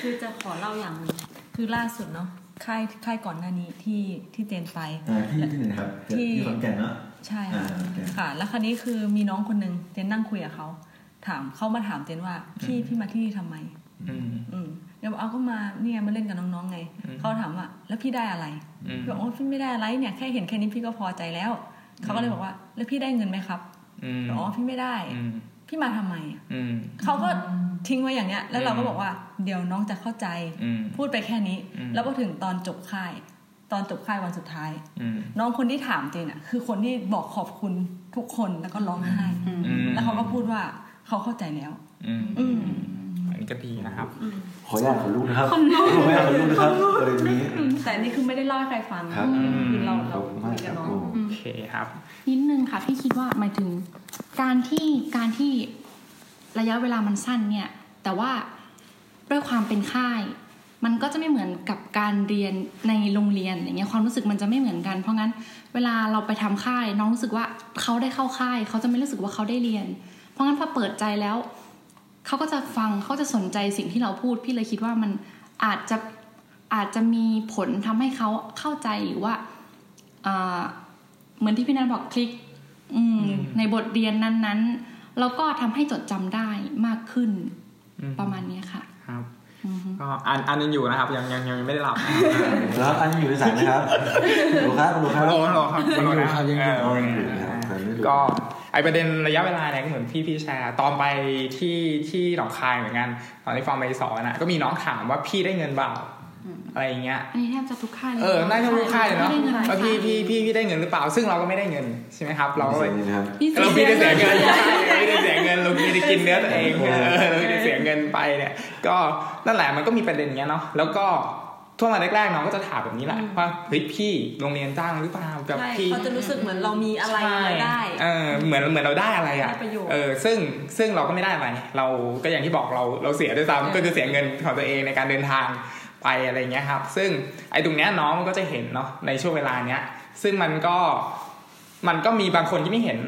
คือจะขอเล่าอย่างหนึงคือล่าสุดเนาะค่ายค่ายก่อนหน้านี้ที่ที่เจนไปอ่าที่ที่ไหนครับที่ที่ขอนแก่นเนาะ ใช่ค่ะอ่าโอเคค่ะ แล้วคราวนี้คือมีน้องคนหนึ่งเจนนั่งคุยกับเขาถามเขามาถามเจนว่าพี่พี่มาที่นี่ทำไม อืมอืมเดี๋ยวบอกเอาก็มาเนี่ยมาเล่นกับน้องๆไงอืมเขาถามว่า แล้วพี่ได้อะไรอืมพี่บอกโอ้พี่ไม่ได้อะไรเนี่ยแค่เห็นแค่นี้พี่ก็พอใจแล้วเขาก็เลยบอกว่า แล้วพี่ได้เงินไหมครับอืมบอกอ๋อพี่ไม่ได้อืมพี่มาทำไมอะอืมเขาก็ทิ้งไว้อย่างเนี้ย แล้วเราก็บอกว่า เดี๋ยวน้องจะเข้าใจอืมพูดไปแค่นี้อืมแล้วพอถึงตอนจบค่าย ตอนจบค่ายวันสุดท้ายอืมน้องคนที่ถามเจนอะ คือคนที่บอกขอบคุณทุกคนแล้วก็ร้องไห้อืมแล้วเขาก็พูดว่าเขาเข้าใจแล้วอืมอืมอันนี้ก็ดีนะครับ ขออนุญาตขอลูกนะครับขออนุญาตขอลูกนะครับประเด็นนี้แต่อันนี่คือไม่ได้เล่าให้ใครฟังครับคือเราขเราอบคุณมากคุยคกัรับบน้องครูโอเคครับ นิดนึงค่ะพี่คิดว่าหมายถึง การที่การที่ระยะเวลามันสั้นเนี่ย แต่ว่าด้วยความเป็นค่าย มันก็จะไม่เหมือนกับการเรียนในโรงเรียนอย่างเงี้ยความรู้สึกมันจะไม่เหมือนกัน เพราะงั้นเวลาเราไปทำค่ายน้องรู้สึกว่าเขาได้เข้าค่าย เขาจะไม่รู้สึกว่าเขาได้เรียน เพราะงั้นพอเปิดใจแล้วเขาก็จะฟังเขาจะสนใจสิ่งที่เราพูดพี่เลยคิดว่ามันอาจจะอาจจะมีผลทำให้เขาเข้าใจหรือว่าอ่าเหมือนที่พี่นันบอกคลิกอืมในบทเรียนนั้นๆ แล้วก็ทำให้จดจำได้มากขึ้นอืมประมาณเนี้ยค่ะ ครับอือฮึ ก็อันอันยังอยู่นะครับ ยังยังยังไม่ได้หลับแล้วอันอยู่ในสายนะครับดูครับดูครับโลโลครับยังอยู่ครับยังอยู่เอ๋อยังอยู่นะครับแต่ไม่รู้ก็ไอประเด็นระยะเวลาเนี่ยก็เหมือนพี่พี่แชร์ตอนไปที่ที่หนองคายเหมือนกัน ตอนที่ฟังไปสอนอะก็มีน้องถามว่าพี่ได้เงินเปล่า อะไรอย่างเงี้ยอันนี้แทบจะทุกค่ายเลยเออน่าจะรู้ค่ายเลยเนาะไม่ได้เงินว่าพี่พี่พี่พี่ได้เงินหรือเปล่า ซึ่งเราก็ไม่ได้เงินใช่ไหมครับ เราก็เลยนะครับพี่เราพี่ได้เสียเงินไม่ได้เสียเงินเราไม่ได้กินเนื้อตัวเองเออเราไม่ได้เสียเงินไปเนี่ยก็นั่นแหละมันก็มีประเด็นอย่างเงี้ยเนาะแล้วก็ทั่วมาแรกๆน้องก็จะถามแบบนี้แหละว่าเฮ้ยพี่โรงเรียนจ้างหรือเปล่าแบบใช่พี่เขาจะรู้สึกเหมือนเรามีอะไรใช่มาได้เออเหมือนเหมือนเราได้อะไรอะได้ประโยชน์เออซึ่งซึ่งเราก็ไม่ได้อะไรเราก็อย่างที่บอกเราเราเสียด้วยซ้ำก็คือเสียเงินของตัวเองในการเดินทาง ไปอะไรเงี้ยครับ ซึ่งไอ้ตรงเนี้ยน้องมันก็จะเห็นเนาะในช่วงเวลาเนี้ย ซึ่งมันก็มันก็มีบางคนที่ไม่เห็น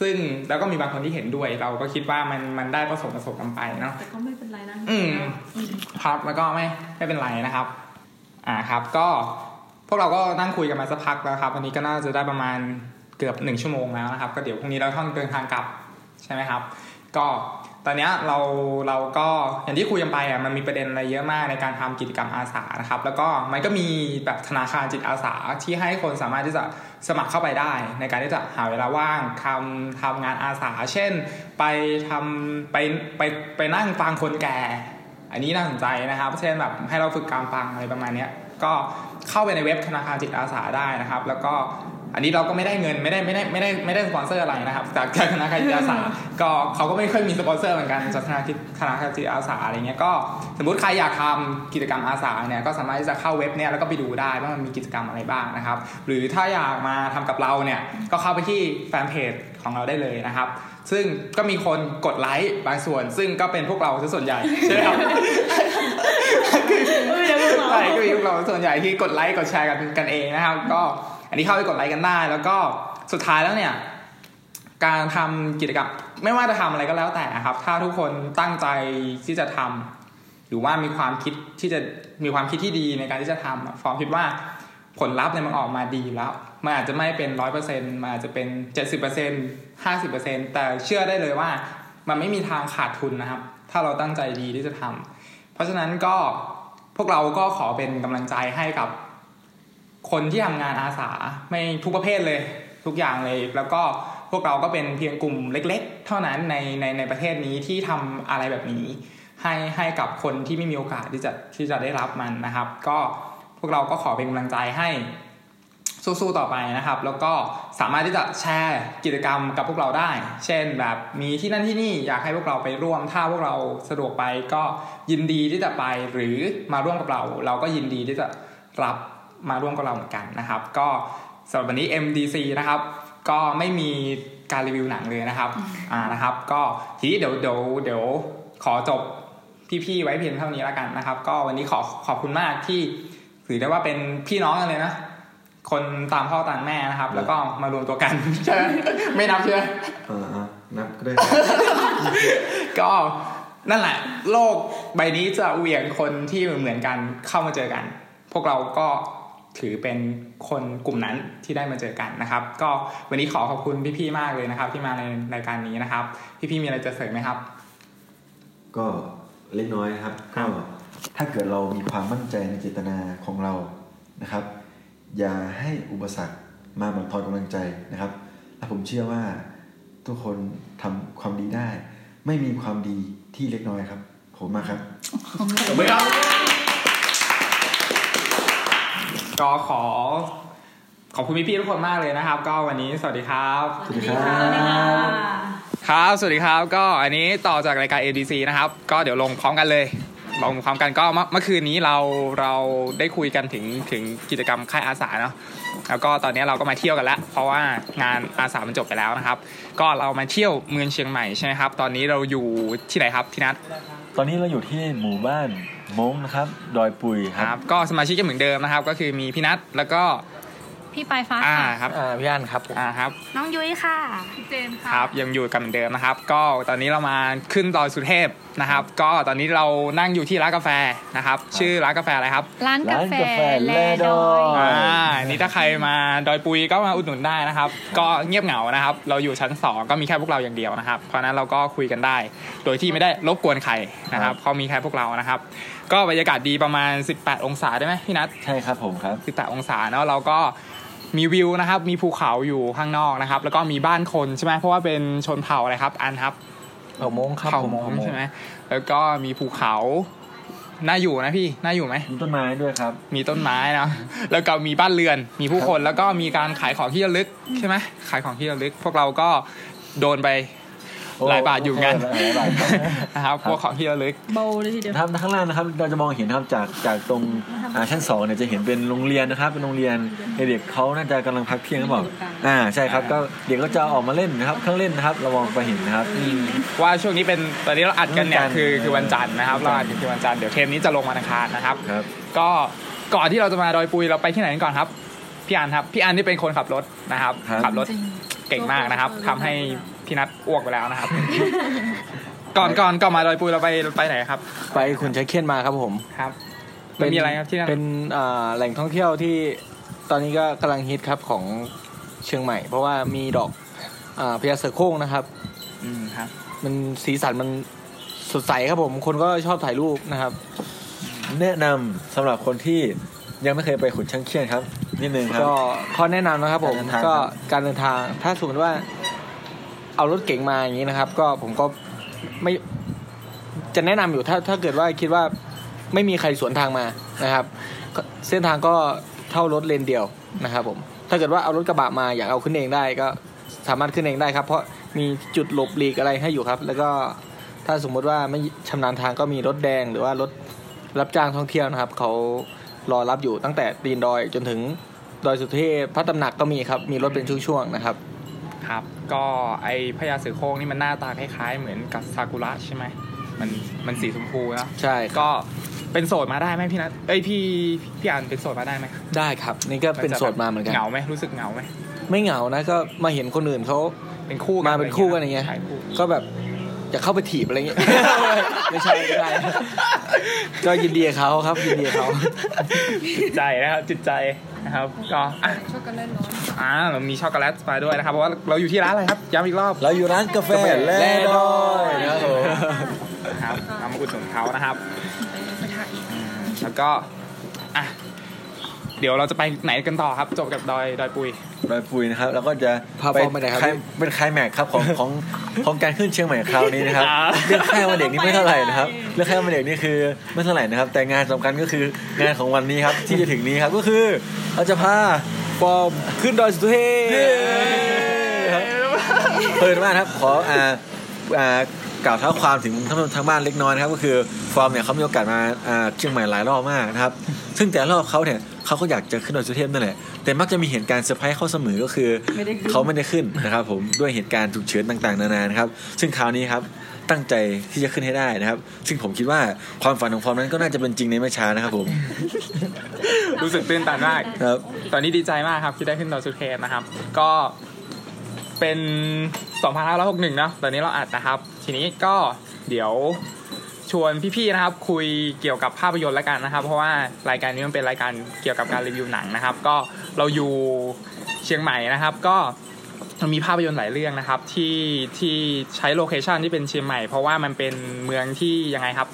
ซึ่งแล้วก็มีบางคนที่เห็นด้วย เราก็คิดว่ามันมันได้ผสมผสมกันไปเนาะแต่ก็ไม่เป็นไรนะอืมครับแล้วก็ไม่ไม่เป็นไรนะครับ อ่าครับ ก็พวกเราก็นั่งคุยกันมาสักพักแล้วครับวันนี้ก็น่าจะได้ประมาณเกือบหนึ่งชั่วโมงแล้วนะครับ ก็เดี๋ยวพรุ่งนี้เราต้องเดินทางกลับใช่ไหมครับ ก็ ตอนนี้เราเราก็อย่างที่คุยกันไปอะมันมีประเด็นอะไรเยอะมากในการทำกิจกรรมอาสานะครับ แล้วก็มันก็มีแบบธนาคารจิตอาสาที่ให้คนสามารถที่จะสมัครเข้าไปได้ ในการที่จะหาเวลาว่างทำทำงานอาสา เช่น ไปทำไปไปไปนั่งฟังคนแก่ อันนี้น่าสนใจนะครับ เช่นแบบให้เราฝึกการฟังอะไรประมาณนี้ก็เข้าไปในเว็บธนาคารจิตอาสาได้นะครับ แล้วก็ อันนี้เราก็ไม่ได้เงินไม่ได้ไม่ได้ไม่ได้ไม่ได้สปอนเซอร์อะไรนะครับ จากจากธนาคารจิตอาสาก็เขาก็ไม่ค่อยมีสปอนเซอร์เหมือนกันจากธนาคารธนาคารจิตอาสาอะไรเงี้ยก็สมมติใครอยากทำกิจกรรมอาสาเนี่ยก็สามารถที่จะเข้าเว็บเนี่ยแล้วก็ไปดูได้ว่ามันมีกิจกรรมอะไรบ้างนะครับ หรือถ้าอยากมาทำกับเราเนี่ยก็เข้าไปที่แฟนเพจของเราได้เลยนะครับ ซึ่งก็มีคนกดไลค์บางส่วน ซึ่งก็เป็นพวกเราซะส่วนใหญ่ใช่ไหมครับใช่ก็มีพวกเราส่วนใหญ่ที่กดไลค์กดแชร์กันกันเองนะครับ ก็ อันนี้เข้าไปกดไลค์กันได้ แล้วก็สุดท้ายแล้วเนี่ย การทำกิจกรรมไม่ว่าจะทำอะไรก็แล้วแต่ครับ ถ้าทุกคนตั้งใจที่จะทำหรือว่ามีความคิดที่จะมีความคิดที่ดีในการที่จะทำฟอร์มคิดว่าผลลัพธ์เนี่ยมันออกมาดีแล้วมันอาจจะไม่เป็นร้อยเปอร์เซ็นต์มันอาจจะเป็นเจ็ดสิบเปอร์เซ็นต์ห้าสิบเปอร์เซ็นต์แต่เชื่อได้เลยว่า มันไม่มีทางขาดทุนนะครับ ถ้าเราตั้งใจดีที่จะทำเพราะฉะนั้นก็พวกเราก็ขอเป็นกำลังใจให้กับ คนที่ทำงานอาสาไม่ทุกประเภทเลยทุกอย่างเลย แล้วก็พวกเราก็เป็นเพียงกลุ่มเล็ก ๆ เท่านั้นในในในประเทศนี้ที่ทำอะไรแบบนี้ ให้ให้กับคนที่ไม่มีโอกาสที่จะที่จะได้รับมันนะครับ ก็พวกเราก็ขอเป็นกำลังใจให้สู้ๆต่อไปนะครับ แล้วก็สามารถที่จะแชร์กิจกรรมกับพวกเราได้ เช่นแบบมีที่นั่นที่นี่อยากให้พวกเราไปร่วม ถ้าพวกเราสะดวกไปก็ยินดีที่จะไปหรือมาร่วมกับเรา เราก็ยินดีที่จะรับ มาร่วมกับเราเหมือนกันนะครับ ก็สำหรับวันนี้ MDC นะครับ ก็ไม่มีการรีวิวหนังเลยนะครับอ่านะครับ ก็ทีนี้เดี๋ยวเดี๋ยวเดี๋ยวขอจบพี่ๆไว้เพียงเท่านี้แล้วกันนะครับ ก็วันนี้ขอขอบคุณมากที่ถือได้ว่าเป็นพี่น้องกันเลยนะคนตามพ่อตามแม่นะครับ แล้วก็มารวมตัวกันใช่ไหมไม่นับใช่ไหมอ่าๆนับก็ได้ก็นั่นแหละ โลกใบนี้จะเหวี่ยงคนที่เหมือนกันเข้ามาเจอกัน พวกเราก็ ถือเป็นคนกลุ่มนั้นที่ได้มาเจอกันนะครับ ก็วันนี้ขอขอบคุณพี่ๆมากเลยนะครับ ที่มาในรายการนี้นะครับ พี่ๆมีอะไรจะเสริมไหมครับ ก็เล็กน้อยนะครับครัก็บถ้าเกิดเรามีความมั่นใจในเจตนาของเรานะครับ อย่าให้อุปสรรคมาบั่นทอนกำลังใจนะครับและผมเชื่อว่าทุกคนทำความดีได้ ไม่มีความดีที่เล็กน้อยครับ ผมมาครับไม่ครับ ก็ขอ ขอบคุณพี่ๆทุกคนมากเลยนะครับ ก็วันนี้สวัสดีครับสวัสดีครับครับสวัสดีครับก็อันนี้ต่อจากรายการ ABC นะครับ ก็เดี๋ยวลงพร้อมกันเลยลงพร้อมกันก็เมื่อเมื่อคืนนี้เราเราได้คุยกันถึงถึงกิจกรรมค่ายอาสาเนาะแล้วก็ตอนนี้เราก็มาเที่ยวกันแล้ว เพราะว่างานอาสามันจบไปแล้วนะครับ ก็เรามาเที่ยวเมืองเชียงใหม่ใช่ไหมครับ ตอนนี้เราอยู่ที่ไหนครับที่นัดตอนนี้เราอยู่ที่หมู่บ้าน มงนะครับ ดอยปุยคครับรับก็สมาชิกก็เหมือนเดิมนะครับ ก็คือมีพี่นัทแล้วก็พี่ปลายฟ้าอ่าค่ะ ครับอ่าพี่อันครับผม อ่าครับน้องยุ้ยค่ะ เจมค่ะครับยังอยู่กันเหมือนเดิมนะครับ ก็ตอนนี้เรามาขึ้นดอยสุเทพนะครับ ก็ตอนนี้เรานั่งอยู่ที่ร้านกาแฟนะครับ ชื่อร้านกาแฟอะไรครับ ร้านกาแฟร้านกาแฟแลแลดดออย ย อ่านี่ถ้าใครมาดอยปุยก็มาอุดหนุนได้นะครับ ก็เงียบเหงานะครับ เราอยู่ชั้น 2 ก็มีแค่พวกเราอย่างเดียวนะครับ เพราะฉะนั้นเราก็คุยกันได้ โดยที่ไม่ได้รบกวนใครนะครับเขามีแค่พวกเรานะครับ ก็บรรยากาศดีประมาณ 18 องศาได้ไหมพี่นัทใช่ครับผมครับ 18 องศาเนาะเราก็มีวิวนะครับ มีภูเขาอยู่ข้างนอกนะครับ แล้วก็มีบ้านคนใช่ไหมเพราะว่าเป็นชนเผ่าอะไรครับ อันครับเผ่ามงครับเผ่ามงใช่ไหมแล้วก็มีภูเขาน่าอยู่นะพี่น่าอยู่ไหมมีต้นไม้ด้วยครับ มีต้นไม้นะแล้วก็มีบ้านเรือน มีผู้คนแล้วก็มีการขายของที่ระลึกใช่ไหมขายของที่ระลึก พวกเราก็โดนไปโอ้ หลายบาทอยู่เหมือนกันหลายบาทครับนะครับพวกของที่ระลึกโบเลยทีเดียวนะครับข้างล่างนะครับ เราจะมองเห็นนะครับจากจากตรงอ่าชั้นสองเนี่ยจะเห็นเป็นโรงเรียนนะครับ เป็นโรงเรียนเด็กๆเขาน่าจะกำลังพักเที่ยงหรือเปล่าอ่าใช่ครับ ก็เด็กก็จะออกมาเล่นนะครับเครื่องเล่นนะครับ เรามองไปเห็นนะครับว่าช่วงนี้เป็นตอนนี้เราอัดกันเนี่ยวันจันทร์คือคือวันจันทร์นะครับเราอัดกันคือวันจันทร์เดี๋ยวเทปนี้จะลงวันอังคารนะครับครับ ก็ก่อนที่เราจะมาดอยปุยเราไปที่ไหนกันก่อนครับพี่อันครับพี่อันที่เป็นคนขับรถนะครับครับ ขับรถเก่งมากนะครับทำให้ พี่นัทอ้วกไปแล้วนะครับ ก่อนก่อนก่อนมาดอยปุยเราไปไปไหนครับ ไปขุนช้างเคียนมาครับผมครับมันมีอะไรครับที่นั่นเป็นอ่าแหล่งท่องเที่ยวที่ตอนนี้ก็กำลังฮิตครับของเชียงใหม่ เพราะว่ามีดอกอ่าพญาเสือโคร่งนะครับ อืมครับ มันสีสันมันสดใสครับผม คนก็ชอบถ่ายรูปนะครับ แนะนำสำหรับคนที่ยังไม่เคยไปขุนช้างเขี้ยนครับนิดนึงครับก็ข้อแนะนำนะครับผมการเดินทางก็ครับการเดินทางถ้าสมมติว่า เอารถเก๋งมาอย่างนี้นะครับ ก็ผมก็ไม่จะแนะนำอยู่ถ้าถ้าเกิดว่าคิดว่าไม่มีใครสวนทางมานะครับ เส้นทางก็เท่ารถเลนเดียวนะครับ ผม ถ้าเกิดว่าเอารถกระบะมาอยากเอาขึ้นเองได้ก็สามารถขึ้นเองได้ครับ เพราะมีจุดหลบหลีกอะไรให้อยู่ครับ แล้วก็ถ้าสมมุติว่าไม่ชำนาญทางก็มีรถแดงหรือว่ารถรับจ้างท่องเที่ยวนะครับเขารอรับอยู่ตั้งแต่ตีนดอยจนถึงดอยสุเทพพระตำหนักก็มีครับ มีรถเป็นช่วงๆนะครับ ครับ ก็ไอพญาเสือโคร่งนี่มันหน้าตาคล้ายๆ เหมือนกับซากุระใช่ไหมมันมันสีชมพูนะใช่ครับก็เป็นโสดมาได้ไหมพี่นัทเอ้ยพี่พี่อันเป็นโสดมาได้ไหมได้ครับ นี่ก็เป็นโสดมาเหมือนกันเหงาไหมรู้สึกเหงาไหมไม่เหงานะก็มาเห็นคนอื่นเขาเป็นคู่มาเป็นคู่กันอย่างเงี้ยถ่ายคู่ก็แบบจะเข้าไปถีบอะไรเงี้ยไม่ใช่ไม่ใช่ก็ยินดีกับเขาครับยินดีกับเขาจิตใจนะครับจิตใจ นะครับก็อะช็อกโกแลตร้อนอ่าเรามีช็อกโกแลตมาด้วยนะครับเพราะว่าเราอยู่ที่ร้านอะไรครับย้ำอีกรอบเราอยู่ร้านกาแฟแล่ดอยนะครับผมนะครับเอามาอุดหนุนเขานะครับไปถ่ายอีกแล้วก็อะเดี๋ยวเราจะไปไหนกันต่อครับ จบกับดอยดอยปุย ดอยปุยนะครับ แล้วก็จะไปเป็นคลายแม็กซ์ครับของของของการขึ้นเชียงใหม่คราวนี้นะครับเรื่องค่ายวันเด็กนี่ไม่เท่าไหร่นะครับเรื่องค่ายวันเด็กนี่คือไม่เท่าไหร่นะครับ แต่งานสำคัญก็คืองานของวันนี้ครับที่จะถึงนี้ครับก็คือเราจะพาฟอร์มขึ้นดอยสุเทพเพิ่นมากครับขออ่าอ่ากล่าวเท้าความถึงท่านทางบ้านเล็กน้อยนะครับ ก็คือฟอร์มเนี่ยเขามีโอกาสมาอ่าเชียงใหม่หลายรอบมากนะครับ ซึ่งแต่รอบเขาเนี่ย เขาก็อยากจะขึ้นดอยสุเทพนั่นแหละ แต่มักจะมีเหตุการณ์เซอร์ไพรส์เข้าเสมอก็คือไม่ได้ขึ้นเขาไม่ได้ขึ้นนะครับ ผมด้วยเหตุการณ์ฉุกเฉินต่างๆนานานะครับ ซึ่งคราวนี้ครับตั้งใจที่จะขึ้นให้ได้นะครับ ซึ่งผมคิดว่าความฝันของฟอร์มนั้นก็น่าจะเป็นจริงในไม่ช้านะครับผม รู้สึกตื่นตันมากครับ ตอนนี้ดีใจมากครับที่ได้ขึ้นดอยสุเทพนะครับ ก็เป็น 2561เนอะตอนนี้เราอัดนะครับ ทีนี้ก็เดี๋ยว ชวนพี่ๆนะครับ คุยเกี่ยวกับภาพยนตร์ล้วกันนะครับ เพราะว่ารายการนี้มันเป็นรายการเกี่ยวกับการรีวิวหนังนะครับ ก็เราอยู่เชียงใหม่นะครับ ก็มีภาพยนตร์หลายเรื่องนะครับ ที่ที่ใช้โลเคชันที่เป็นเชียงใหม่ เพราะว่ามันเป็นเมืองที่ยังไงครับ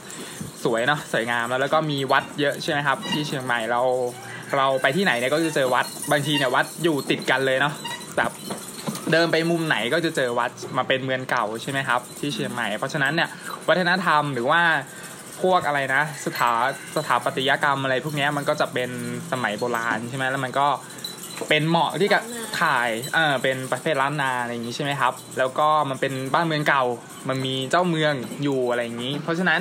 สวยเนาะสวยงามแล้วแล้วก็มีวัดเยอะใช่ไหมครับ ที่เชียงใหม่เราเราไปที่ไหนเนี่ยก็จะเจอวัดบางทีเนี่ยวัดอยู่ติดกันเลยเนาะแบบ เดินไปมุมไหนก็จะเจอวัดมาเป็นเมืองเก่าใช่ไหมครับ ที่เชียงใหม่ เพราะฉะนั้นเนี่ยวัฒนธรรมหรือว่าพวกอะไรนะ สถาสถาปัตยกรรมอะไรพวกนี้มันก็จะเป็นสมัยโบราณใช่ไหมแล้วมันก็เป็นเหมาะที่จะถ่ายเออเป็นประเภทล้านนาอะไรอย่างนี้ใช่ไหมครับ แล้วก็มันเป็นบ้านเมืองเก่า มันมีเจ้าเมืองอยู่อะไรอย่างนี้ เพราะฉะนั้น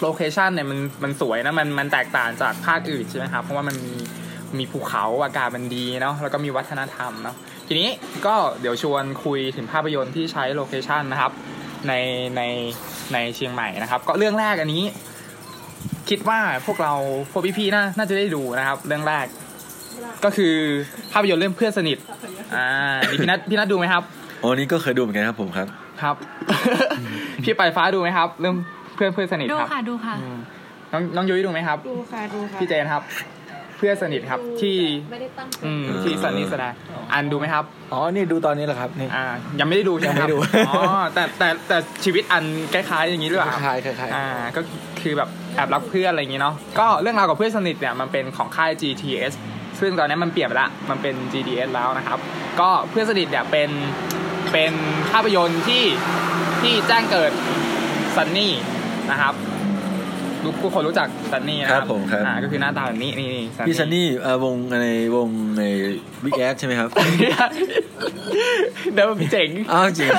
โลเคชันเนี่ยมันมันสวยนะมันมันแตกต่างจากภาคอื่นใช่ไหมครับ เพราะว่ามันมีมีภูเขาอากาศมันดีเนาะแล้วก็มีวัฒนธรรมเนาะ ทีนี้ก็เดี๋ยวชวนคุยถึงภาพยนตร์ที่ใช้โลเคชันนะครับ ในในในเชียงใหม่นะครับ ก็เรื่องแรกอันนี้ คิดว่าพวกเราพวกพี่ๆน่าน่าจะได้ดูนะครับ เรื่องแรก ก็คือภาพยนตร์เรื่องเพื่อนสนิทอ่านี่พี่นัทพี่นัทดูไหมครับโอ้นี่ก็เคยดูเหมือนกันครับผมครับ ครับ พี่ปลายฟ้าดูไหมครับ เรื่องเพื่อนเพื่อนสนิทดูครับค่ะดูค่ะอืมน้องน้องยุ้ยดูไหมครับ ดูค่ะดูค่ะพี่เจนครับ เพื่อนสนิทครับที่ไม่ได้ตั้งใจอืมที่ซันนี่แสดงอันดูไหมครับ อ๋อ นี่ดูตอนนี้แหละครับนี่อ่า ยังไม่ได้ดูใช่ไหมครับยังไม่ดูอ๋อแต่แต่แต่ชีวิตอันคล้ายๆอย่างนี้ด้วยคล้ายๆคล้ายอ่าก็คือแบบแอบรักเพื่อนอะไรอย่างนี้เนาะก็เรื่องราวกับเพื่อนสนิทเนี่ยมันเป็นของค่าย GTS ซึ่งตอนนี้มันเปลี่ยนไปละมันเป็น GDS แล้วนะครับ ก็เพื่อนสนิทเนี่ยเป็นเป็นภาพยนตร์ที่ที่แจ้งเกิดซันนี่นะครับ ทุกทุกคนรู้จักซันนี่นะครับครับผมครับอ่าก็คือหน้าตาแบบนี้นี่นี่พี่ซันนี่เอ่อวงในวงในวิกแอคใช่ไหมครับเดี๋ยวพี่เจ๋งอ้าวจริง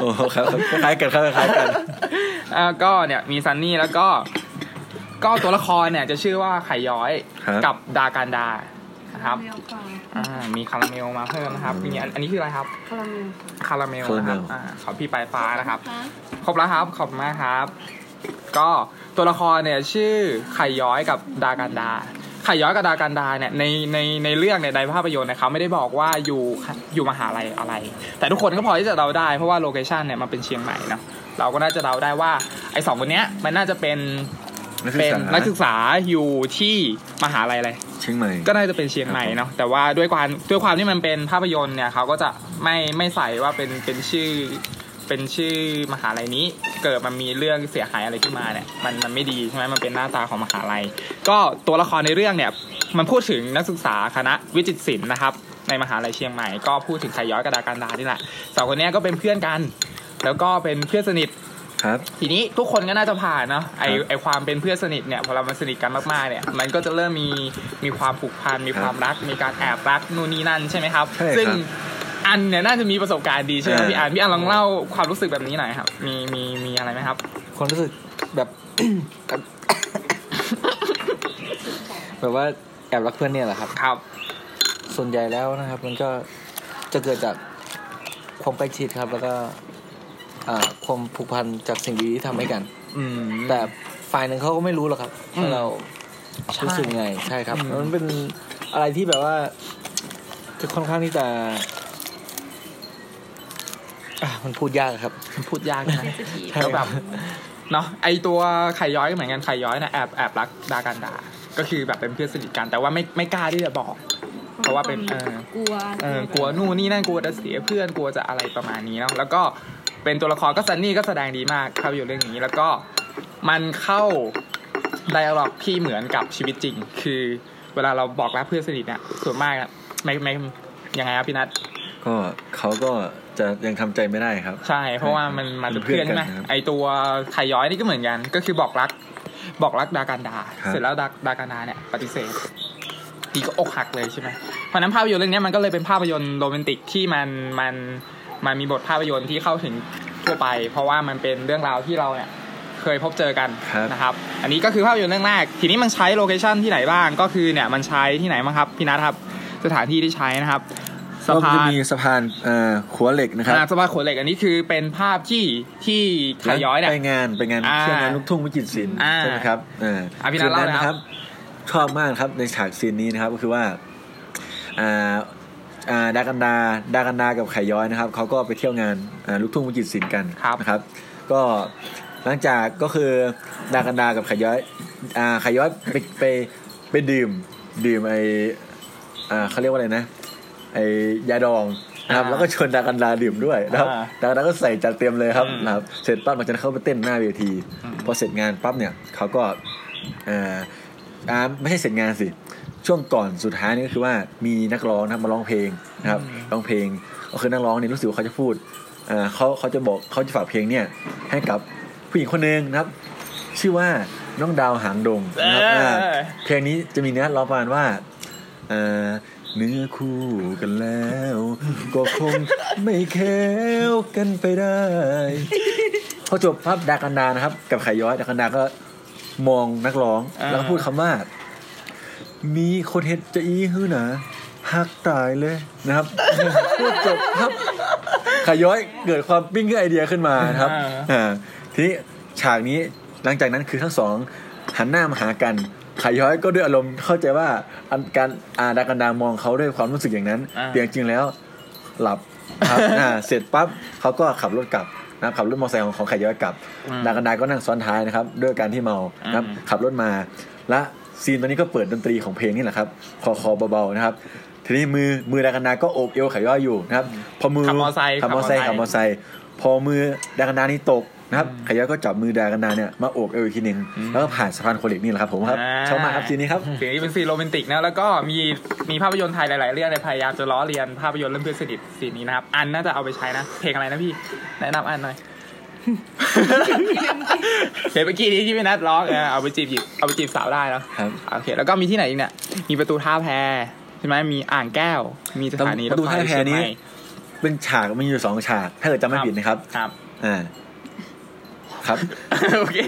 โอ้ครับครับคล้ายๆกันครับคล้ายๆกันอ่าก็เนี่ยมีซันนี่แล้วก็ก็ตัวละครเนี่ยจะชื่อว่าไข่ย้อยครับกับดากานดานะครับอ่ามีคาราเมลมาเพิ่มนะครับมีอันอันนี้คืออะไรครับ คาราเมล คาราเมลคาราเมลนะครับอ่าขอพี่ปลายฟ้านะครับ ครบแล้วครับ ขอบคุณมากครับ ก็ ตัวละครเนี่ยชื่อไข่ย้อยกับดากานดาไข่ย้อยกับดากานดาเนี่ยในในในเรื่องเนี่ยในภาพยนตร์เนี่ยเขาไม่ได้บอกว่าอยู่อยู่มหาลัยอะไร แต่ทุกคนก็พอที่จะเดาได้เพราะว่า location เนี่ยมันเป็นเชียงใหม่เนาะเราก็น่าจะเดาได้ว่าไอ้สองคนเนี้ยมันน่าจะเป็นนักศึเป็กนษานักศึกษาอยู่ที่มหาลัยอะไรเชียงใหม่ก็น่าจะเป็นเชียงใหม่เนาะแต่ว่าด้วยความด้วยความที่มันเป็นภาพยนตร์เนี่ยเขาก็จะไม่ไม่ใส่ว่าเป็นเป็นชื่อ เป็นชื่อมหาลัยนี้ เกิดมันมีเรื่องเสียหายอะไรขึ้นมาเนี่ยมันมันไม่ดีใช่ไหมมันเป็นหน้าตาของมหาลัย ก็ตัวละครในเรื่องเนี่ยมันพูดถึงนักศึกษาคณะวิจิตรศิลป์นะครับ ในมหาลัยเชียงใหม่ก็พูดถึงไขย้อยกระดาการดานี่แหละสองคนเนี้ยก็เป็นเพื่อนกัน แล้วก็เป็นเพื่อนสนิทครับทีนี้ทุกคนก็น่าจะผ่านเนาะไอครับไอความเป็นเพื่อนสนิทเนี่ยพอเรามาสนิทกันมากๆเนี่ย มันก็จะเริ่มมีมีความผูกพันมีความรัก มีการแอบรักนู่นนี่นั่นใช่ไหมครับใช่ครับซึ่ง อันเนี่ยน่าจะมีประสบการณ์ดีใช่ไหมอ่าพี่อันพี่อันลองเล่าความรู้สึกแบบนี้หน่อยครับ มีมีมีอะไรไหมครับๆความรู้สึกแบบแบบว่าแอบรักเพื่อนเนี่ยแหละครับครับ ส่วนใหญ่แล้วนะครับ มันก็จะเกิดจากความใกล้ชิดครับ แล้วก็อ่าความผูกพันจากสิ่งดีที่ทำให้กัน อืมแต่ฝ่ายหนึ่งเขาก็ไม่รู้หรอกครับอืมว่าเราใช่รู้สึกไงใช่ครับอืมมันเป็นอะไรที่แบบว่าจะค่อนข้างที่จะอะ มันพูดยากครับ พูดยากนะ sensitive แล้วแบบเนาะไอตัวไข่ย้อยก็เหมือนกันไข่ย้อยนะแอบแอบรักดากันดา ก็คือแบบเป็นเพื่อนสนิทกันแต่ว่าไม่ไม่กล้าที่จะบอก เพราะว่าเป็นเออกลัวเออกลัวนู่นนี่นั่นกลัวจะเสียเพื่อนกลัวจะอะไรประมาณนี้เนาะแล้วก็เป็นตัวละครก็ซันนี่ก็แสดงดีมากเข้าอยู่เรื่องนี้ แล้วก็มันเข้าไดอะล็อกที่เหมือนกับชีวิตจริง คือเวลาเราบอกรักเพื่อนสนิทเนี่ยส่วนมากอะไม่ไม่ยังไงครับพี่นัทก็เขาก็ จะยังทำใจไม่ได้ครับ ใช่ เพราะว่ามันมาจากเพื่อนใช่ไหมเป็นเพื่อนกันนะครับไอตัวไข่ย้อยนี่ก็เหมือนกัน ก็คือบอกรัก บอกรักดากานดาครับเสร็จแล้วดาดากานดาเนี่ยปฏิเสธดีก็อกหักเลยใช่ไหมเพราะฉะนั้นภาพยนตร์เรื่องเนี้ยมันก็เลยเป็นภาพยนตร์โรแมนติกที่มันมันมันมีบทภาพยนตร์ที่เข้าถึงทั่วไป เพราะว่ามันเป็นเรื่องราวที่เราเนี่ยเคยพบเจอกันครับนะครับ อันนี้ก็คือภาพยนตร์เรื่องแรก ทีนี้มันใช้ location ที่ไหนบ้าง ก็คือเนี่ยมันใช้ที่ไหนบ้างครับพี่นัทครับ สถานที่ที่ใช้นะครับ สะก็พาจะนมีสะพานเอ่อขัวเหล็กนะครับอ่าสะพานขัวเหล็กอันนี้คือเป็นภาพที่ที่ไข่ย้อยเนี่ยไปงานไปงานอ่าเที่ยวงานลูกทุ่งวิจิตรศิลป์อ่าใช่ไหมครับเอออะพี่นัทคืเล่าเลยนะคครัรับบชอบมากครับในฉากซีนนี้นะครับก็คือว่าอ่าอ่าดากันดาดากันดากับไข่ย้อยนะครับเขาก็ไปเที่ยวงานอ่าลูกทุ่งวิจิตรศิลป์กันครับนะครับ ก็หลังจากก็คือดากันดากับไข่ย้อยอ่าไข่ย้อยไปไปไปดื่มดื่มไออ่าเขาเรียกว่าอะไรนะ ไอยาดองนะครับอ่าแล้วก็ชวนดากันดาดื่มด้วยนะครับอ่าดากันดาก็ใส่จัดเต็มเลยครับอืมนะครับเสร็จปั๊บมันจะเข้าไปเต้นหน้าเวทีอืมพอเสร็จงานปั๊บเนี่ยเขาก็อ่าอ่าไม่ใช่เสร็จงานสิช่วงก่อนสุดท้ายนี่ก็คือว่ามีนักร้องนะครับมาร้องเพลงนะครับร้องเพลงก็คือนักร้องเนี่ยรู้สึกว่าเขาจะพูดอ่าเขาเขาจะบอกเขาจะฝากเพลงเนี่ยให้กับผู้หญิงคนหนึ่งนะครับ ชื่อว่าน้องดาวหางดงนะครับเอออ่าเพลงนี้จะมีเนื้อร้องประมาณว่าอ่า เนื้อคู่กันแล้ว ก็คงไม่แค้วกันไปได้พอจบภาพดากันดานะครับ กับไข่ย้อยดากันดาก็มองนักร้องอ่าแล้วก็พูดคำว่า มีคนเห็ดจะอีฮือหนะหักตายเลยนะครับพูดจบครับไข่ย้อยเกิดความปิ้งไอเดียขึ้นมานะครับอ่าทีนี้ฉากนี้หลังจากนั้นคือทั้งสองหันหน้ามาหากัน ไข่ย้อยก็ด้วยอารมณ์เข้าใจว่าอันการอาดากันดามองเขาด้วยความรู้สึกอย่างนั้นอ่าแต่จริงๆแล้วหลับครับอ่าเสร็จปั๊บเขาก็ขับรถกลับนะครับขับรถมอเตอร์ไซค์ของของไข่ย้อยกลับอืมดากันดาก็นั่งซ้อนท้ายนะครับ ด้วยการที่เมานะครับอืมขับรถมา และซีนตอนนี้ก็เปิดดนตรีของเพลงนี่แหละครับคอคอเบาๆนะครับทีนี้มือมือดากันดาก็โอบเอวไข่ย้อยอยู่นะครับ พอมือขับมอเตอร์ไซค์ขับมอเตอร์ไซค์ขับมมออเตเตออร์ร์ไซไซค์ค์พอมือดากานดานี่ตก นะครับไข่ย้อยก็จับมือดากานดาเนี่ยมาโอบเอวอีกทีหนึ่งแล้วก็ผ่านสะพานขัวเหล็กนี่แหละครับผมครับชอบมากครับซีนนี้ครับเสียงนี้เป็นซีนโรแมนติกนะแล้วก็มีมีภาพยนตร์ไทยหลาย ๆ เรื่องเนี่ยพยายามจะล้อเลียนภาพยนตร์เรื่องเพื่อนสนิท scene นี้นะครับอันน่าจะเอาไปใช้นะเพลงอะไรนะพี่แนะนำอันหน่อยเพลงเมื่อกี้นี้ที่พี่นัทร้องเออเอาไปจีบหยิบเอาไปจีบสาวได้แล้วครับโอเคแล้วก็มีที่ไหนอีกเนี่ยมีประตูท่าแพใช่ไหมมีอ่างแก้ว มีสถานีประตูถไฟท่าแพนี้เชียงใหม่เป็นฉากมันมีอยู่สองฉาก ถ้าเกิดจำไม่ผิดนะครับครับอ่า ครับโอเค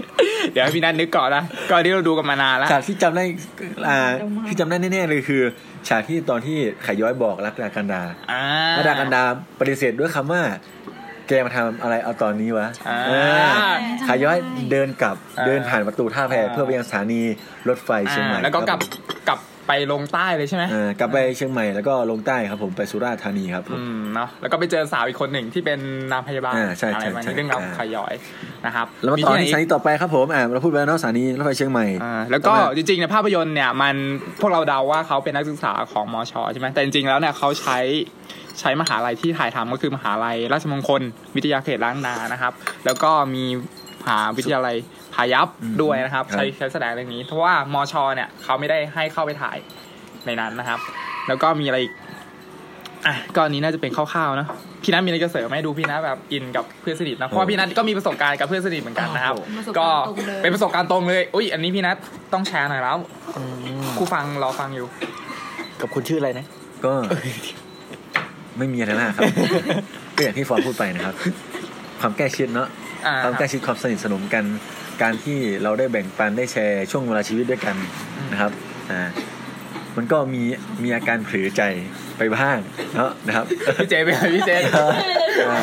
เดี๋ยวให้พี่นัทนึกก่อนนะก่อนที่เราดูกันมานานแล้วฉากที่จำได้อ่าที่จำได้แน่ๆเลยคือฉากที่ตอนที่ไข่ย้อยบอกรักดากันดาอ่าแล้วดากันดาปฏิเสธด้วยคำว่า แกมาทำอะไรเอาตอนนี้วะอ่าเออไข่ย้อยเดินกลับอ่าเดินผ่านประตูท่าแพอ่าเพื่อไปยังสถานีรถไฟเชียงใหม่อ่าแล้วก็กลับกลับ ไปลงใต้เลยใช่ไหมเออกลับไปเชียงใหม่แล้วก็ลงใต้ครับผมไปสุราษฎร์ธานีครับผมอืมเนาะแล้วก็ไปเจอสาวอีกคนหนึ่งที่เป็นนางพยาบาลอ่าใช่อะไรใช่ประมาณใช่นี้เรื่องราวอ่า ขยอยนะครับแล้วมาต่อไหนที่สถานีต่อไปครับผมอ่าเราพูดไปแล้วเนาะสถานีรถไฟเชียงใหม่ อ่าแล้วก็จริงๆในภาพยนตร์เนี่ยมันพวกเราเดาว่าเขาเป็นนักศึกษาของมอชใช่ไหมแต่จริงๆแล้วเนี่ยเขาใช้ใช้มหาลัยที่ถ่ายทำก็คือมหาลัยราชมงคลวิทยาเขตล้านนานะครับ แล้วก็มีม หาวิทยาลัยพายัพอืมด้วยนะครับครับ ใช้ใช้แสดงเรื่องนี้ เพราะว่ามอชเนี่ยเขาไม่ได้ให้เข้าไปถ่ายในนั้นนะครับ แล้วก็มีอะไรอีกอะก็อันนี้น่าจะเป็นคร่าวๆนะพี่นัทมีอะไรจะเสริมไหมดูพี่นัทแบบอินกับเพื่อนสนิทนะเพราะว่าพี่นัทก็มีประสบการณ์กับเพื่อนสนิทเหมือนกันนะครับประสบก็การณ์ตรงเลยเป็นประสบการณ์ตรงเลยอุ้ยอันนี้พี่นัทต้องแชร์หน่อยแล้วครูฟังรอฟังอยู่ กับคุณชื่ออะไรนะ ก็ ไม่มีอะไรมากครับก็อย่างที่ฟอร์มพูดไปนะครับ ความใกล้ชิดเนาะอ่า ความใกล้ชิดความสนิทสนมกัน การที่เราได้แบ่งปันได้แชร์ช่วงเวลาชีวิตด้วยกันนะครับอ่ามันก็มีมีอาการเผลอใจไปบ้างเนาะนะครับพี่เจไปไหนพี่เจอ่า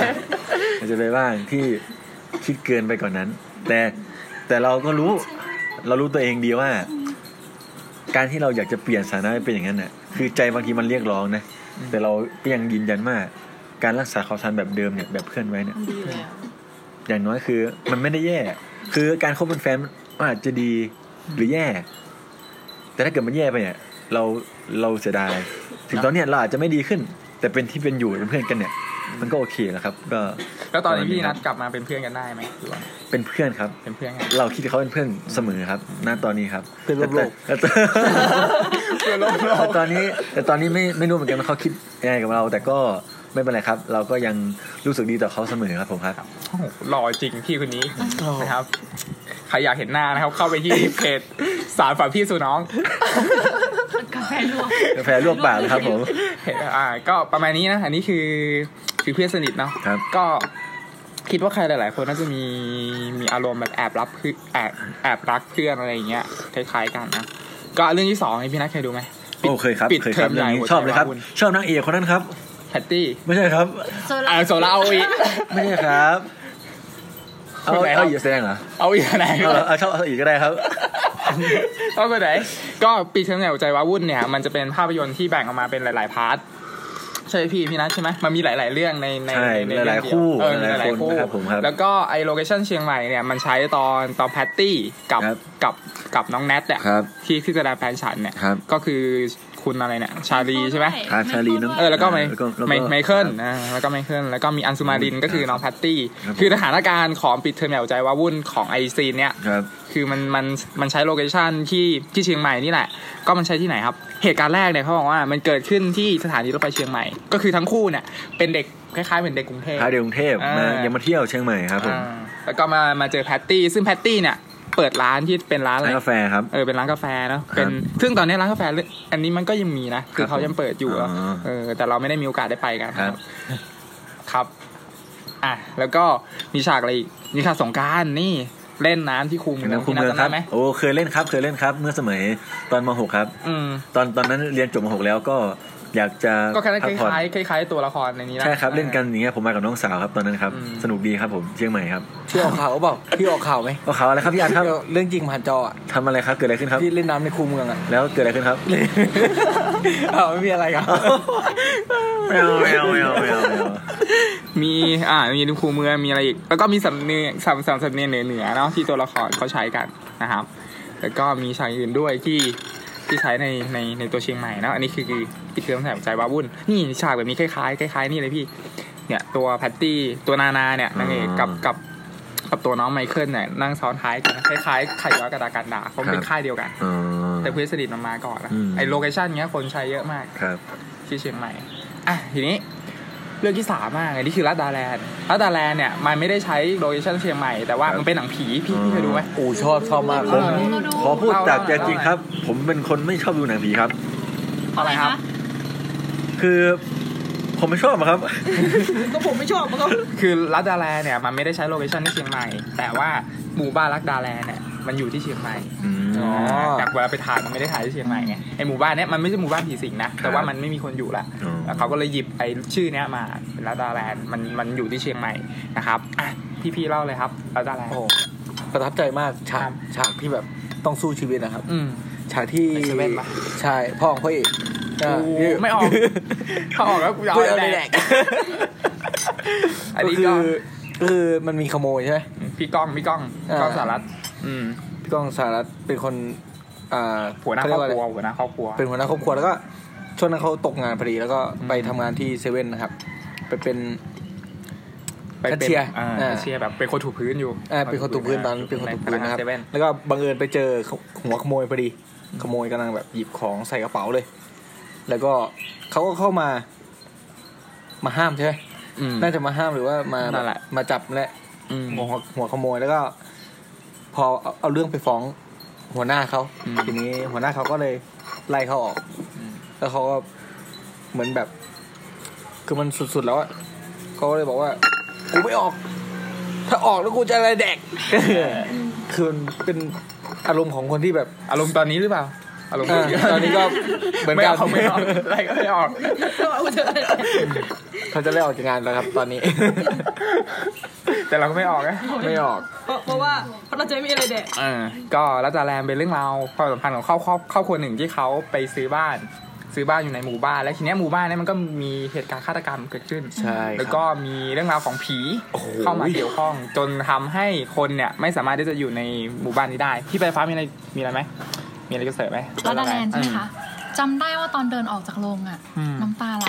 อาจจะไปบ้างที่คิดเกินไปกว่านนั้น แต่แต่เราก็รู้เรารู้ตัวเองดีว่า การที่เราอยากจะเปลี่ยนสถานะให้เป็นอย่างนั้นน่ะคือใจบางทีมันเรียกร้องนะแต่เราก็ยังยืนยันว่าการรักษาความสัมพันธ์แบบเดิมเนี่ยแบบเพื่อนไว้เนี่ยมันดีเลย อะอย่างน้อยคือ มันไม่ได้แย่ คือการคบเป็นแฟนมันอาจจะดีหรือแย่ แต่ถ้าเกิดมันแย่ไปเนี่ย เราเราเสียดาย ถึงตอนเนี้ยเราอาจจะไม่ดีขึ้น แต่เป็นที่เป็นอยู่เป็นเพื่อนกันเนี่ย มันก็โอเคแล้วครับ ก็แล้วตอนนี้พี่นัดกลับมาเป็นเพื่อนกันได้ไหมหรือว่าเป็นเพื่อนครับ เป็นเพื่อนกันเราคิดเขาเป็นเพื่อนเสมอครับณตอนนี้ครับเพื่อนร่วมโลกแต่แต่แต่ตอนนี้แต่ตอนนี้ไม่ไม่รู้เหมือนกันว่าเขาคิดยังไงกับเรา แต่ก็ ไม่เป็นไรครับ เราก็ยังรู้สึกดีต่อเขาเสมอครับผมครับโอ้โหหล่อจริงพี่คนนี้นะครับใครอยากเห็นหน้านะครับ เข้าไปที่เพจสารฝันพี่สู่น้องกาแฟลวกกาแฟลวกปากเลยครับผมเห็นอ่า ก็ประมาณนี้นะอันนี้คือคือเพื่อนสนิทเนาะครับก็คิดว่าใครหลาย ๆ คนน่าจะมีมีอารมณ์แบบแอบรับคือแอบแอบรักเพื่อนอะไรอย่างเงี้ยคล้ายๆกันนะก็เรื่องที่สองนี่พี่นัทเคยดูไหมโอ้เคยครับปิดเคยเทคอรับมเรื่ใหองญ่นี้หัวใจชอบเลยครับวาวุ่นชอบนางเอกคนนั้นครับ แพตตี้ไม่ใช่ครับโซลาอ่าโซล่าเอาอีกไม่ใช่ครับเอาคนไหนครับเอาอีกแสดงเหรอเอาอีกไหนเอาเหรอเอาชอบเอาอีกก็ได้ครับเอาไปไหนก็ปีเทอมใหญ่หัวใจวาวุ่นเนี่ย มันจะเป็นภาพยนตร์ที่แบ่งออกมาเป็นหลาย ๆ พาร์ทใช่พี่พี่นัทใช่ไหมมันมีหลาย ๆ เรื่องในในใช่ในหลายๆเรื่องเดีวคู่เออมีหหลายๆลายๆคนคู่นะครับผมครับแล้วก็ไอ location เชียงใหม่เนี่ยมันใช้ตอนตอนแพตตี้กับครับกับกับน้องแนทเนี่ยครับที่ที่แสดงแฟนฉันเนี่ยครับก็คือ คุณอะไรเนี่ยชาลีใช่ไหมครับชาลีน้องเออแล้วก็ไมแล้วก็แล้วก็ไมไมเคิลครับอ่าแล้วก็ไมเคิลแล้วก็มีอังศุมาลินก็คือน้องแพตตี้ครับผมคือสถานการณ์ของปิดเทอมใหญ่หัวใจวาวุ่นของไอ scene เนี่ยครับคือมันมันมันใช้ location ที่ที่เชียงใหม่นี่แหละ ก็มันใช้ที่ไหนครับ เหตุการณ์แรกเนี่ยเขาบอกว่ามันเกิดขึ้นที่สถานีรถไฟเชียงใหม่ ก็คือทั้งคู่เนี่ยเป็นเด็กคล้ายๆเหมือนเด็กกรุงเทพพาเด็กกรุงเทพอ่ามมายังมาเที่ยวเชียงใหม่ครับผมอ่าแล้วก็มามาเจอแพตตี้ซึ่งแพตตี้เนี่ย เปิดร้านที่เป็นร้านอะไรร้านกาแฟครับเออเป็นร้านกาแฟเนาะครับเป็นซึ่งตอนนี้ร้านกาแฟเรื่องอันนี้มันก็ยังมีนะคือครับเขายังเปิดอยู่อะอ๋อเออแต่เราไม่ได้มีโอกาสได้ไปกันครับครับอะแล้วก็มีฉากอะไรอีกมีฉากสงกรานต์นี่เล่นน้ำที่คูเมืองน้ำคูที่เมืองจำครับได้ไหมโอ้เคยเล่นครับ เคยเล่นครับ เมื่อสมัยตอนม .6 ครับอืมตอนตอนนั้นเรียนจบม .6 แล้วก็ อยากจะก็คล้ายพัๆคผ่อนล้ายๆคล้ายๆตัวละครในนี้นะใช่ครับเล่นกันอย่างเงี้ยผมมากับน้องสาวครับตอนนั้นครับอืมสนุกดีครับผมเชียงใหม่ครับพี่ออกข่าวเปล่าพี่ออกข่าวไหมเอาเขาอะไรครับพี่อันครับเรื่องจริงผ่านจออะทำอะไรครับเกิดอะไรขึ้นครับพี่เล่นน้ำในคูเมืองอะแล้วเกิดอะไรขึ้นครับอ้าวไม่มีอะไรครับไม่เอาไม่เอาไม่เอาไม่เอาไม่เอามีอ่ามีในคูเมืองมีอะไรอีกแล้วก็มีสำเนียงสำสำสำเนียงเหนือเหนือๆเนาะที่ตัวละครเขาใช้กันนะครับแล้วก็มีฉากอื่นด้วยที่ ที่ใช้ในในในตัวเชียงใหม่เนอะอันนี้คือคือปิดเทอมใหญ่หัวใจวาวุ่นนี่ฉากแบบนี้คล้ายๆคล้ายๆนี่เลยพี่ เนี่ยตัวแพตตี้ตัวนานาเนี่ยนางเอกกับกับกับตัวน้องไมเคิลเนี่ยนั่งซ้อนท้ายกันคล้ายๆไข่ย้อยกับดากานดาเพราะมันเป็นค่ายเดียวกันอ๋อแต่เพื่อนสนิทมันมาก่อนนะอืมไอ location เนี้ยคนใช้เยอะมากครับที่เชียงใหม่อะทีนี้ เรื่องที่สามมากอันนี้คือลัดดาแลนด์ลัดดาแลนด์เนี่ยมันไม่ได้ใช้ location เชียงใหม่แต่ว่าครับมันเป็นหนังผีพี่พี่เคยดูไหมโอ้ชอบชอบมากเออขอพูดจากใจจริงครับ ผมเป็นคนไม่ชอบดูหนังผีครับ อะไรครับ คือผมไม่ชอบอะครับ ก็ผมไม่ชอบมันก็คือลัดดาแลนด์เนี่ยมันไม่ได้ใช้ location ที่เชียงใหม่ แต่ว่าหมู่บ้านลัดดาแลนด์เนี่ย มันอยู่ที่เชียงใหม่อืมอ๋อแต่เวลาไปถ่ายมันไม่ได้ถ่ายที่เชียงใหม่ไงไอหมู่บ้านเนี้ยมันไม่ใช่หมู่บ้านผีสิงนะแต่ว่ามันไม่มีคนอยู่ละอ๋อแล้วเขาก็เลยหยิบไอชื่อเนี้ยมาเป็นรัดดาแลนด์มันมันอยู่ที่เชียงใหม่นะครับอะพี่พี่ๆเล่าเลยครับรัดดาแลนด์โอ้ประทับใจมากฉาครักบฉากที่แบบต้องสู้ชีวิตนะครับอืมฉากที่ไปเซเว่นปะใช่พ่อของพ่อเอกโอ้ไม่ออกถ้าออกแล้วกูจะเอากูไปเอาแดไปแดกกอันนี้ก็ก็คือก็คือมันมีขโมยใช่ไหมพี่ก้องพี่ก้องอ่าก้องสารัต อืมพี่ก้องสารัตเป็นคน อ่าหัวหน้าครอบครัวเขเยกาะไหัวหน้าครอบครัวเป็นหัวหน้าครอบครัวแล้วก็ช่วงนั้นเขาตกงานพอดีแล้วก็ไปทำงานที่เซเว่นนะครับ ไปเป็นไปเป็นแคชเชียร์อ่าอ่าแคชเชียร์แบบเป็นคนถูพื้นอยู่อ่าเป็นคนถูพื้นตอนนั้นเป็นคนถูพื้นนะครับเซเว่นแล้วก็บังเอิญไปเจอหัวขโมยพอดี ขโมยกำลังแบบหยิบของใส่กระเป๋าเลย แล้วก็เขาก็เข้ามา มาห้ามใช่ไหมอืมน่าจะมาห้ามหรือว่ามานั่นแหละมาจับแหละอืมหัวหัวขโมยแล้วก็ พอเอาเอาเรื่องไปฟ้องหัวหน้าเขาอืมทีนี้หัวหน้าเขาก็เลยไล่เขาออกแล้วเขาก็เหมือนแบบ คือมันสุดๆแล้วอะเขาก็เลยบอกว่ากูไม่ออก ถ้าออกแล้วกูจะอะไรแดกคือมันเป็นอารมณ์ของคนที่แบบ อารมณ์ตอนนี้หรือเปล่า อารมณ์อ่าตอนนี้ก็เหมือนไม่กัอนอกไม่ออกอะไรก็ไม่ออกเขาจะไล่ออกจากงานแล้วครับ ตอนนี้ แต่เราก็ไม่ออกนะไม่ออก เพราะเพราะว่าเพราะเราจะไม่มีอะไรแดกเออก็รัตจาแรมเป็นเรื่องราวความสัมพันธ์ของครอบครอบครอบครัวหนึ่งที่เขาไปซื้อบ้านซื้อบ้านอยู่ในหมู่บ้าน และทีเนี้ยหมู่บ้านเนี้ยมันก็มีเหตุการณ์ฆาตกรรมเกิดขึ้นใช่ครับแล้วก็มีเรื่องราวของผีโอ้โหเข้ามาเกี่ยวข้อง จนทำให้คนเนี่ยไม่สามารถที่จะอยู่ในหมู่บ้านนี้ได้ พี่ปลายฟ้ามีอะไรมีอะไรไหม มีอะไรจะเสริมไหมลัดดาแลนด์ใช่ไหมคะจำได้ว่าตอนเดินออกจากโรงอะอืมน้ำตาไหล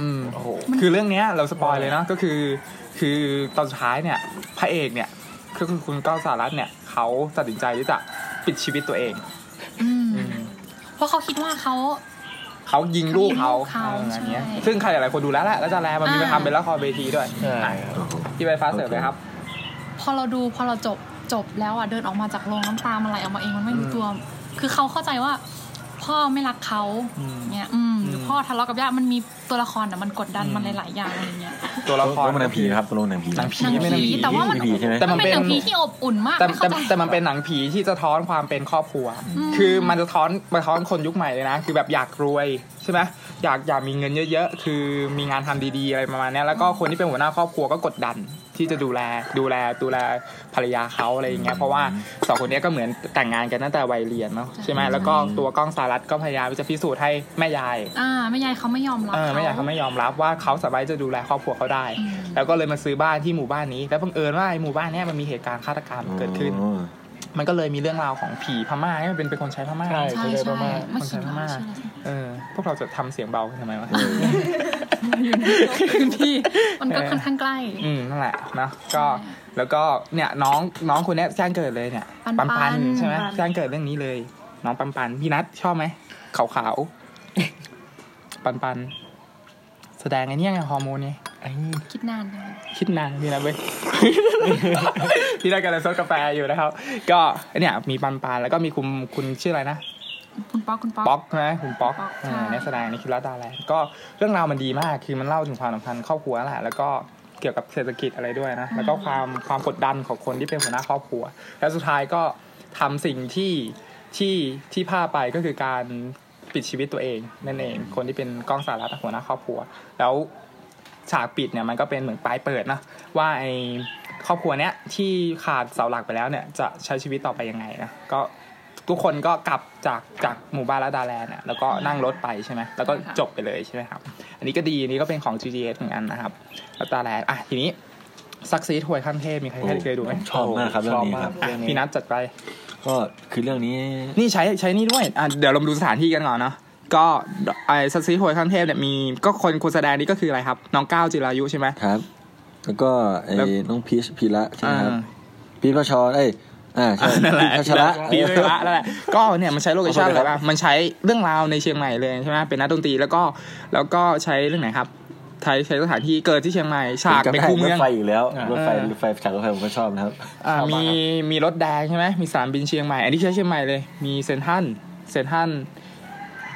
อืมโอ้โหคือเรื่องเนี้ยเรา spoil เลยเนาะก็คือ คือตอนสุดท้ายเนี่ยพระเอกเนี่ยคือคุณก้าวสารัตน์เนี่ยเขาตัดสินใจที่จะปลิดชีวิตตัวเองอืมอืมเพราะเขาคิดว่าเขาเขายิงลูกเขาเขาเออใช่อันเนี้ย ซึ่งใครหลายๆคนดูแล้วแหละแล้วจะแลมันมีไปอ่าทำเป็นละครเวทีด้วยใช่อะพี่ไฟฟ้าเสริมเลยครับ พอเราดูพอเราจบจบแล้วอะเดินออกมาจากโรงน้ำตามันไหลออกมาเองมันไม่รู้ตัว คือเขาเข้าใจว่า พ่อไม่รักเขาอืมเนี่ยอืมหรือมพ่อทะเลาะกับย่ามันมีตัวละครอะมันกดดันมันหลายๆอย่างอะไรเงี้ยตัวละครต้องเป็นหนังผีนะครับต้องเป็นหนังผีหนังผีหนังไม่หนังผีผีแต่ว่ามันผีใช่ไหมแต่มันเป็นหนังผีที่อบอุ่นมากแต่ไม่แต่เข้าใจแต่มันเป็นหนังผีที่สะท้อนความเป็นครอบครัวอืมคือมันสะท้อนสะท้อนคนยุคใหม่เลยนะ คือแบบอยากรวยใช่ไหม อยากอยากมีเงินเยอะๆ คือมีงานทำดีๆอะไรประมาณเนี้ยแล้วก็คนที่เป็นหัวหน้าครอบครัวก็กดดันที่จะดูแลดูแลดูแลภรรยาเขาอะไรอย่างเงี้ยเพราะว่าสองคนเนี้ยก็เหมือนแต่งงานกันตั้งแต่วัยเรียนเนาะใช่ไหมแล้วก็ตัวก้องสารัตก็พยายามที่จะพิสูจน์ให้แม่ยายอ่าแม่ยายเขาไม่ยอมรับเออแม่ยายเขาไม่ยอมรับว่าเขาสามารถจะดูแลครอบครัวเขาได้อืมแล้วก็เลยมาซื้อบ้านที่หมู่บ้านนี้ แล้วบังเอิญว่าไอ้หมู่บ้านเนี้ยมันมีเหตุการณ์ฆาตกรรมเกิดขึ้นอ๋อ มันก็เลยมีเรื่องราวของผีพม่าให้มันเป็นเป็นคนใช้พม่าใช่ใช่คนใช้ใช่พม่าเมื่อกี้คนใช้พม่าชื่ออะไรเออพวกเราจะทำเสียงเบาทำไมวะพื้นที่มันก็ค่อนข้างใกล้ อืมนั่นแหละเนอะก็แล้วก็เนี่ยน้องน้องคนเนี้ยแจ้งเกิดเลยเนี่ย ปันปันใช่ไหมปันแจ้งเกิดเรื่องนี้เลย น้องปันปันพี่นัทชอบไหมขาวขาวๆปันปันแสดงไอ้เนี่ยไงฮอร์โมนเนี่ย คิดนานจังเลยคิดนานพี่นะเว้ยพี่ได้กำลังซดกาแฟอยู่นะครับ ก็เนี่ยมีปันปันแล้วก็มีคุณคุณชื่ออะไรนะคุณป๊อกคุณป๊อกป๊อกนะคุณป๊อกป๊อกเออค่ะนักแสดงนี่คือรัตดาแลนด์ก็เรื่องราวมันดีมากคือมันเล่าถึงความสัมพันธ์ครอบครัวแหละแล้วก็เกี่ยวกับเศรษฐกิจอะไรด้วยนะแล้วก็ความความกดดันของคนที่เป็นหัวหน้าครอบครัว แล้วสุดท้ายก็ทำสิ่งที่ที่ที่พลาดไปก็คือการปิดชีวิตตัวเองนั่นเอง คนที่เป็นกล้องสารัตหัวหน้าครอบครัว แล้ว ฉากปิดเนี่ยมันก็เป็นเหมือนปลายเปิดนะว่าไอครอบครัวเนี้ยที่ขาดเสาหลักไปแล้วเนี่ยจะใช้ชีวิตต่อไปยังไงนะก็ทุกคนก็กลับจากจากหมู่บ้านละดาแลนด์เนี่ยแล้วก็นั่งรถไปใช่ไหมแล้วก็ใช่ค่ะจบไปเลยใช่ไหมครับ อันนี้ก็ดีอันนี้ก็เป็นของ GTS เหมือนกันนะครับละดาแลนด์อะทีนี้ซักซีถวยขั้นเทพมีใครเคยดูไหมชอบมากครับเรื่องนี้ครับอะพี่นัทจัดไป ก็คือเรื่องนี้ นี่ใช้ใช้นี่ด้วยอะเดี๋ยวเรามาดูสถานที่กันก่อนเนาะ ก็ไอ้ซักซีถวยขั้นเทพเนี่ยมีก็คนคนแสดงนี่ก็คืออะไรครับ น้องเก้าจิรายุใช่ไหมครับ แล้วก็ไอ้แล้วน้องพีชพีระใช่ไหมครับอ่าพีชพชรเอ้ยอ่าใช่นั่นแหละพีชพัชระปีเลยละนั่นแหละก็เนี่ยมันใช้ location ขอโทษอะไรนะครับบ้างมันใช้เรื่องราวในเชียงใหม่เลยใช่ไหมเป็นนักดนตรีแล้วก็แล้วก็ใช้เรื่องไหนครับใช้ใช้สถานที่เกิดที่เชียงใหม่ฉากในคูเมืองรถไฟอีกแล้วอ่ารถไฟเออรถไฟฉากรถไฟผมก็ชอบนะครับอ่าชอบมากมีครับมีรถแดงใช่ไหมมีสนามบินเชียงใหม่ อันนี้ใช้เชียงใหม่เลย มีเซ็นทรัลเซนทรัน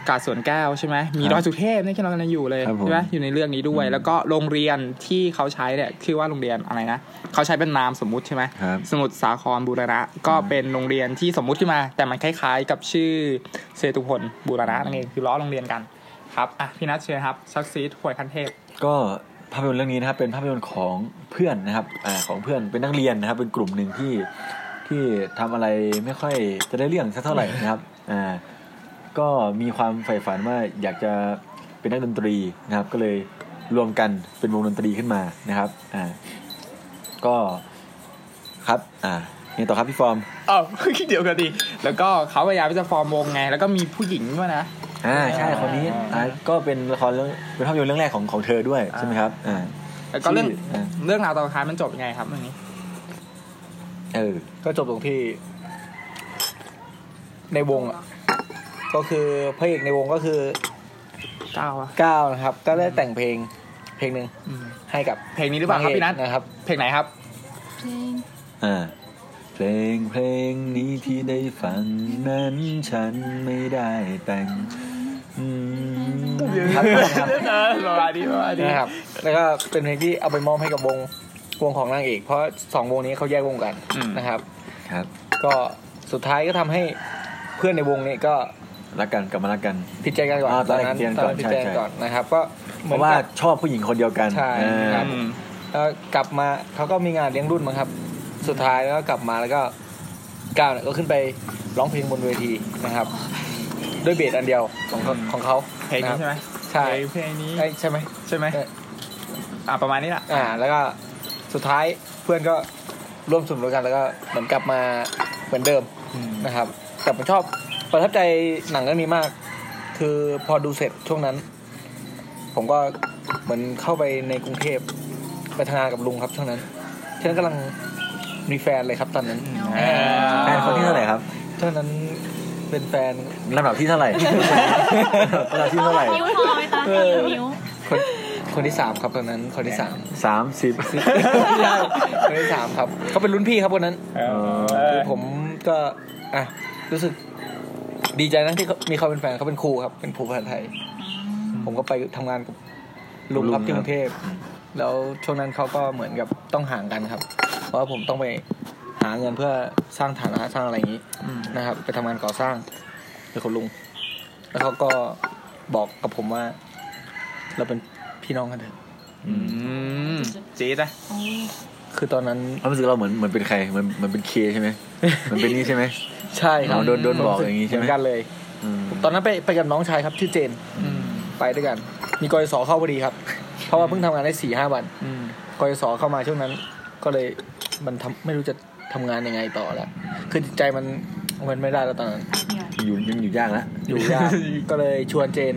กาดสวนแก้วใช่ไหมมีครับดอยสุเทพนี่ที่เรากำลังอยู่เลยครับผมใช่ไหมอยู่ในเรื่องนี้ด้วยอืมแล้วก็โรงเรียนที่เขาใช้เนี่ยชื่อว่าโรงเรียนอะไรนะเขาใช้เป็นนามสมมุติใช่ไหมครับสมุทรสาครบูรณะ ก็เป็นโรงเรียนที่สมมุติขึ้นมา แต่มันคล้ายๆ กับชื่อเซตุพลบูรณะนั่นเองคือล้อโรงเรียนกันครับอะพี่นัทเชิญครับชักซีดหวยคันเทพก็ภาพยนตร์เรื่องนี้นะครับเป็นภาพยนตร์ของเพื่อนนะครับอ่าของเพื่อนเป็นนักเรียนนะครับ เป็นกลุ่มหนึ่งที่ที่ทำอะไรไม่ค่อยจะได้เรื่องสักเท่าไหร่นะครับอ่า ก็มีความใฝ่ฝันว่าอยากจะเป็นนักดนตรีนะครับ ก็เลยรวมกันเป็นวงดนตรีขึ้นมานะครับอ่าก็ครับอ่านี่ต่อครับพี่ฟอร์มเอ้าเดี๋ยวกันดีแล้วก็เขาพยายามที่จะฟอร์มวงไง แล้วก็มีผู้หญิงด้วยนะอ่าใช่คนนี้อ่าก็เป็นละครเรื่องเป็นภาพยนตร์เรื่องแรกของของเธอด้วยใช่ไหมครับอ่าแล้วก็เรื่องชื่ออ่าเรื่องราวตอนท้ายมันจบยังไงครับเรื่องนี้เออก็จบตรงที่ ในวงอะ ก็คือพระเอกในวงก็คือเก้าอะก้าวนะครับ ก็ได้แต่งเพลงเพลงหนึ่งอืมให้กับเพลงนี้หรือเปล่าครับพี่นัทนะครับ เพลงไหนครับ เพลงอ่าเพลงเพลงนี้ที่ได้ฟังนั้นฉันไม่ได้แต่งอืมครับเออประมาณนี้ประมาณนี้นะครับ แล้วก็เป็นเพลงที่เอาไปมอบให้กับวงวงของนางเอก เพราะสองวงนี้เขาแยกวงกันนะครับ ครับ ก็สุดท้ายก็ทำให้เพื่อนในวงนี้ก็ รักกันกลับมารักกันผิดใจกันก่อนอ่าตอนแรกนั้นผิดใจกันตก่ออนนผิดใจกันใช่ก่อนนะครับ ก็เพราะว่าชอบผู้หญิงคนเดียวกันใช่อ่าครับอืมแล้วกลับมาเขาก็มีงานเลี้ยงรุ่นมั้งครับ สุดท้ายแล้วก็กลับมาแล้วก็ก้าวเนี่ยก็ขึ้นไปร้องเพลงบนเวทีนะครับ ด้วยเบสอันเดียวของเขาของเขาเพลงนี้ใช่ไหมใช่เพลงนี้เอ้ยใช่ไหมใช่ไหมเอออ่าประมาณนี้แหละอ่า แล้วก็สุดท้ายเพื่อนก็ร่วมสนุกด้วยกันแล้วก็เหมือนกลับมาเหมือนเดิมนะครับแต่ผมชอบ ประทับใจหนังเรื่องนี้มาก คือพอดูเสร็จช่วงนั้น ผมก็เหมือนเข้าไปในกรุงเทพไปทำงานกับลุงครับช่วงนั้นช่วงนั้นกำลังมีแฟนเลยครับตอนนั้นอ่าแฟนคนที่เท่าไหร่ครับช่วงนั้นเป็นแฟนลำดับที่เท่าไหร่ลำดับที่เท่าไหร่นิ้วพอไหมตานิ้วคนคนที่สามครับตอนนั้นคนที่สามสามสิบคนที่สามครับเขาเป็นรุ่นพี่ครับคนนั้นเออคือผมก็อะรู้สึก ดีใจนะที่เขามีเขาเป็นแฟนเขาเป็นครูครับ เป็นครูภาษาไทย ผมก็ไปทำงานกับลุงครับที่กรุงเทพแล้วช่วงนั้นเขาก็เหมือนกับต้องห่างกันครับ เพราะว่าผมต้องไปหาเงินเพื่อสร้างฐานะสร้างอะไรอย่างนี้นะครับ ไปทำงานก่อสร้างเป็นคนลุง แล้วเขาก็บอกกับผมว่า เราเป็นพี่น้องกันเถอะอืมจี๊ดนะคือตอนนั้นความรู้สึกเราเหมือนเหมือนเป็นใครเหมือนเหมือนเป็นเคใช่ไหมเหมือนเป็นนี่ใช่ไหม ใช่ครับอ๋อโดนโดนบอกอย่างงี้ใช่ไหมเหมือนกันเลยอืมตอนนั้นไปไปกับน้องชายครับชื่อเจนอืมไปด้วยกัน มีกยศเข้าพอดีครับ เพราะว่าเพิ่งทำงานได้สี่ห้าวันอืมกยศเข้ามาช่วงนั้น ก็เลยมันทำไม่รู้จะทำงานยังไงต่อแล้วคือจิตใจมันมันไม่ได้แล้วตอนนั้นอยู่ยังอยู่ยากนะอยู่ยากก็เลยชวนเจน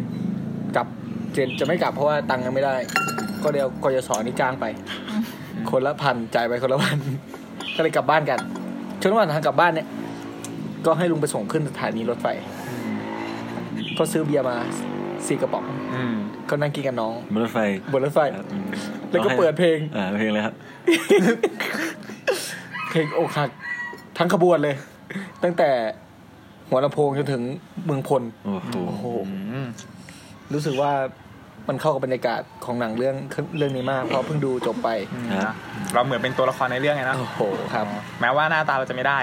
กลับเจนจะไม่กลับเพราะว่าตังค์ยังไม่ได้ ก็เดียวกยศนี่จ้างไป คนละพันจ่ายไปคนละพันก็เลยกลับบ้านกันช่วงระหว่างทางกลับบ้านเนี่ย ก็ให้ลุงไปส่งขึ้นสถานีรถไฟ ก็ซื้อเบียร์มาสี่กระป๋องอืมก็นั่งกินกับน้องบนรถไฟบนรถไฟครับอืมแล้วก็เปิดเพลง อ่าเพลงเลยครับ เพลงอกหักทั้งขบวนเลย ตั้งแต่หัวลำโพงจนถึงเมืองพล โอ้โหโอ้โหอืมรู้สึกว่ามันเข้ากับบรรยากาศของหนังเรื่องเรื่องนี้มาก เพราะเพิ่งดูจบไปครับเราเหมือนเป็นตัวละครในเรื่องไงนะ โอ้โห ครับ แม้ว่าหน้าตาเราจะไม่ได้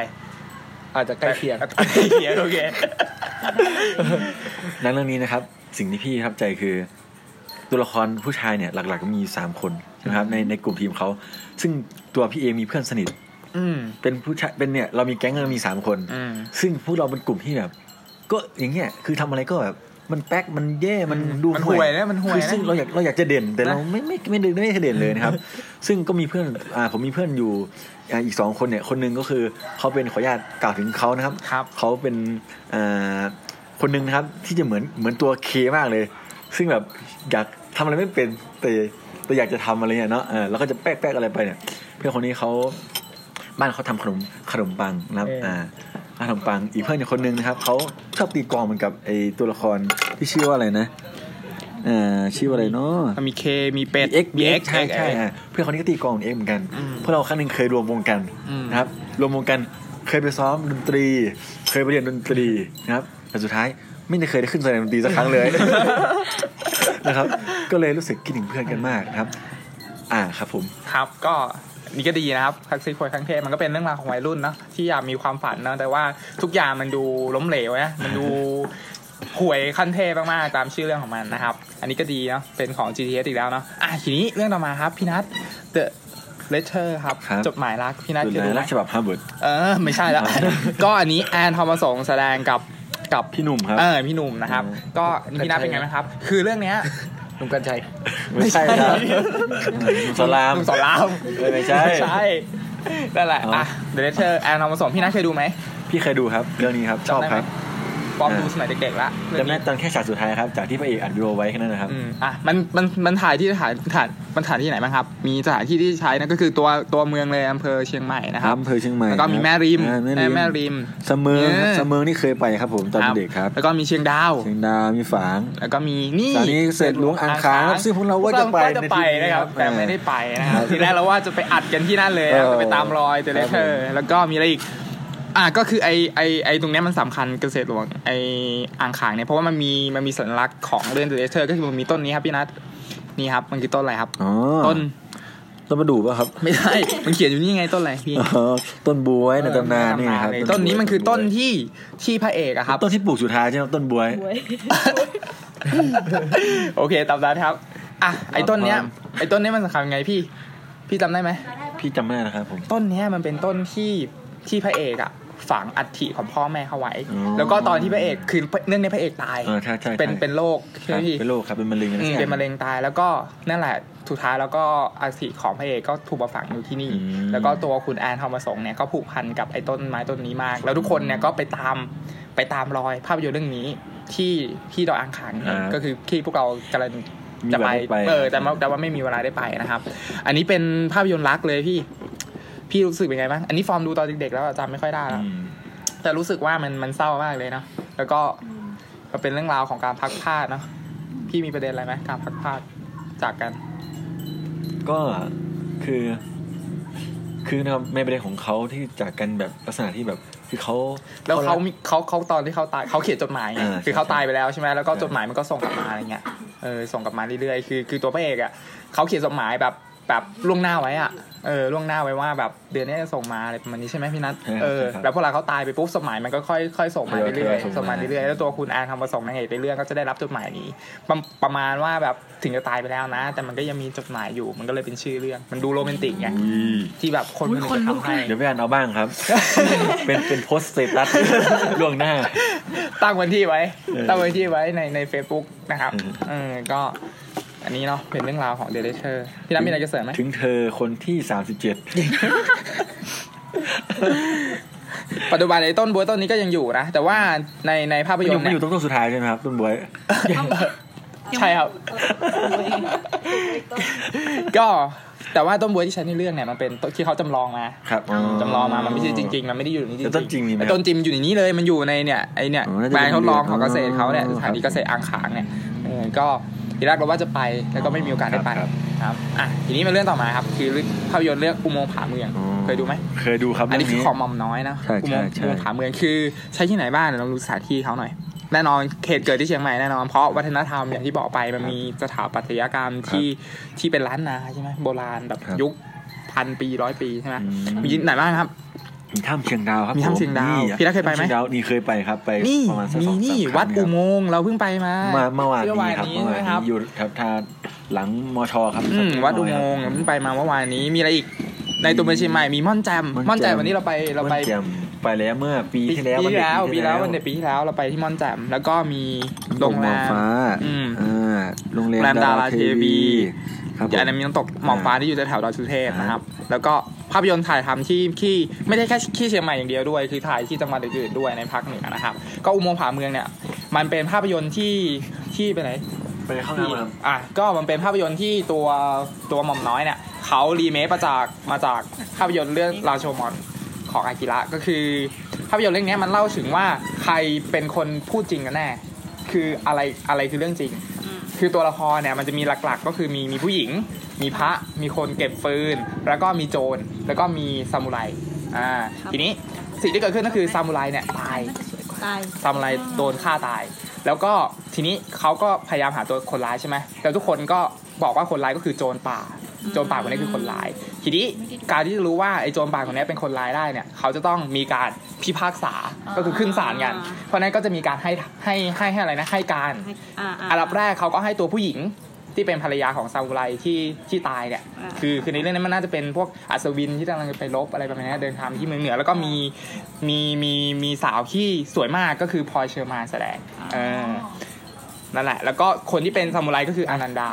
อาจจะใกล้เคียงแต่ใกล้เคียงโอเคหนังเรื่องนี้นะครับ สิ่งที่พี่ประทับใจคือ ตัวละครผู้ชายเนี่ย หลักๆก็มีสามคนใช่ไหมครับ ในในกลุ่มทีมเขาซึ่งตัวพี่เองมีเพื่อนสนิทอืมเป็นผู้ชายเป็นเนี่ยเรามีแก๊งเรามีสามคนอืมซึ่งพวกเราเป็นกลุ่มที่แบบก็อย่างเงี้ยคือทำอะไรก็แบบมันแป๊กมันแย่มันดูมันห่วยนะมันห่วยคือนะซึ่งเราอยากเราอยากจะเด่น แต่เรานะไม่ไม่ไม่ไม่ไม่ได้เด่นเลยนะครับ ซึ่งก็มีเพื่อนอ่าผมมีเพื่อนอยู่ อ่าอีกสองคนเนี่ยคนหนึงก็คือเขาเป็นขออนุญาตกล่าวถึงเขานะครับครับเขาเป็นอ่าคนหนึ่งนะครับที่จะเหมือนเหมือนตัวเคมากเลย ซึ่งแบบอยากทำอะไรไม่เป็นแต่แต่อยากจะทำอะไรเนี่ยเนาะเออแล้วก็จะแป๊กแป๊กอะไรไปเนี่ย เพื่อนคนนี้เขาบ้านเขาทำขนมขนมปังนะครับเอออ่อ่าขนมปังอีกเพื่อนอีกคนนึงนะครับเขาชอบตีกลองเหมือนกับไอตัวละครที่ชื่อว่าอะไรนะเอ่อ ชื่อว่าอะไรเนาะมีเคมีเป็ดเอ็กมีเอ็กใช่ใช่อ่าเพื่อนคนนี้ก็ตีกลองเอ็กเหมือนกันอืมพวกเราครั้งหนึ่งเคยรวมวงกันอืมนะครับ รวมวงกันเคยไปซ้อมดนตรี เคยไปเรียนดนตรีนะครับแต่สุดท้ายไม่ได้เคยได้ขึ้นแสดงดนตรีสักครั้งเลยนะครับ ก็เลยรู้สึกคิดถึงเพื่อนกันมากนะครับ อ่าครับผมครับก็นี่ก็ดีนะครับทักซี่ควยครั้งเทพมันก็เป็นเรื่องราวของวัยรุ่นเนอะที่อยากมีความฝันเนอะแต่ว่าทุกอย่างมันดูล้มเหลวนะมันดู ห่วยขั้นเทพมากๆตามชื่อเรื่องของมันนะครับ อันนี้ก็ดีเนาะเป็นของ GTH อีกแล้วเนาะอะทีนี้เรื่องต่อมาครับพี่นัท The Letter ครับ ครับ จดหมายรักพี่นัทส่วนเคยในดูไหมรักฉบับฮาร์วาร์ดเออ ไม่ใช่แล้วก็อันนี้แอนทองประสมแสดงกับกับพี่หนุ่มครับ เออพี่หนุ่มนะครับอืมก็พี่นัทเป็นไงบ้างครับ คือเรื่องเนี้ย หนุ่มกัญชัย ไม่ใช่ครับหนุ่มสลามหนุ่มสอนราม เออไม่ใช่ ใช่นั่นแหละเอาอะเดเรเชอร์แอนทอมสงพี่นัทเคยดูไหม พี่เคยดูครับ เรื่องนี้ครับ ชอบจำได้ไหมครับ ปอมอ่าดูสมัยเด็กๆละเรื่จำองได้นี้ตอนแค่ฉากสุดท้ายครับ จากที่พระเอกอัดวิดีโอไว้แค่นั้นนะครับอืมอะมันมันมันถ่ายที่ถ่ายถ่ายมันถ่ายที่ไหนบ้างครับ มีสถานที่ที่ใช้นั่นก็คือตัวตัวเมืองเลยอำเภอเชียงใหม่นะครับอำเภอเชียงใหม่แล้วก็มีแม่ริมอ่าแม่ริมแม่ริมเสมอเนี่ยเสมอนี่เคยไปครับผมตอนเด็กครับ แล้วก็มีเชียงดาวเชียงดาวมีฝาง แล้วก็มีนี่ตอนนี้เสร็จหลวงอ่างขางครับซึ่งพวกเราว่าจะไปพวกเราก็จะไปในทริปนี้นะครับครับแต่ไม่ได้ไปนะครับครับทีแรกเราว่าจะไปอัดกันที่นั่นเลยนะเออจะไปตามรอยเดเรเชอครัร์บผมแล้วก็มีอะไรอีก อะก็คือไอไอไอตรงเนี้ยมันสำคัญเกษตรหลวงไออ่างขางเนี่ยเพราะว่ามันมีมันมีสัญลักษณ์ของเรื่องเดเรเชอร์ก็คือมันมีต้นนี้ครับพี่นัทนี่ครับมันคือต้นอะไรครับอ๋อต้นต้นประดู่ป่ะครับ ไม่ใช่ มันเขียนอยู่นี่ไงต้นอะไรพี่อ๋อต้นบัวไว้ในตำนานนี่ครับต้นนี้มันคือต้นที่ที่พระเอกอะครับ ต้นที่ปลูกสุดท้ายใช่ไหมต้นบัวโอเคตามนั้นครับอะไอ้ต้นเนี้ยครับไอ้ต้นเนี้ยมันสำคัญไงพี่ พี่จำได้ไหมพี่จำไม่ได้นะครับผมต้นเนี้ยมันเป็นต้นที่ที่พระเอกอะ ฝังอัฐิของพ่อแม่เขาไว้อ๋อแล้วก็ตอนที่พระเอกคือเรื่องในพระเอกตายเออใช่ใช่ใช่เป็นเป็นโรคคใช่รัไหบมพี่เป็นโรคครับเป็นมะเร็งอะไรอืสัมกอเป็ย่านงมะเร็งตายแล้วก็นั่นแหละสุดท้ายแล้วก็อัฐิของพระเอกก็ถูกมาฝังอยู่ที่นี่อืมแล้วก็ตัวคุณแอนทองประสงค์เนี่ยก็ผูกพันกับไอ้ต้นไม้ต้นนี้มาก แล้วทุกคนเนี่ยก็ไปตามไปตามรอยภาพยนตร์เรื่องนี้ที่ที่ดอยอ่างขางเนี่ยก็คือที่พวกเรากำลังจะไปมีเวลาได้ไปเออแต่ว่าแต่ว่าไม่มีเวลาได้ไปนะครับ อันนี้เป็นภาพยนตร์รักเลยพี่ พี่รู้สึกเป็นไงบ้างอันนี้ฟอร์มดูตอนเด็กๆแล้วจำไม่ค่อยได้แล้วอืมแต่รู้สึกว่ามันมันเศร้ามากเลยเนาะแล้วก็มันเป็นเรื่องราวของการพักพลาดเนาะพี่มีประเด็นอะไรไหมการพักพลาดจากกัน ก็คือ คือนะครับในประเด็นของเขาที่จากกันแบบลักษณะที่แบบคือเขาแล้วเขามีเขาเขาตอนที่เขาตายเขาเขียนจดหมายไงอ่าคือเขาใช่ตายไปแล้วใช่ไหมแล้วก็ใช่จดหมายมันก็ส่งกลับมาอะไรเงี้ยเออส่งกลับมาเรื่อยๆคือคือตัวพระเอกอะเขาเขียนจดหมายแบบแบบล่วงหน้าไว้อะ เออล่วงหน้าไว้ว่าแบบเดือนนี้จะส่งมาอะไรประมาณนี้ใช่ไหมพี่นัทใช่ครับเออใช่ครับแล้วพอเวลาเขาตายไปปุ๊บจดหมายมันก็ค่อยค่อยส่งมาทยอยเรื่อยทยอยส่งๆส่งมามาเรื่อยๆแล้วตัวคุณแอนทำประสงค์นางเอกในเรื่องก็จะได้รับจดหมายนี้ประประมาณว่าแบบถึงจะตายไปแล้วนะ แต่มันก็ยังมีจดหมายอยู่มันก็เลยเป็นชื่อเรื่องมันดูโรแมนติกไงอุ้ยที่แบบคนอุ๊ยมัคนลุกทำให้เดี๋ยวพี่อันเอาบ้างครับ เป็นเป็นโพสต์สเตตัสล่วงหน้า ตั้งวันที่ไว้เออตั้งวันที่ไว้ในใน Facebook นะครับเออเออก็ อันนี้เนาะเป็นเรื่องราวของเดลเชอร์พี่น้ำมีอะไรจะเสริมไหมถึงเธอคนที่สามสิบเจ็ดปัจจุบันไอ้ต้นบัวต้นนี้ก็ยังอยู่นะ แต่ว่าในในภาพไม่ยอนยู่ตร์ไม่อเนี่ยยู่ตรงต้นสุดท้ายใช่ไหมครับ ต้นบวยใช่ครับ ก็แต่ว่าต้นบัวที่ใช้ในเรื่องเนี่ยมันเป็นต้นที่เขาจำลองมาครับอ๋อจำลองมามันไม่ใช่จริงๆมันไม่ได้อยู่ในนี้จริงแล้วต้นจริงมีไหมไอ้ต้นจริงอยู่ในนี้เลยมันอยู่ในเนี่ยไอเนี่ยอ๋อน่าจะแปลงทดลองของเป็นเกษตรเขาเนี่ยอ๋อสถานีเกษตรอ่างขางเนี่ยเออก็ ทีแรกเราว่าจะไปแล้วก็ไม่มีโอกาสได้ไปครับครับอะทีนี้มาเรื่องต่อมาครับ คือภาพยนตร์เรื่องอุโมงค์ผาเมืองอ๋อเคยดูไหมเคยดูครับอันนี้เรื่คือของหมอมน้อยนะใช่ใช่อุโมงค์ใช่อุโมงค์ผาเมืองคือใช้ที่ไหนบ้างเดี๋ยวลองดูสถานที่เขาหน่อยแน่นอนเขตเกิดที่เชียงใหม่แน่นอนเพราะวัฒนธรรมอย่างที่บอกไปมันมีสถาปัตยกรรมที่ที่เป็นล้านนาใช่ไหมโบราณแบบครับยุคพันปีร้อยปีใช่ไหมอืมมีที่ไหนบ้างครับมี ถ้ำเชียงดาวครับมีถ้ำผเชียงดาวนี่พี่รักเคยไปไหมถ้ำชีงดาวนี่เคยไปครับไปนี่ประมาณสักมีสองนี่สามครั้งวัดอุครับโมงค์เราเพิ่งไปมาเมื่อเมื่อวานเมื่อวานนี้ครับนี้เมื่อใช่วาไหมนครับนี้อยู่แถวทางหลังมชครับอืมวัดอุโมงค์เพิ่งไปมาเมื่อวานนี้มีอะไรอีกในตัวเมืองเชียงใหม่มีม่อนแจมม่อนแจมวันนี้เราไปเราไปม่อนแจ่มไปแล้วเมื่อปีที่แล้วปีที่แล้วนเด็กปีแล้ววันเด็กปีที่แล้วเราไปที่ม่อนแจมแล้วก็มีโรงแรหมอกมฟ้าอืมอ่าโรงแรมโรงแรมดาราเทวีครับผมอันนั้นมีน้ำตกหมอกฟ้าที่อยู่แถวๆดอยสุเทพนะครับ แล้วก็ ภาพยนตร์ถ่ายทำที่ที่ไม่ได้แค่ที่เชียงใหม่อย่างเดียวด้วย คือถ่ายที่จังหวัดอื่นๆด้วยในภาคเหนือนะครับ ก็อุโมงค์ผาเมืองเนี่ย มันเป็นภาพยนตร์ที่ที่ไปไหนไปเข้าน้ำครับอะก็มันเป็นภาพยนตร์ที่ตัวตัวหม่อมน้อยเนี่ยเขารีเมคมาจากมาจากภาพยนตร์เรื่องราโชมอนของอากิระก็คือ ภาพยนตร์เรื่องเนี้ยมันเล่าถึงว่าใครเป็นคนพูดจริงกันแน่คืออะไรอะไรคือเรื่องจริง คือตัวละครเนี่ยมันจะมีหลักๆ ก็คือมีมีผู้หญิง มีพระมีคนเก็บฟืน แล้วก็มีโจรแล้วก็มีซามูไรอ่าทีนี้สิ่งที่เกิดขึ้นก็คือซามูไรเนี่ยตายตายทำอะไรโดนฆ่าตาย แล้วก็ทีนี้เขาก็พยายามหาตัวคนร้ายใช่ไหมแล้วทุกคนก็บอกว่าคนร้ายก็คือโจรป่า โจรป่าคนนี้คือคนร้าย ทีนี้การที่จะรู้ว่าไอ้โจรป่าคนนี้เป็นคนร้ายได้เนี่ย เขาจะต้องมีการพิพากษาก็คือขึ้นศาลกัน เพราะฉะนั้นก็จะมีการให้ให้ให้ให้อะไรนะให้การอ่าอันดับแรกเขาก็ให้ตัวผู้หญิงที่เป็นภรรยาของซามูไรที่ที่ตายเนี่ยอ่าคือคือในเรื่องนั้นมันน่าจะเป็นพวกอัศวินที่กำลังจะไปรบอะไรประมาณนี้เดินทางที่เมืองเหนือ แล้วก็มีมีมีมีสาวที่สวยมากก็คือพลอยเชอร์มานแสดงเออ นั่นแหละ แล้วก็คนที่เป็นซามูไรก็คืออนันดา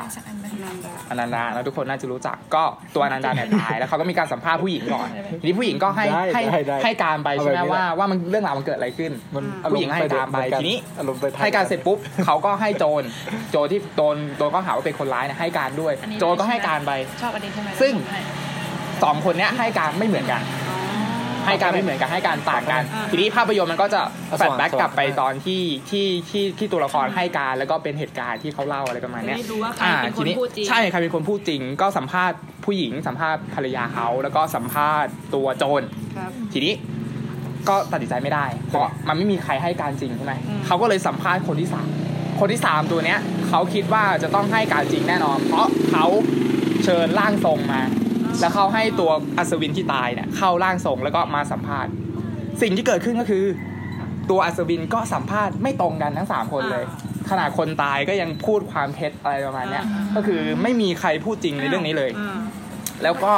อนันดาแล้วทุกคนน่าจะรู้จักก็ตัวอนันดาเนี่ยตายแล้วเขาก็มีการสัมภาษณ์ผู้หญิงก่อนทีนี้ผู้หญิงก็ให้ได้ให้ได้ได้ให้การไปใช่ไหมเอาแบบนี้แหละว่าว่ามันเรื่องราวมันเกิดอะไรขึ้นมันผู้หญิงให้การไปอารมณ์ทีนี้อารมณ์ไปทงให้การเสร็จปุ๊บเขาก็ให้โจรโจรที่โจรโจรก็หาว่าเป็นคนร้ายเนี่ยให้การด้วยอันนี้โจรก็ให้การไปชอบอันนี้ใช่ไหมซึ่งสองคนเนี้ยให้การไม่เหมือนกัน ให้การไม่เหมือนกันให้การต่างกัน ทีนี้ภาพยนตร์มันก็จะ flashback กลับไปตอนที่ที่ที่ที่ตัวละครให้การแล้วก็เป็นเหตุการณ์ที่เขาเล่าอะไรประมาณเนี้ยไม่รู้ว่าใครอ่าเป็นคทีนนี้พูดจริงใช่ใครเป็นคนพูดจริง ก็สัมภาษณ์ผู้หญิงสัมภาษณ์ภรรยาเขาแล้วก็สัมภาษณ์ตัวโจรครับทีนี้ก็ตัดสินใจไม่ได้ เพราะมันไม่มีใครให้การจริงใช่ไหมอืมเขาก็เลยสัมภาษณ์คนที่สามคนที่สามตัวเนี้ยเขาคิดว่าจะต้องให้การจริงแน่นอน เพราะเขาเชิญร่างทรงมา แล้วเขาให้ตัวอัศวินที่ตายเนี่ยเข้าร่างทรงแล้วก็มาสัมภาษณ์ สิ่งที่เกิดขึ้นก็คือ ตัวอัศวินก็สัมภาษณ์ไม่ตรงกันทั้งสามคนเลย ขนาดคนตายก็ยังพูดความเท็จอะไรประมาณเนี้ยก็คือไม่มีใครพูดจริงในเรื่องนี้เลยอ่าแล้วก็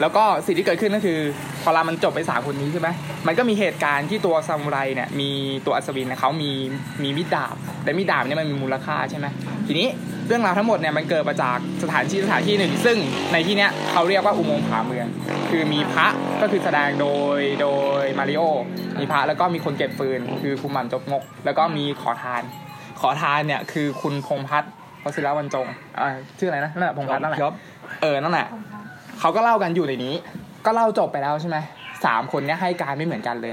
แล้วก็สิ่งที่เกิดขึ้นก็คือพอเรามันจบไปสามคนนี้ใช่ไหมมันก็มีเหตุการณ์ที่ตัวซามูไรเนี่ยมีตัวอัศวินเนี่ยเขามีมีมิดดาบแต่มิดดาบเนี่ยมันมีมูลค่าใช่ไหมทีนี้เรื่องราวทั้งหมดเนี่ยมันเกิดมาจากสถานที่สถานที่หนึ่ง ซึ่งในที่เนี้ยเขาเรียกว่าอุโมงค์ผาเมือง คือมีพระก็คือแสดงโดยโดยมาริโอมีพระแล้วก็มีคนเก็บฟืน คือคุณหม่ำจกงก แล้วก็มีขอทาน ขอทานเนี่ยคือคุณพงษ์พัฒน์วชิรบรรจงอ่าชื่ออะไรนะนั่นแหละพงษ์พัฒน์นั่นแหละครับเออนั่นแหละเขาก็เล่ากันอยู่ในนี้ ก็เล่าจบไปแล้วใช่ไหม สามคนเนี้ยให้การไม่เหมือนกันเลย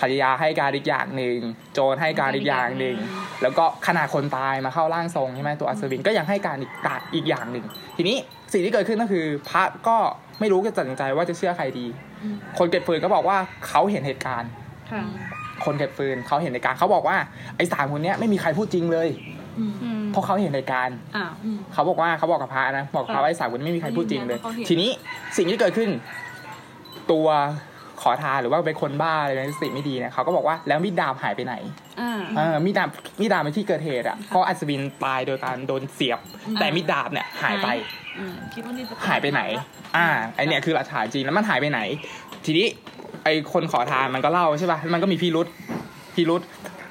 ภรรยาให้การอีกอย่างหนึ่ง โจรให้การอีกอย่างหนึ่ง แล้วก็ขนาดคนตายมาเข้าร่างทรงใช่ไหมตัวอัศวินก็ยังให้การอีกตาอีกอย่างหนึ่ง ทีนี้สิ่งที่เกิดขึ้นก็คือ พระก็ไม่รู้จะตัดสินใจว่าจะเชื่อใครดี คนเก็บฟืนก็บอกว่าเขาเห็นเหตุการณ์ค่ะคนเก็บฟืนเขาเห็นเหตุการณ์เขาบอกว่าไอ้สามคนเนี้ยไม่มีใครพูดจริงเลยอืมเพราะเขาเห็นเหตุการณ์อ้าวเขาบอกว่าเขาบอกกับพระนะบอกกับพระว่าไอ้สามคนนี้ไม่มีใครพูดจริงเลยเขาเห็นทีนี้สิ่งที่เกิดขึ้นตัว ขอทานหรือว่าเป็นคนบ้าอะไรสติไม่ดีเนี่ยเขาก็บอกว่าแล้วมีดดาบหายไปไหนอ่าเออมีดดาบมีดดาบในที่เกิดเหตุอะเพราะอัศวินตายโดยการโดนเสียบ แต่มีดดาบเนี่ยหายไปอืมคิดว่านี่จะหายไปไหน อ่าไอเนี่ยคือหลักฐานจริงแล้วมันหายไปไหน ทีนี้ไอคนขอทานมันก็เล่าใช่ป่ะมันก็มีพิรุษพิรุษ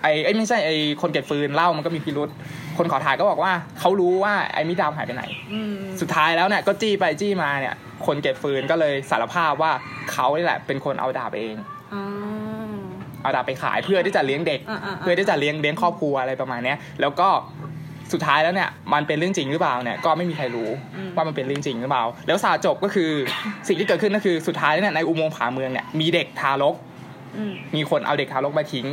ไอไอยไม่ใช่ไอคนเก็บฟืนเล่ามันก็มีพิรุษ คนขอทานก็บอกว่าเขารู้ว่าไอมีดดาบหายไปไหนอืมสุดท้ายแล้วเนี่ยก็จี้ไปจี้มาเนี่ย คนเก็บฟืนก็เลยสารภาพว่าเขานี่แหละเป็นคนเอาดาบเองอ่าเอาดาบไปขายเพื่อที่จะเลี้ยงเด็กอ่าอ่าเพื่อที่จะเลี้ยงเลี้ยงครอบครัวอะไรประมาณเนี้ยแล้วก็สุดท้ายแล้วเนี่ยมันเป็นเรื่องจริงหรือเปล่าเนี่ยก็ไม่มีใครรู้ว่ามันเป็นเรื่องจริงหรือเปล่า แล้วสาจบก็คือสิ่งที่เกิดขึ้นก็คือสุดท้ายเนี่ยในอุโมงค์ผาเมืองเนี่ยมีเด็กทารกอืมมีคนเอาเด็กทารกมาทิ้ง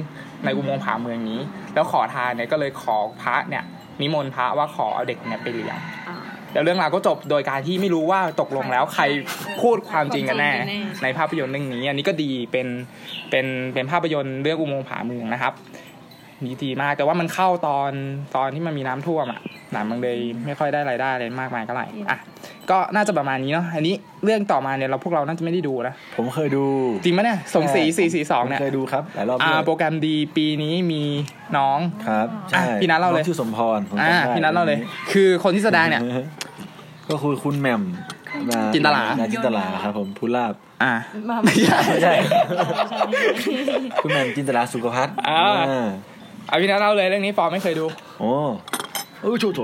ในอุโมงค์ผาเมืองนี้ แล้วขอทานเนี่ยก็เลยขอพระเนี่ย นิมนต์พระว่าขอเอาเด็กเนี่ยไปเลี้ยงอ่าแล้วเรื่องราวก็จบโดยการที่ไม่รู้ว่าตกลงแล้วใครพูดความจริงกันแน่ความจริงกันแน่ ในภาพยนตร์เรื่องนี้ อันนี้ก็ดีเป็นเป็นเป็นภาพยนตร์เรื่องอุโมงค์ผาเมืองนะครับ มีดีมาก แต่ว่ามันเข้าตอนตอนที่มันมีน้ำท่วมอะหนังมันเลยไม่ค่อยได้รายได้อะไรมากมายก็ไหร่อะก็น่าจะประมาณนี้เนาะอันนี้เรื่องต่อมาเนี่ยเราพวกเราน่าจะไม่ได้ดูนะผมเคยดูจริงไหมเนี่ยสมศรีสี่สี่สองเนี่ยผมเคยดูครับหลายรอบอ่าด้วยโปรแกรมดีปีนี้มีน้องครับใช่อะพี่นัทเล่าเลยองชื่อสมพรผมอ่าจำได้พี่นัทเล่าเลย คือคนที่แสดงเนี่ย ก็คือคุณแหม่มมาจินตลานจินตลาครับผมผู้ลาบอ่ามาไม่ใช่ไม่ใช่คุณแหม่มจินตลาสุขภัทรอ่าอ่า เอาพี่นัทเล่าเลยเรื่องนี้ฟอร์มไม่เคยดู โอ้เออโถโถ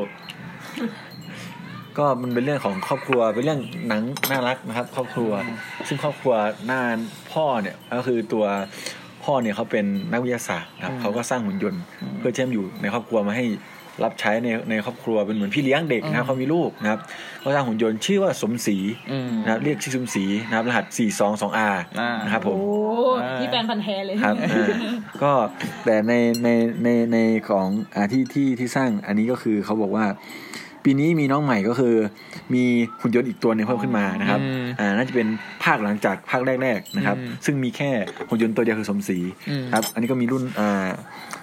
ก็มันเป็นเรื่องของครอบครัวเป็นเรื่องหนังน่ารักนะครับ ครอบครัว ซึ่งครอบครัวหน้าพ่อเนี่ยก็คือตัวพ่อเนี่ยเขาเป็นนักวิทยาศาสตร์นะครับเขาก็สร้างหุ่นยนต์ เพื่อเชื่อมอยู่ในครอบครัวมาให้ รับใช้ในในครอบครัวเป็นเหมือนพี่เลี้ยงเด็กนะครับเขามีลูกนะครับเขาสร้างหุ่นยนต์ชื่อว่าสมศรีอืมนะครับเรียกชื่อสมศรีนะครับรหัส 422R อ่านนะครับผมโอ้พี่แฟนพันธ์แท้เลยครับอ่าก็แต่ในในในในของอ่าที่ที่ที่สร้างอันนี้ก็คือเขาบอกว่า ปีนี้มีน้องใหม่ก็คือ มีหุ่นยนต์อีกตัวหนึงเพิ่มขึ้นมานะครับอืมอ่าน่าจะเป็นภาคหลังจากภาคแรกๆนะครับอืมซึ่งมีแค่หุ่นยนต์ตัวเดียวคือสมศรีอืมครับ อันนี้ก็มีรุ่นอ่า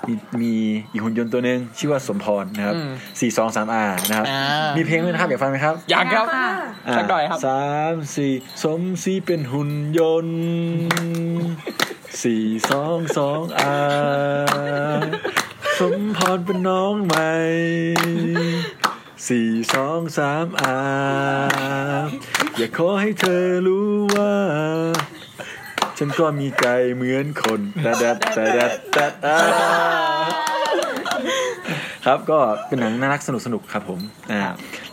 มีมีอีกหุ่นยนต์ตัวหนึ่งชื่อว่าสมพรนะครับอืมสี่สองสามอานะครับอ่ามีมีเพลงด้วยนะครับอยากฟังไหมครับ อยากครับอ่าสักหน่อยครับสามสี่สมศรีเป็นหุ่นยนต์สี่สองสองอาสมพรเป็นน้องใหม่ สี่สองสามอาอย่าขอให้เธอรู้ว่า ฉันก็มีใจเหมือนคนแต่ดัดแต่ดัดแต่ดัดครับก็เป็นหนังน่ารักสนุกสนุกๆครับผมอ่า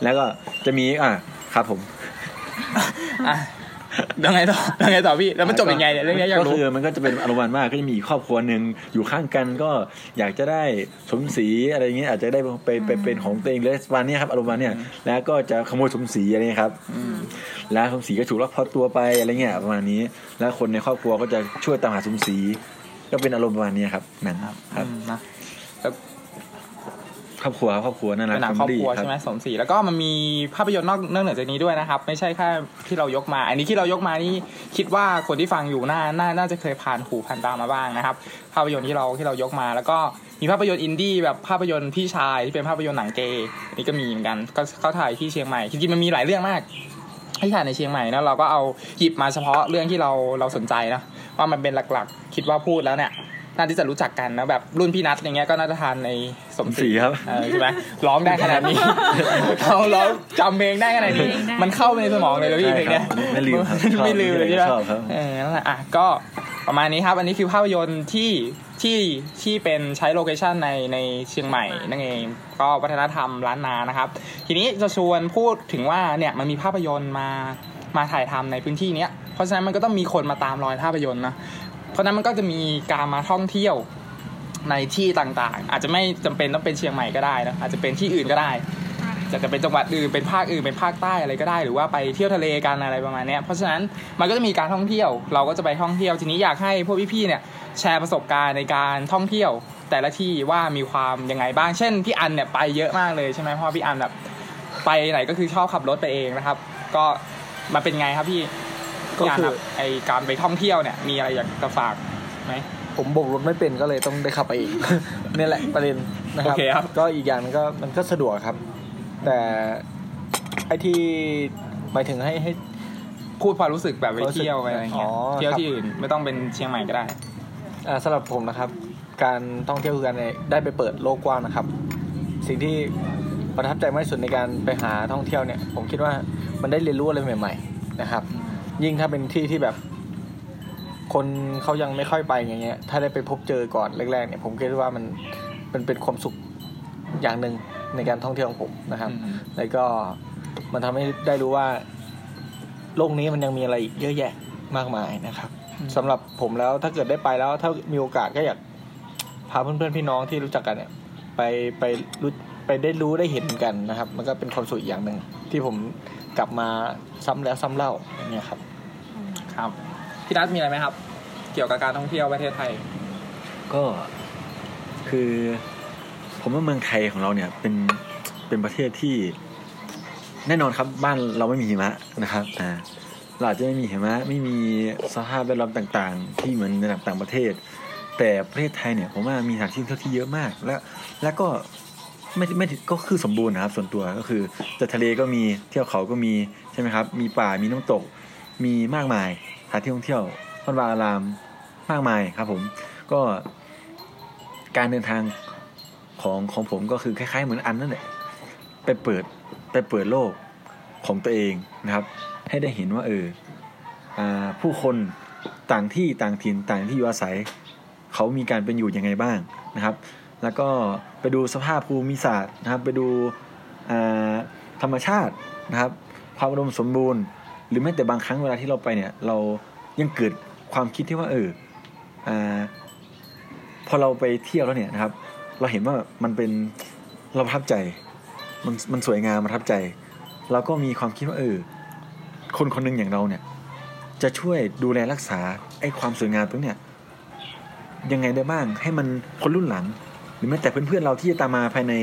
แล้วก็จะมีอ่าครับผมอะ ยังไงต่อยังไงต่อพี่แล้วมันจบยังไงเนี่ยเรื่องนี้อยากก็รู้คือมันก็จะเป็นอารมณ์มากก็จะมีอีกครอบครัวหนึ่งอยู่ข้างกันก็อยากจะได้สมศรีอะไรเงี้ยอาจจะได้ไปไปเป็นของตัวเองเลยวันนี้ครับอารมณ์วันเนี่ยแล้วก็จะขโมยสมศรีอะไรเงี้ยครับแล้วสมศรีก็ถูกลักพาตัวไปอะไรเงี้ยประมาณนี้ แล้วคนในครอบครัวก็จะช่วยตามหาสมศรีก็เป็นอารมณ์ประมาณนี้ครับหนังครับอืมนะ ครอบครัวครอบครัวนั่นแหละเป็นหนังครอบครัวใช่ไหมสมศรีแล้วก็มันมีภาพยนตร์นอกนอกเหนือจากนี้ด้วยนะครับ ไม่ใช่แค่ที่เรายกมา อันนี้ที่เรายกมานี่คิดว่าคนที่ฟังอยู่น่าน่าน่าจะเคยผ่านหูผ่านตามาบ้างนะครับ ภาพยนตร์ที่เราที่เรายกมา แล้วก็มีภาพยนตร์อินดี้แบบภาพยนตร์พี่ชายที่เป็นภาพยนตร์หนังเกย์อันนี้ก็มีเหมือนกันก็เขาถ่ายที่เชียงใหม่จริงๆมันมีหลายเรื่องมากที่ถ่ายในเชียงใหม่นะเราก็เอาหยิบมาเฉพาะเรื่องที่เราเราสนใจนะว่ามันเป็นหลักๆ คิดว่าพูดแล้วเนี่ย น่าที่จะรู้จักกันนะแบบรุ่นพี่นัทอย่างเงี้ยก็น่าจะทานในสมศสีรีครับเออใช่ไหมร้องได้ขนาดนี้เขาร้องจำเพลงได้ขนาดนี้จำเพลงได้มันเข้าไปในสมองเลยแล้วพี่ใช่เพลงเนี้ยครับไม่ลืมครับชอบไม่ลืมเลยใช่ไหมชอบครับเออนั่นแหละอะก็ประมาณนี้ครับ อันนี้คือภาพยนตร์ที่ที่ที่เป็นใช้โลเคชันในในเชียงใหม่นั่นเองก็วัฒนธรรมล้านนานะครับ ทีนี้จะชวนพูดถึงว่าเนี่ยมันมีภาพยนตร์มามาถ่ายทำในพื้นที่เนี้ยเพราะฉะนั้นมันก็ต้องมีคนมาตามรอยภาพยนตร์นะ เพราะนั้นมันก็จะมีการมาท่องเที่ยวในที่ต่างๆ อาจจะไม่จำเป็นต้องเป็นเชียงใหม่ก็ได้นะอาจจะเป็นที่อื่นก็ได้จะจะเป็นจังหวัดอื่นเป็นภาคอื่นเป็นภาคใต้อะไรก็ได้ หรือว่าไปเที่ยวทะเลกันอะไรประมาณนี้เพราะฉะนั้นมันก็จะมีการท่องเที่ยว เราก็จะไปท่องเที่ยวทีนี้อยากให้พวกพี่ๆเนี่ยแชร์ประสบการณ์ในการท่องเที่ยว แต่ละที่ว่ามีความยังไงบ้าง เช่นพี่อันเนี่ยไปเยอะมากเลยใช่ไหมเพราะพี่อันแบบไปไหนก็คือชอบขับรถไปเองนะครับ ก็มันเป็นไงครับพี่ ก็พี่อันคือครับไอการไปท่องเที่ยวเนี่ย มีอะไรอยากจะฝากไหมผมโบกรถไม่เป็นก็เลยต้องได้ขับไปเองนี่แหละประเด็นนะครัโอเคครับก็อีกอย่างหนึงก็มันก็สะดวกครับ แต่ไอ้ที่หมายถึงให้ให้พูดความรู้สึกแบบไปเที่ยวไปอะไรเงี้ยอ๋อเที่ยวครับที่อื่นไม่ต้องเป็นเชียงใหม่ก็ได้อ่าสำหรับผมนะครับ การท่องเที่ยวคือการได้ไปเปิดโลกกว้างนะครับ สิ่งที่ประทับใจมากที่สุดในการไปหาท่องเที่ยวเนี่ย ผมคิดว่ามันได้เรียนรู้อะไรใหม่ ๆ นะครับ ยิ่งถ้าเป็นที่ที่แบบ คนเขายังไม่ค่อยไปอย่างเงี้ย ถ้าได้ไปพบเจอก่อนแรกๆเนี่ย ผมคิดว่ามันมันเป็นความสุขอย่างหนึ่งในการท่องเที่ยวของผมนะครับอืมแล้วก็มันทำให้ได้รู้ว่า โลกนี้มันยังมีอะไรอีกเยอะแยะมากมายนะครับสำหรับผมแล้วถ้าเกิดได้ไปแล้ว ถ้ามีโอกาสก็อยากพาเพื่อนๆพี่น้องที่รู้จักกันเนี่ย ไปไปรู้ไปได้รู้ได้เห็นกันนะครับ มันก็เป็นความสุขอีกอย่างหนึ่งที่ผม กลับมาซ้ำแล้วซ้ำเล่าอย่างเงี้ยครับ ครับพี่นัทมีอะไรไหมครับ เกี่ยวกับการท่องเที่ยวประเทศไทย ก็คือ ผมว่าเมืองไทยของเราเนี่ย เป็นเป็นประเทศที่ แน่นอนครับบ้านเราไม่มีหิมะนะครับอ่าเราอาจจะไม่มีหิมะไม่มีสภาพแวดล้อมต่างๆ ที่เหมือนในต่างประเทศ แต่ประเทศไทยเนี่ยผมว่ามีสถานที่ท่องเที่ยวที่เยอะมาก และแล้วก็ ไม่ไม่ก็คือสมบูรณ์นะครับ ส่วนตัวก็คือจะทะเลก็มีเที่ยวเขาก็มีใช่ไหมครับ มีป่ามีน้ำตก มีมากมายสถานที่ท่องเที่ยววัดวาอารามมากมายครับ ผมก็การเดินทางของของผมก็คือคล้ายๆ เหมือนอันนั่นแหละไปเปิดไปเปิดโลกของตัวเองนะครับ ให้ได้เห็นว่าเออผู้คนต่างที่ต่างถิ่นต่างที่อยู่อาศัย เขามีการเป็นอยู่ยังไงบ้างนะครับ แล้วก็ไปดูสภาพภูมิศาสตร์นะครับ ไปดูธรรมชาตินะครับ ความอุดมสมบูรณ์ หรือแม้แต่บางครั้งเวลาที่เราไปเนี่ย เรายังเกิดความคิดที่ว่าเอออพอเราไปเที่ยวแล้วเนี่ยนะครับ เราเห็นว่ามันเป็นเราประทับใจ มันมันสวยงามประทับใจ เราก็มีความคิดว่าเออคนคนหนึ่งอย่างเราเนี่ย จะช่วยดูแลรักษาไอ้ความสวยงามตรงเนี้ยยังไงได้บ้างให้มันคนรุ่นหลัง รือแม้แต่เพื่อนๆเราที่จะตามมาภายใน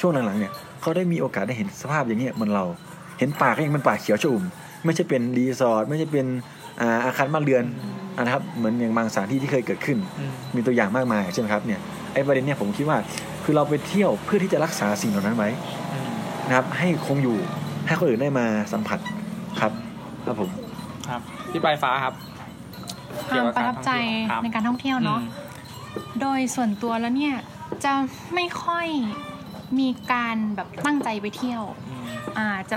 ช่วงหลังๆเนี่ยเขาได้มีโอกาสได้เห็นสภาพอย่างเงี้ยเหมันเรา เห็นป่าก็ยังเป็นป่าเขียวชอุ่มไม่ใช่เป็นรีสอร์ทไม่ใช่เป็นอ่าอาคารบ้านเรือนนะครับเหมือนอย่างบางสถานที่ที่เคยเกิดขึ้นอืมมีตัวอย่างมากมายใช่ไหมครับเนี่ยไอ้ประเด็นเนี่ยผมคิดว่าคือเราไปเที่ยวเพื่อที่จะรักษาสิ่งเหล่านั้นไว้นะครับ ให้คงอยู่ให้คนอื่นได้มาสัมผัสครับครับผมครับพี่ปลายฟ้าครับความเกี่ยวกับประทับใจครับในการท่องเที่ยวเนาะโดยส่วนตัวแล้วเนี่ย จะไม่ค่อยมีการแบบตั้งใจไปเที่ยวอืมอ่าจะ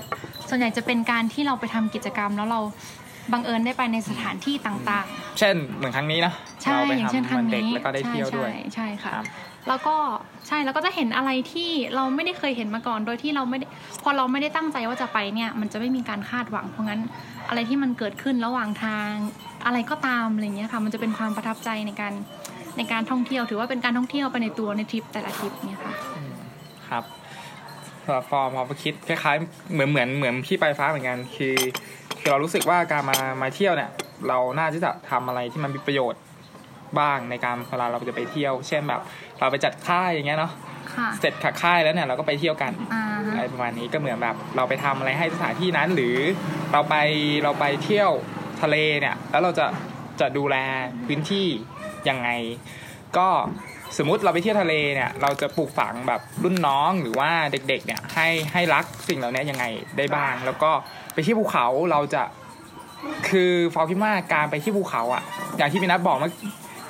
ส่วนใหญ่จะเป็นการที่เราไปทำกิจกรรมแล้วเราบังเอิญได้ไปในสถานที่ต่างเช่นเหมือนครั้งนี้นะๆใช่เราไปอย่างเช่นทำครั้วังนเด็กนี้แล้วก็ได้ใช่เที่ยวด้วยใช่ใช่ค่ะครับแล้วก็ใช่แล้วก็จะเห็นอะไรที่เราไม่ได้เคยเห็นมาก่อน โดยที่เราไม่ได้พอเราไม่ได้ตั้งใจว่าจะไปเนี่ย มันจะไม่มีการคาดหวัง เพราะงั้นอะไรที่มันเกิดขึ้นระหว่างทางอะไรก็ตามอะไรเงี้ยค่ะ มันจะเป็นความประทับใจในการ ในการท่องเที่ยวถือว่าเป็นการท่องเที่ยวไปในตัวในทริปแต่ละทริปเนี่ยค่ะครับพอพอพอคิดคล้ายๆเหมือนเหมือนเหมือนพี่ปลายฟ้าเหมือนกันคือคือเรารู้สึกว่าการมามาเที่ยวเนี่ย เราน่าที่จะทำอะไรที่มันมีประโยชน์บ้างในการเวลาเราจะไปเที่ยว เช่นแบบ เราไปจัดค่ายอย่างเงี้ยเนาะค่ะเสร็จขักค่ายแล้วเนี่ยเราก็ไปเที่ยวกันอ่าอะไรฮะประมาณนี้ก็เหมือนแบบ เราไปทำอะไรให้สถานที่นั้น หรือเราไปเราไปเที่ยวทะเลเนี่ย แล้วเราจะจะดูแลพื้นที่ ยังไง ก็สมมุติเราไปเที่ยวทะเลเนี่ย เราจะปลูกฝังแบบรุ่นน้องหรือว่าเด็กๆ เนี่ย ให้ให้รักสิ่งเหล่านี้ยังไงได้บ้าง แล้วก็ไปที่ภูเขาเราจะคือฟอคิดว่าการไปที่ภูเขาอะ อย่างที่พี่นัทบอกเมื่อ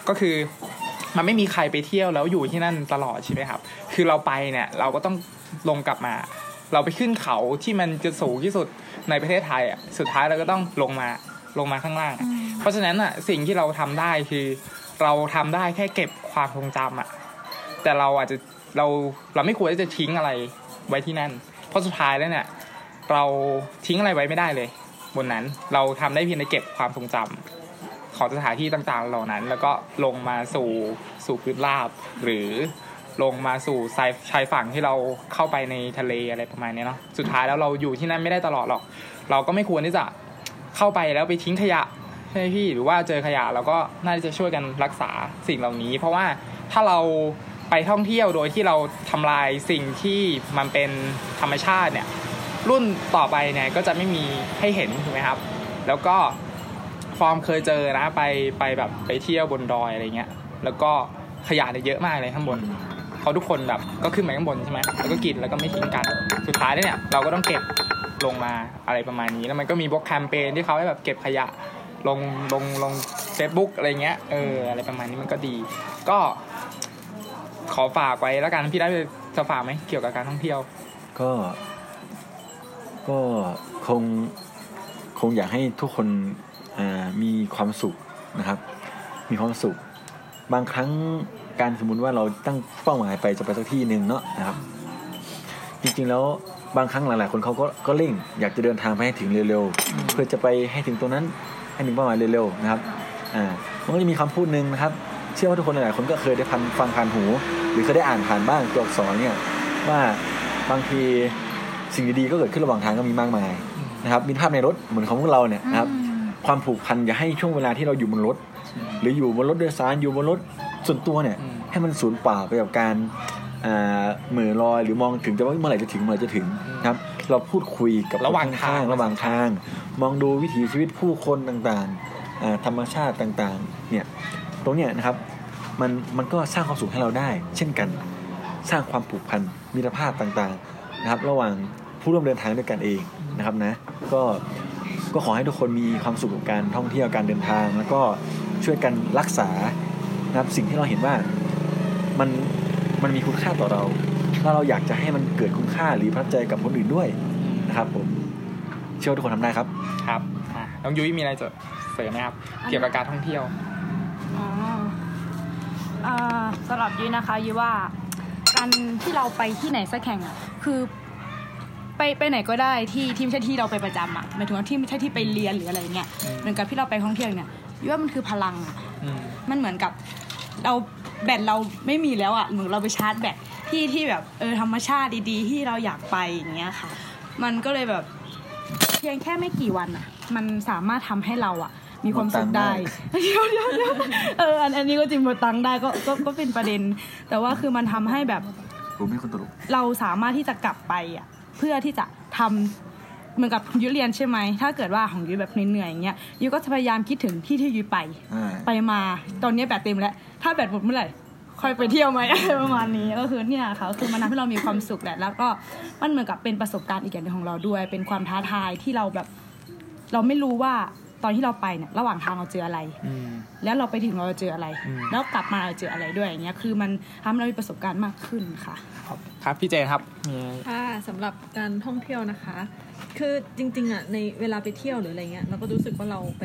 ก็คือ มันไม่มีใครไปเที่ยวแล้วอยู่ที่นั่นตลอดใช่ไหมครับ คือเราไปเนี่ย เราก็ต้องลงกลับมา เราไปขึ้นเขาที่มันจะสูงที่สุดในประเทศไทยอะสุดท้ายเราก็ต้องลงมาลงมาข้างล่างอะเพราะฉะนั้นอะสิ่งที่เราทำได้คือ เราทำได้แค่เก็บความทรงจำอะแต่เราอาจจะเราเราไม่ควรที่จะทิ้งอะไรไว้ที่นั่น เพราะสุดท้ายแล้วเนี่ยเราทิ้งอะไรไว้ไม่ได้เลย บนนั้นเราทำได้เพียงแต่เก็บความทรงจำของสถานที่ต่างๆ เหล่านั้น แล้วก็ลงมาสู่สู่พื้นราบ หรือลงมาสู่ชายชายฝั่งที่เราเข้าไปในทะเลอะไรประมาณนี้เนาะสุดท้ายแล้วเราอยู่ที่นั่นไม่ได้ตลอดหรอก เราก็ไม่ควรที่จะเข้าไปแล้วไปทิ้งขยะ ใช่ไหมพี่หรือว่าเจอขยะเราก็น่าจะช่วยกันรักษาสิ่งเหล่านี้ เพราะว่าถ้าเราไปท่องเที่ยวโดยที่เราทำลายสิ่งที่มันเป็นธรรมชาติเนี่ย รุ่นต่อไปเนี่ยก็จะไม่มีให้เห็นถูกไหมครับ แล้วก็ฟอร์มเคยเจอนะไปไปแบบไปเที่ยวบนดอยอะไรเงี้ยแล้วก็ขยะเนี่ยเยอะมากเลยข้างบนเขาทุกคนแบบก็ขึ้นไปข้างบนใช่ไหมแล้วก็กินแล้วก็ไม่ทิ้งกันสุดท้ายเนี่ยเราก็ต้องเก็บลงมาอะไรประมาณนี้ แล้วมันก็มีพวกแคมเปญที่เขาให้แบบเก็บขยะ ลงลงลงเฟซบุ๊กอะไรเงี้ยเอออะไรประมาณนี้มันก็ดี ก็ขอฝากไว้แล้วกันพี่ได้จะฝากไหมเกี่ยวกับการท่องเที่ยว ก็ ก็คงคงอยากให้ทุกคนมีความสุขนะครับ มีความสุข บางครั้งการสมมติว่าเราตั้งเป้าหมายไปจะไปสักที่หนึ่งเนาะนะครับ จริงๆแล้วบางครั้งหลายๆ คนเขาก็ก็เร่ง อยากจะเดินทางไปให้ถึงเร็วๆ เพื่อจะไปให้ถึงตรงนั้น ให้ถึงเป้าหมายเร็วๆนะครับอ่ามันก็จะมีคำพูดหนึ่งนะครับ เชื่อว่าทุกคนหลายๆคนก็เคยได้พันฟังผ่านหู หรือเคยได้อ่านผ่านบ้างตัวอักษรเนี่ยว่าบางทีสิ่งดีๆก็เกิดขึ้นระหว่างทางก็มีมากมายนะครับมีภาพในรถเหมือนของพวกเราเนี่ยนะครับ ความผูกพันอย่าให้ช่วงเวลาที่เราอยู่บนรถ หรืออยู่บนรถโดยสารอยู่บนรถส่วนตัวเนี่ยอืมให้มันสูญเปล่าไปกับการอ่าเหมือลอยหรือมองถึงจะว่าเมื่อไหร่จะถึงเมื่อไหร่จะถึงนะครับ เราพูดคุยกับระหว่างทางคนข้ๆระหว่างทาง มองดูวิถีชีวิตผู้คนต่างๆอ่าธรรมชาติต่างๆเนี่ยตรงเนี้ยนะครับมันมันก็สร้างความสุขให้เราได้ เช่นกันสร้างความผูกพันมิตรภาพต่างๆนะครับ ระหว่างผู้ร่วมเดินทางด้วยกันเองนะครับนะก็ก็ขอให้ทุกคนมีความสุขกับการท่องเที่ยวการเดินทาง แล้วก็ช่วยกันรักษานะครับสิ่งที่เราเห็นว่ามันมันมีคุณค่าต่อเรา แล้วเราอยากจะให้มันเกิดคุณค่าหรือประทับใจกับคนอื่นด้วยนะครับผมเชื่อว่าทุกคนทำได้ครับ ครับอะน้องยุ้ยมีอะไรจะเสริมไหมครับ เกี่ยวกับการท่องเที่ยวอ๋ออ่าสำหรับยุ้ยนะคะยุ้ยว่าการที่เราไปที่ไหนสักแห่งอะคือไปไปไหนก็ได้ที่ที่ไม่ใช่ที่เราไปประจำอะหมายถึงว่าที่ไม่ใช่ที่ไปเรียนหรืออะไรเงี้ยอืมเหมือนกับที่เราไปท่องเที่ยวเนี่ยยุ้ยว่ามันคือพลังอะอืมมันเหมือนกับเราแบตเราไม่มีแล้วอะเหมือนเราไปชาร์จแบต ที่ที่แบบเออธรรมชาติดีๆ ที่เราอยากไปอย่างเงี้ยค่ะ มันก็เลยแบบเพียงแค่ไม่กี่วันอะมันสามารถทำให้เราอะมีความสุขได้เดี๋ยวเดี๋ยวเดี๋ยวเอออันอันนี้ก็จริงหมดตังค์ได้ก็ก็ก็เป็นประเด็น แต่ว่าคือมันทำให้แบบผมไม่คนตลกเราสามารถที่จะกลับไปอะเพื่อที่จะทำเหมือนกับยุ้ยเรียนใช่ไหม ถ้าเกิดว่าของยุ้ยแบบเหนื่อยๆอย่างเงี้ยยุ้ยก็จะพยายามคิดถึงที่ที่ยุ้ยไปอ่าไปมาตอนนี้แบตเต็มแล้ว ถ้าแบตหมดเมื่อไหร่ ค่อยไปเที่ยวไหมอะไรประมาณนี้ก็คือเนี่ยค่ะคือมันทำให้เรามีความสุขแหละแล้วก็มันเหมือนกับเป็นประสบการณ์อีกอย่างหนึงของเราด้วย เป็นความท้าทายที่เราแบบ เราไม่รู้ว่าตอนที่เราไปเนี่ยระหว่างทางเราเจออะไรอืมแล้วเราไปถึงเราจะเจออะไรอืมแล้วกลับมาเราเจออะไรด้วยอย่างเงี้ยคือมันทำให้เรามีประสบการณ์มากขึ้นค่ะ ครับครับพี่เจนครับมีค่ะสำหรับการท่องเที่ยวนะคะ คือจริงๆอะในเวลาไปเที่ยวหรืออะไรเงี้ยเราก็รู้สึกว่าเราไป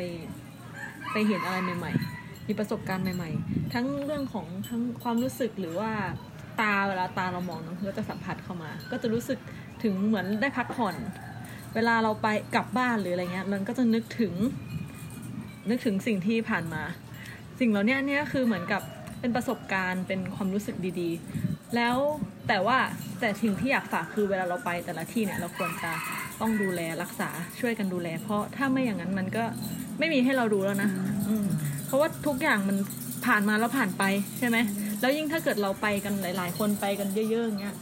ไปเห็นอะไรใหม่ ๆ มีประสบการณ์ใหม่ ๆ ทั้งเรื่องของทั้งความรู้สึกหรือว่าตาเวลาตาเรามองเนอะก็จะสัมผัสเข้ามา ก็จะรู้สึกถึงเหมือนได้พักผ่อน เวลาเราไปกลับบ้านหรืออะไรเงี้ยมันก็จะนึกถึง นึกถึงสิ่งที่ผ่านมา สิ่งเหล่านี้เนี่ยคือเหมือนกับเป็นประสบการณ์เป็นความรู้สึกดีๆ แล้วแต่ว่าแต่สิ่งที่อยากฝากคือเวลาเราไปแต่ละที่เนี่ยเราควรจะต้องดูแลรักษาช่วยกันดูแล เพราะถ้าไม่อย่างนั้นมันก็ไม่มีให้เราดูแล้วนะ อืม เพราะว่าทุกอย่างมันผ่านมาแล้วผ่านไปใช่ไหมแล้วยิ่งถ้าเกิดเราไปกันหลาย ๆ คนไปกันเยอะๆอย่างเงี้ย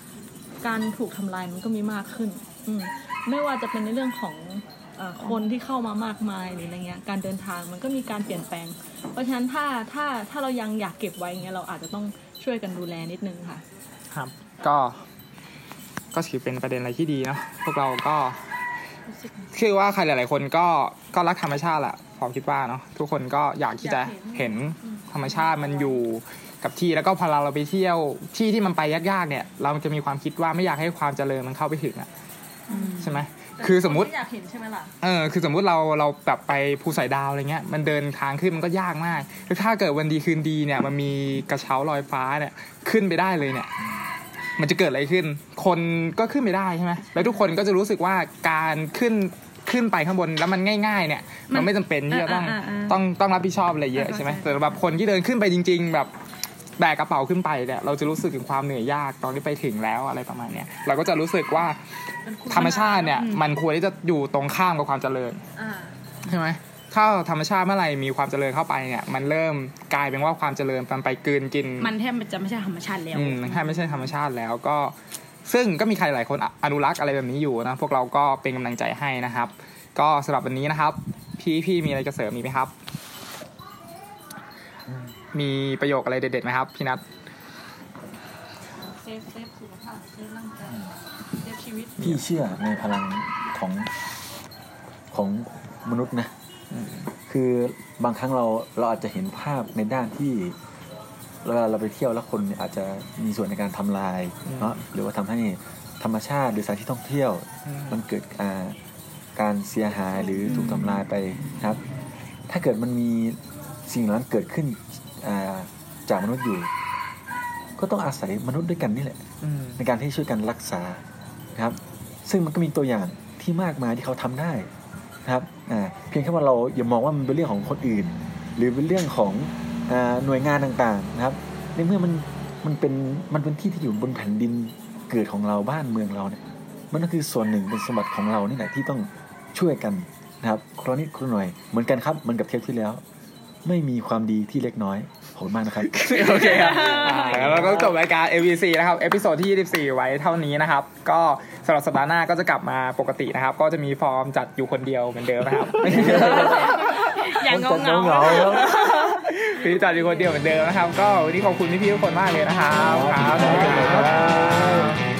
การถูกทำลายมันก็มีมากขึ้น อืมไม่ว่าจะเป็นในเรื่องของเออคนที่เข้ามามากมายหรืออะไรเงี้ยการเดินทางมันก็มีการเปลี่ยนแปลง เพราะฉะนั้นถ้าถ้าถ้าเรายังอยากเก็บไว้เงี้ยเราอาจจะต้องช่วยกันดูแลนิดนึงค่ะ ครับ ก็ก็ถือเป็นประเด็นอะไรที่ดีเนาะพวกเราก็คือว่าใครหลาย ๆ คนก็ก็รักธรรมชาติแหละ ผมคิดว่าเนาะทุกคนก็อยากที่จะอยากเห็เห็นนธรรมชาติมันอยู่กับที่แล้วก็พอเราเราไปเที่ยวที่ที่มันไปยากๆเนี่ย เราจะมีความคิดว่าไม่อยากให้ความเจริญมันเข้าไปถึงอะใช่ไหมคือสมมุติอยากเห็นใช่ไหมล่ะเออคือสมมุติเราเราแบบไปภูสายดาวอะไรเงี้ยมันเดินทางขึ้นมันก็ยากมากแล้วถ้าเกิดวันดีคืนดีเนี่ยมันมีกระเช้าลอยฟ้าเนี่ยขึ้นไปได้เลยเนี่ยมันจะเกิดอะไรขึ้น คนก็ขึ้นไม่ได้ใช่ไหมแล้วทุกคนก็จะรู้สึกว่าการขึ้น ขึ้นไปข้างบนแล้วมันง่าย ๆ เนี่ย มันไม่จำเป็นที่จะต้องอ่าอ่าอ่าต้องต้องรับผิดชอบอะไรเยอะใช่ไหมแต่สำหรับคนที่เดินขึ้นไปจริง ๆ แบบแบกกระเป๋าขึ้นไปเนี่ยเราจะรู้สึกถึงความเหนื่อยยากตอนที่ไปถึงแล้วอะไรประมาณเนี้ยเราก็จะรู้สึกว่าธรรมชาติเนี่ย มันควรที่จะอยู่ตรงข้ามกับความเจริญอ่าใช่ไหมถ้าธรรมชาติเมื่อไหร่มีความเจริญเข้าไปเนี่ย มันเริ่มกลายเป็นว่าความเจริญมันไปกลืนกิน มันแทบจะไม่ใช่ธรรมชาติแล้ว อืมมันแค่ไม่ใช่ธรรมชาติแล้วก็ ซึ่งก็มีใครหลายคนออนุรักษ์อะไรแบบนี้อยู่นะ พวกเราก็เป็นกำลังใจให้นะครับ ก็สำหรับวันนี้นะครับ พี่พี่มีอะไรจะเสริมอีกไหมครับ มีประโยคอะไรเด็ดๆไหมครับ พี่นัทsave save สุขภาพ save ร่างกาย save ชีวิต พี่เชื่อในพลังของของมนุษย์นะ คือบางครั้งเราเราอาจจะเห็นภาพในด้านที่ เวลาเราไปเที่ยวแล้วคนเนี่ยอาจจะมีส่วนในการทำลายเนาะหรือว่าทำให้ธรรมชาติหรือสถานที่ท่องเที่ยว มันเกิดอ่าการเสียหายหรือถูกทำลายไปนะครับ ถ้าเกิดมันมีสิ่งเหล่านั้นเกิดขึ้นอ่าจากมนุษย์อยู่ ก็ต้องอาศัยมนุษย์ด้วยกันนี่แหละอืมในการที่ช่วยกันรักษานะครับ ซึ่งมันก็มีตัวอย่างที่มากมายที่เขาทำได้นะครับอ่าเพียงแค่ว่าเราอย่ามองว่ามันเป็นเรื่องของคนอื่น หรือเป็นเรื่องของอา หน่วยงานต่างๆนะครับ ในเมื่อมันมันเป็นมันเป็นที่ที่อยู่บนแผ่นดินเกิดของเราบ้านเมืองเราเนี่ยมันก็คือส่วนหนึ่งเป็นสมบัติของเรานี่แหละที่ต้องช่วยกันนะครับคนละนิดคนละหน่อยเหมือนกันครับเหมือนกับเทปที่แล้ว ไม่มีความดีที่เล็กน้อย ขอบคุณมากนะครับ โอเคครับอ่าแล้วเราก็จบรายการ AVC นะครับ episode ที่ 24 ไว้เท่านี้นะครับ ก็สำหรับสัปดาห์หน้าก็จะกลับมาปกตินะครับ ก็จะมีฟอร์มจัดอยู่คนเดียวเหมือนเดิมนะครับ อย่างเงาเงาเหงาๆครับพี่จัดอยู่คนเดียวเหมือนเดิมนะครับ ก็วันนี้ขอบคุณพี่ๆทุกคนมากเลยนะครับครับสวัสดีครับ